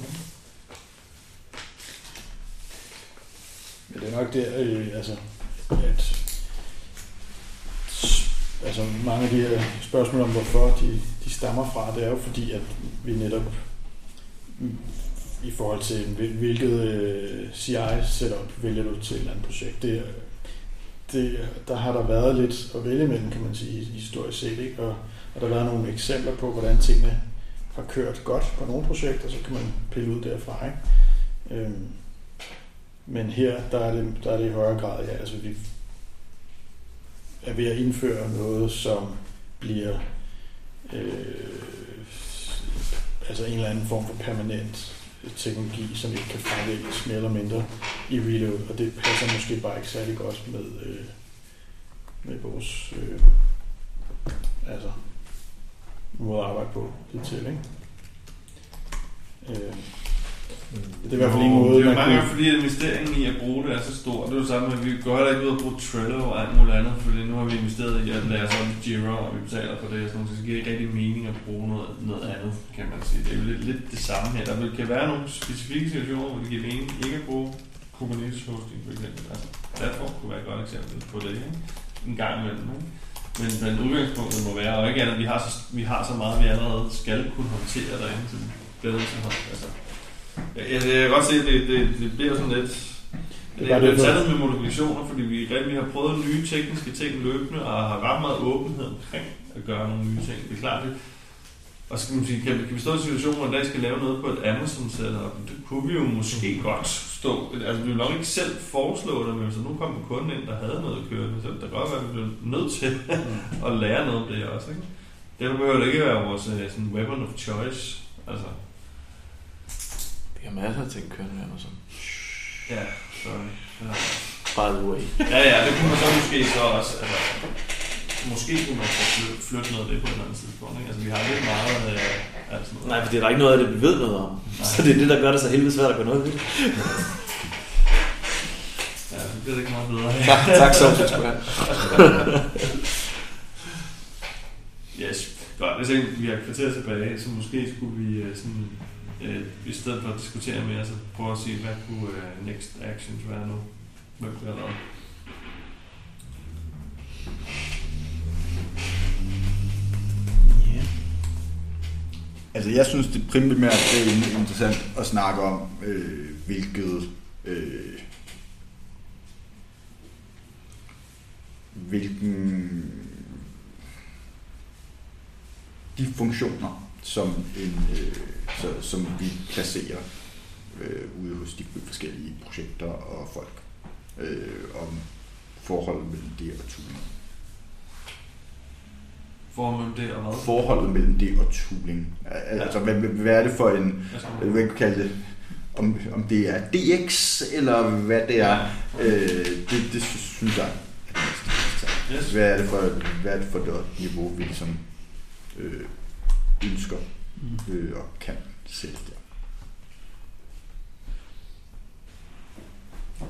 Men det er nok der, øh, altså, at altså, mange af de her spørgsmål om, hvorfor de, de stammer fra, det er jo fordi, at vi netop mm, i forhold til hvilket øh, CI-setup vælger du til et eller andet projekt. Det, det, der har der været lidt at vælge mellem, kan man sige, historisk set. Ikke? Og, og der har været nogle eksempler på, hvordan tingene har kørt godt på nogle projekter, så kan man pille ud derfra. Ikke? Øhm, men her, der er, det, der er det i højere grad, ja, altså vi er ved at indføre noget, som bliver øh, altså en eller anden form for permanent teknologi, som ikke kan fravælges mere eller mindre i reload, og det passer måske bare ikke særlig godt med, øh, med vores øh, altså, måde at arbejde på det til, ikke? Øh, det er i hvert fald en måde, Det er jo man mange gange, fordi investeringen i at bruge det er så stor. Det er jo samme, at vi går heller ikke ud og bruge Trello og alt muligt andet, fordi nu har vi investeret i at lære os om Jira, og vi betaler for det, så det giver ikke rigtig mening at bruge noget, noget andet, kan man sige. Det er jo lidt, lidt det samme her. Der kan være nogle specifikke situationer, hvor det giver mening ikke at bruge Kubernetes hosting, for eksempel. Altså, platform kunne være et godt eksempel på det, ikke? En gang imellem, ikke? Men, men udgangspunktet må være, og ikke andet, vi har, så, vi har så meget, vi allerede skal kunne håndtere derinde, så vi bliver nødt til at. Altså, jeg, jeg, jeg kan godt se, at det, det, det bliver sådan lidt... Det er det, lidt for- sandet med modifikationer, fordi vi, vi har prøvet nye tekniske ting løbende, og har ret meget åbenhed omkring at gøre nogle nye ting. Det er klart, det, og skal, man sige, kan, vi- kan vi stå i en situation, hvor en dag skal lave noget på et Amazon setup? Det kunne vi jo måske godt stå. Altså, vi vil nok ikke selv foreslå det, men hvis nu kom en kunde ind, der havde noget kørende, så det kan godt være, at vi bliver nødt til at lære noget om det også. Ikke? Det behøver ikke være vores øh, sådan weapon of choice. Altså, har masser af ting kørende med Amazon. ja, sorry. Ja. By the way. Ja, ja, det kunne man så måske så også, altså, måske kunne man så flytte, flytte noget af det på et eller andet tidspunkt, ikke? Altså, vi har lidt meget øh, alt sådan noget. Nej, for det er der ikke noget af det, vi ved noget om. Så det er det, der gør det så helvede svært at gøre noget ved det. Ja, så bliver det ikke meget bedre. Tak, tak så, skulle have. Yes. Godt, hvis ikke vi har kvarter tilbage, så måske skulle vi øh, sådan, øh, i stedet for at diskutere mere, så prøve at sige, hvad kunne øh, next actions være nu? Hvad kunne jeg lave? Ja. Altså, jeg synes, det primært er interessant at snakke om, øh, hvilket... Øh, hvilken... De funktioner, som, en, øh, så, som vi placerer øh, ude hos de forskellige projekter og folk, øh, om forholdet mellem det og tooling. Forhold mellem det og hvad? Forholdet mellem det og tooling. Al- Altså, hvad, hvad- hvad er det for en, Hvad kan man kalde det, om, om det er DX, eller hvad det er, øh, det, det synes jeg er det mest. Yes. Hvad er det for, hvad er det for et niveau, vi ligesom øh, ønsker øh, og kan sætte der.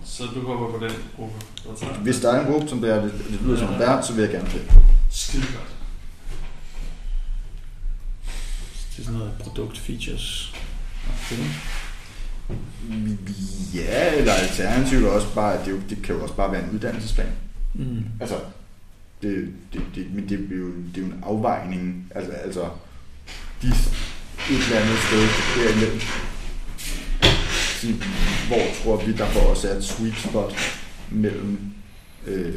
Så du hopper på den gruppe? Hvis der er en gruppe, som det, er, det, det lyder som der, så vil jeg gerne det. Skide godt. Det er sådan noget produkt features. Ja, eller alternativt også bare, det, jo, det kan jo også bare være en uddannelsesplan. Mm. Altså, det, det, det, men det er, jo, det er jo en afvejning. Altså, altså de, et eller andet sted derimellem. Hvor tror vi, der for os er et sweet spot mellem, øh,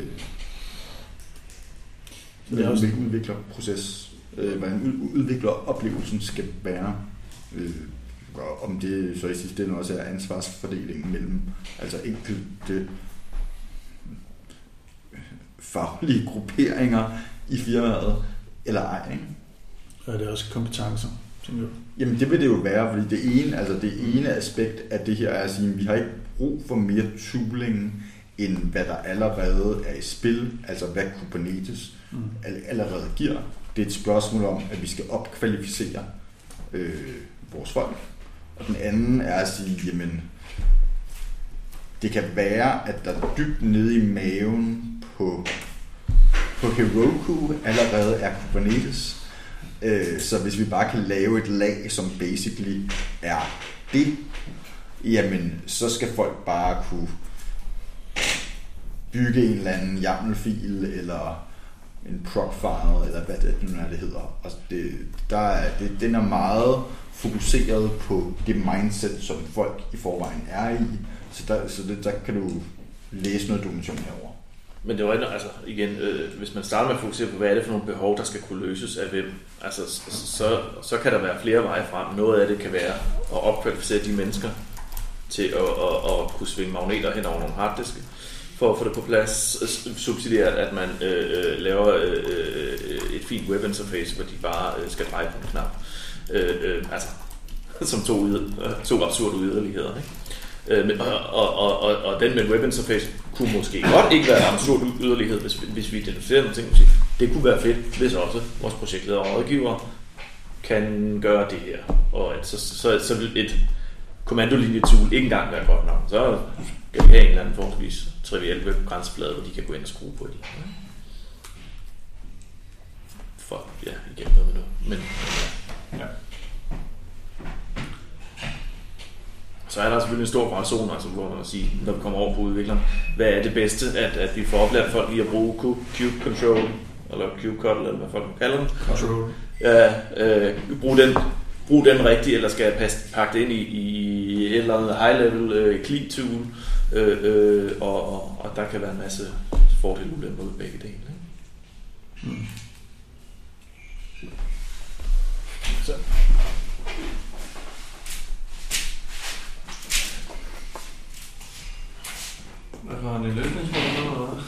mellem også- hvilken udviklerproces, øh, hvordan ud- udvikleroplevelsen skal være. Øh, og om det så i sidste ende også er ansvarsfordelingen mellem altså enkelte faglige grupperinger i firmaet, eller ej. Ikke? Det er også kompetencer, som jo... Jamen det vil det jo være, fordi det ene, altså det ene aspekt af det her er at sige, at vi har ikke brug for mere tooling, end hvad der allerede er i spil, altså hvad Kubernetes Mm. all- allerede giver. Det er et spørgsmål om, at vi skal opkvalificere øh, vores folk. Og den anden er at sige, jamen, det kan være, at der dybt nede i maven på, på Heroku allerede er Kubernetes. Øh, så hvis vi bare kan lave et lag, som basically er det, jamen, så skal folk bare kunne bygge en eller anden YAML-fil, eller en proc-file, eller hvad det nu er, det hedder. Og det, der er, det, den er meget fokuseret på det mindset, som folk i forvejen er i. Så der, så det, der kan du læse noget dokumentation herover. Men det var ikke, altså igen, øh, hvis man starter med at fokusere på, hvad er det for nogle behov, der skal kunne løses af hvem, altså, så, så, så kan der være flere veje frem. Noget af det kan være at opkvalificere de mennesker til at, at, at kunne svinge magneter hen over nogle harddiske, for at få det på plads, subsidieret, at man øh, øh laver øh, øh, et fint webinterface, hvor de bare øh, skal dreje på en knap. Øh, øh, altså, som to, to absurde yderligheder. Ikke? Øh, men- og, og, og, og, den med web interface kunne måske godt ikke være en absurd yderlighed, hvis, hvis vi identificerer nogle ting og det kunne være fedt, hvis også vores projektleder og rådgiver kan gøre det her. Og at så, så, så vil et kommandolinje-tool ikke engang være godt nok. Så skal vi have en eller anden forholdsvis triviel webgrænseflade, hvor de kan gå ind og skrue på det. For, ja, igen noget med noget. Men, Ja. Så er der selvfølgelig en stor variation, altså, hvor man siger, når vi kommer over på udvikleren, hvad er det bedste, at, at vi får oplært folk i at bruge Cube Control, eller Cube Cut, eller hvad folk kalder den. Control. Ja, øh, brug den, brug den rigtigt, eller skal jeg passe, pakke det ind i, i et eller andet high-level øh, clean tool, øh, øh, og, og, og der kan være en masse fordele og ulemper ved begge dele. Ikke? Så. Hvad var det løsningsspor? eller hvad?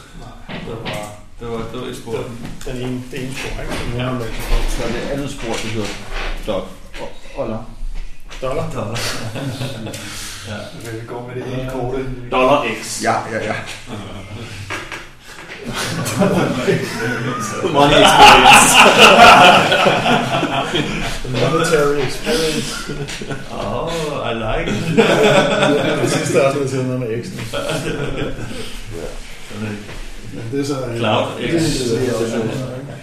Det var, det var, det var et spor. Den ene, det ene spor, ikke? Den Ja. Så er det andet spor, det hedder dot og Oller. Dollar. Dollar. ja. Okay, vi går med det ene korte. Dollar X. Ja, ja, ja. Money experience. Monetary experience. Oh, I like it. det sidste er også noget til noget med X'en. Det er så... en- Cloud X. det, er ikke?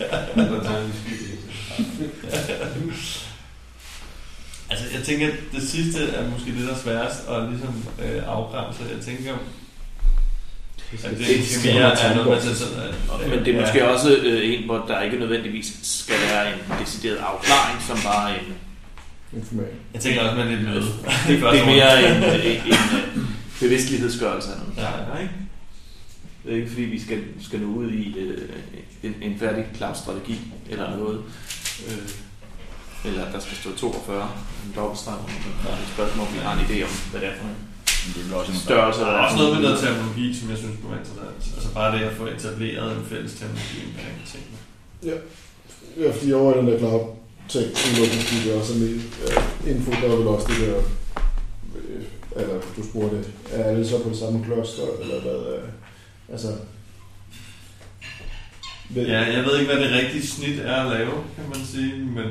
Altså, jeg tænker, at det sidste er måske det, der er sværest at ligesom øh, afgrænse. Jeg tænker, det skal mere er noget, man sådan, at, Men det er måske også øh, en, hvor der ikke nødvendigvis skal være en decideret afklaring, som bare en... Information. Jeg tænker også, at man er lidt møde. Det, det er mere en, en, en, øh, bevidsthedsgørelse af nogle Ja. ikke? Det er ikke fordi, vi skal, skal nå ud i øh, en, en færdig klar strategi eller noget. Øh, eller at der skal stå 42, en dobbeltstreg, og et spørgsmål, om vi har en idé om, hvad det er for en Det er også en størrelse. Der er også noget med noget terminologi, som jeg synes kunne være interessant. Altså bare det at få etableret en fælles terminologi omkring tingene. Ja, fordi over i den der cloud ting, udlukningsstudie også er med øh, info, der er vel også det der, øh, eller du spurgte, er alle så på det samme cluster, eller hvad, øh, altså, ved, Ja, jeg ved ikke, hvad det rigtige snit er at lave, kan man sige, men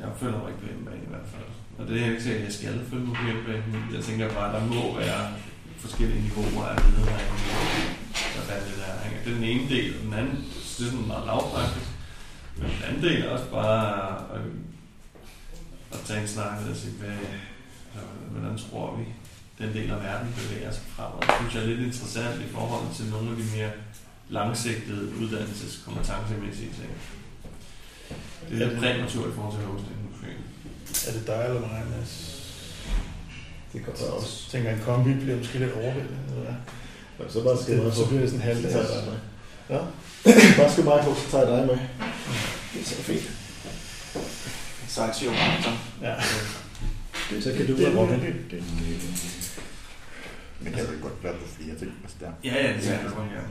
jeg føler mig ikke på hjemmebane i hvert fald. Og det er ikke sikkert, at jeg skal følge mig på hjemmebane, men jeg tænker bare, at der må være forskellige niveauer af viden og hvad det der. Det er den ene del, og den anden, det er sådan meget lavpraktisk. Men den anden del er også bare at, at tage en snak og sige, hvad, altså, hvordan tror vi, den del af verden bevæger sig fremad. Det synes jeg er lidt interessant i forhold til nogle af de mere langsigtede uddannelseskompetencemæssige ting. Det er lidt præmaturt i forhold til hosting. Er det dig eller mig, Mads? det kan jeg også. Tænker, en kombi bliver måske lidt overvældet. Eller hvad? Ja, så bare mig Det, så bliver det sådan halvt. Så tager jeg dig med. Ja. Bare skriv mig på, så tager jeg dig med. Det er så fint. Saxio, Ja. Så kan du Det er være Robin. det- det- Men jeg vil godt være på flere ting, hvis der. Ja, ja, det skal jeg godt gerne.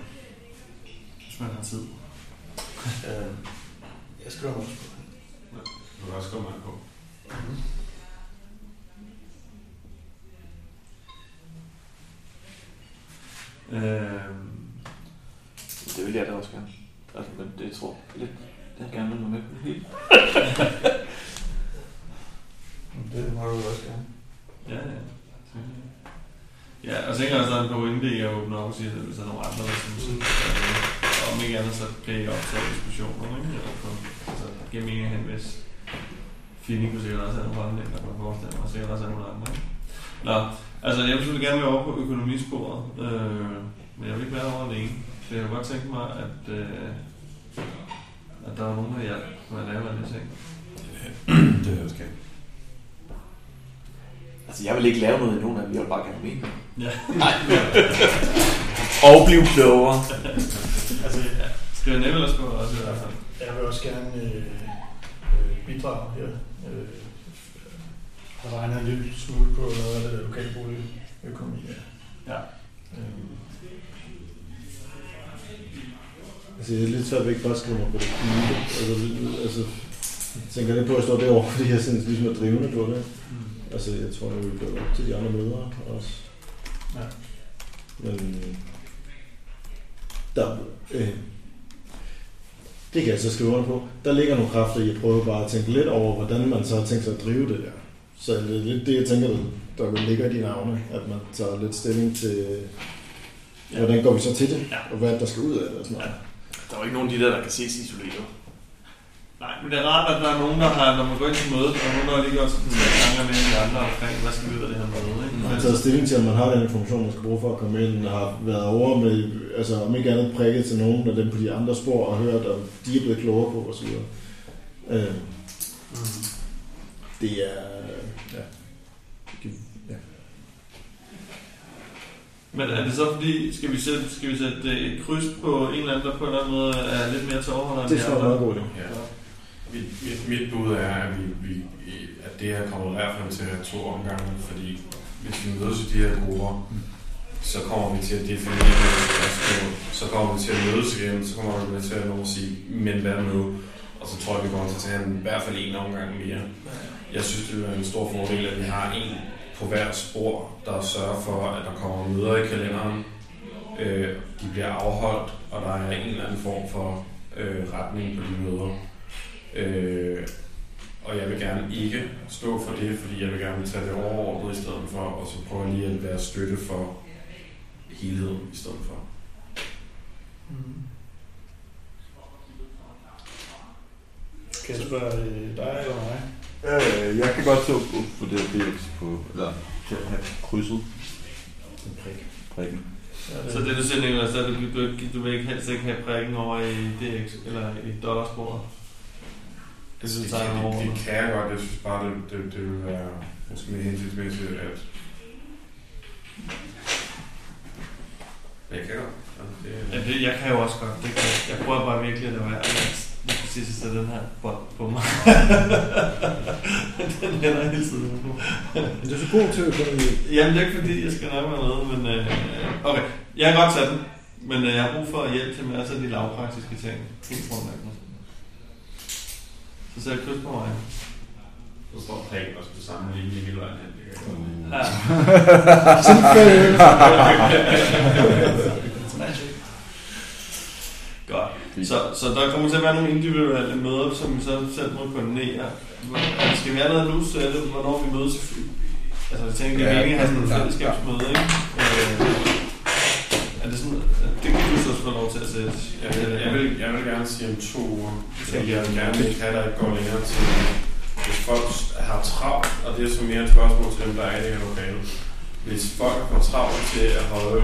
Hvis man har tid. Øh, Jeg skriver også på. Du kan også komme an på. Øhm, Det vil jeg da også gerne. Altså, men det tror jeg lidt, jeg gerne vil være med på det. Det må du også gerne. ja, ja. Ja, og så tænker jeg også, at der er en pointe i at åbne op og sige, at hvis der er nogle andre, der synes, at om ikke andet, så kan I optage diskussioner, ikke? Eller på, altså, det giver mening at have en vis Fini kunne sikkert også have nogle andre, der kunne forestille mig, og sikkert også have nogle andre, ikke? Nå, altså jeg vil selvfølgelig gerne være over på økonomisporet, øh, men jeg vil ikke være over alene. Så jeg kunne godt tænke mig, at, øh, at der var nogen, der hjalp med at lave alle de ting. Det er også gerne. Altså, jeg vil ikke lave noget i nogen af dem, jeg vil bare gerne mene. Ja. Nej. Og blive klogere. Altså, Skriver Nicholas på også i hvert fald. jeg vil også gerne øh, øh, bidrage her. Øh, har regnet en lille smule på noget af det der lokalboligøkonomi. Ja. Ja. Øhm, Altså, det er lidt svært, vi ikke bare skriver mig på det. Altså, altså, jeg tænker lidt på, at jeg står derovre, fordi jeg synes, ligesom er drivende på det. Altså, jeg tror, jeg vil gå op til de andre møder også. Ja. Men der, øh, det kan jeg så skrive under på. Der ligger nogle kræfter i at prøve bare at tænke lidt over, hvordan man så har tænkt sig at drive det der. Så det er lidt det, jeg tænker, der, ligger i de navne, at man tager lidt stilling til, hvordan går vi så til det, og hvad der skal ud af det og sådan noget. Der er jo ikke nogen af de der, der kan ses isoleret. Nej, men det er rart, at der er nogen, der har, når man går ind til mødet, og nogen, der lige sådan nogle tanker med de andre omkring, hvad skal vi ud af det her møde, ikke? Man har taget stilling til, at man har den information, man skal bruge for at komme ind, og har været over med, altså om ikke andet prikket til nogen af dem på de andre spor, og hørt, om de er blevet klogere på osv. Øh, Mm. det er, ja, ja. Men er det så fordi, skal vi sætte, skal vi sætte øh, et kryds på en eller anden, der på en eller anden måde er lidt mere til overholder end det de tror jeg er meget god idé. Ja. Mit, mit, mit bud er, at, vi, vi, at det her kommer i hvert fald til at have to omgange, fordi hvis vi mødes i de her grupper, så kommer vi til at definere så kommer vi til at mødes igen, så kommer vi til at nå at sige, men hvad nu? Og så tror jeg, vi kommer til at tage en, i hvert fald en omgang mere. Jeg synes, det er en stor fordel, at vi har en på hver spor, der sørger for, at der kommer møder i kalenderen. Øh, de bliver afholdt, og der er en eller anden form for øh, retning på de møder. Øh, og jeg vil gerne ikke stå for det, fordi jeg vil gerne tage det overordnet i stedet for, og så prøve lige at være støtte for helheden i stedet for. Mm. Kasper, dig eller mig? Øh, jeg kan godt stå på, på det her BX på, eller til at have krydset En prik. prikken. Så det du siger, Nicolás, så er det, du, du, du vil ikke helst ikke have prikken over i DX, eller i dollarsporet? Det, Så tager jeg kan, over. det, det kan jeg godt. Jeg synes bare, det, det, det vil være måske mere hensigtsmæssigt, at... Jeg kan godt. Det, Ja, det, jeg kan jo også godt. Det kan, jeg. jeg prøver bare virkelig at lade være at lige præcis at sætte den her bånd på mig. den hænder hele tiden på mig. Men du er så god til økonomi. Jamen, det er ikke fordi, jeg skal nærme mig noget, men... Øh, okay, jeg kan godt tage den, men øh, jeg har brug for hjælp til masser af de lavpraktiske ting. Helt grundlæggende. Så sæt kryds på mig. så står Preben også på samme linje hele vejen hen. Det kan jeg godt. Så, så der kommer til at være nogle individuelle møder, som vi så selv må koordinere. Skal vi allerede nu sætte, hvornår vi mødes? Altså, jeg tænker, det er meningen at have sådan en Ja. fællesskabsmøde, ikke? Øh, er det sådan, det kan du så også få lov til at sætte. Jeg vil, jeg, vil, jeg vil gerne sige om to uger. Ja. Jeg vil gerne ikke have, der ikke går længere til. Hvis folk har travlt, og det er så mere et spørgsmål til dem, der er i det her lokale. Hvis folk har travlt til at holde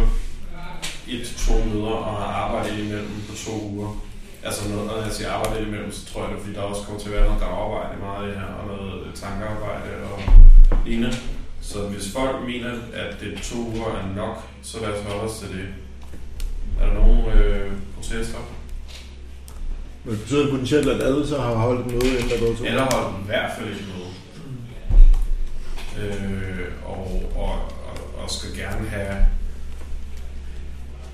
et til to møder og har arbejdet imellem på to uger, altså noget, når jeg siger arbejde imellem, så tror jeg det er, fordi der også kommer til at være noget gravarbejde meget i her, og noget tankearbejde og lignende. Så hvis folk mener, at det to uger er nok, så lad os holde os til det. Er der nogen øh, protester? Men det betyder det potentielt, at alle så har holdt et møde, inden der går to. Eller holder i hvert fald ikke noget. Øh, og, og, og, og skal gerne have...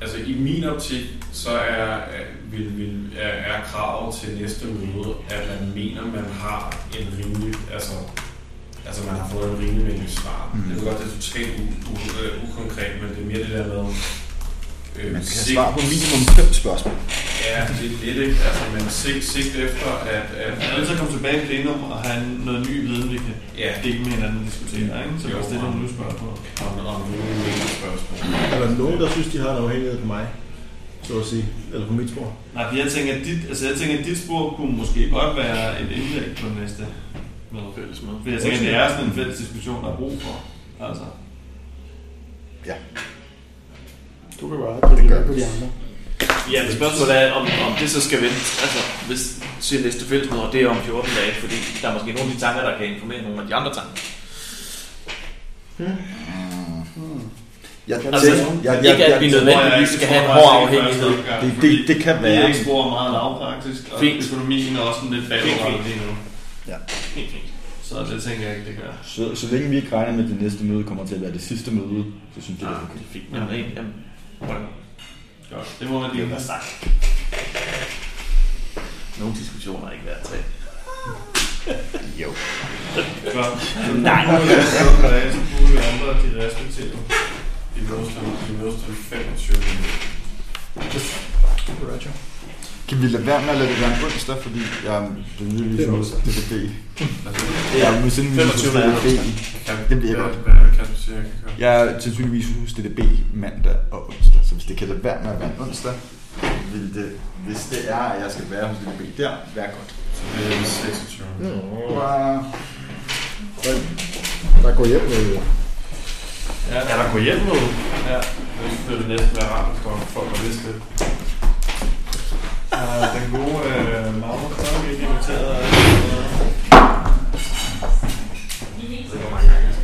Altså i min optik, så er, er- vil, vil, er, er kravet til næste møde, at man mener, man har en rimelig... Altså, altså man har fået en rimelig mængde svar. Mm. Det er godt, det er totalt u, u, ukonkret, men det er mere det der med... Øh, Man skal sig- svare på minimum fem spørgsmål. Ja, det er lidt, ikke? Altså, men sigt, sigt efter, at... at Jeg er nødt til at komme tilbage i plenum og have noget ny viden, vi kan ja, dele med hinanden og diskutere, ikke? Så Jo. vi stiller nogle nye spørgsmål. om, om nogle spørgsmål. Er der nogen, der synes, de har en afhængighed på mig? Så at sige. Eller på mit spor? Nej, for jeg tænker, at dit, altså jeg tænker, at dit spor kunne måske godt være et indlæg på næste møde. Fælles møde. For jeg tænker, at det er sådan en fælles diskussion, der er brug for. Altså. Du kan bare det gør de andre. Ja, men spørgsmålet er, om, om det så skal vente. Altså, hvis siger næste fællesmøde, og det er om 14 dage, fordi der er måske nogle af de tanker, der kan informere nogle af de andre tanker. Jeg, jeg, Altså, jeg, ikke at vi nødvendigvis skal have en hård afhængighed. det, det, det kan Vi være. eksporterer meget lavpraktisk, og Fint. økonomien er også sådan lidt bagudrettet lige nu. Ja. Fint, fint. Så det tænker jeg ikke, det gør. Så, så længe vi ikke regner med, at det næste møde kommer til at være det sidste møde, så synes jeg, det er okay. Det er fint. Jamen, jamen, jamen. Whatever. Godt. Det må man lige er sagt. Nogle diskussioner er ikke værd at tage. Jo. Godt. Nej. Så bruger vi andre de respektive. Vi mødes til 25 minutter. Roger. Kan vi lade være med at lade det være en onsdag, fordi jeg er Det er hos. DDB. Det er Jeg er sandsynligvis hos 25. er DDB. Det jeg godt. Er det, jeg er sandsynligvis hos DDB mandag og onsdag, så hvis det kan lade være med at være en onsdag, vil det, hvis det er, at jeg skal være hos DDB der, være godt. Så det er den 26. Bare Der, der går hjem med Ja, Er der gå hjem med? ja. Det vil næsten være rart, hvis der folk, der vidste det. Øh, den gode øh, Magnus Kong ikke inviteret. Det var mange gange.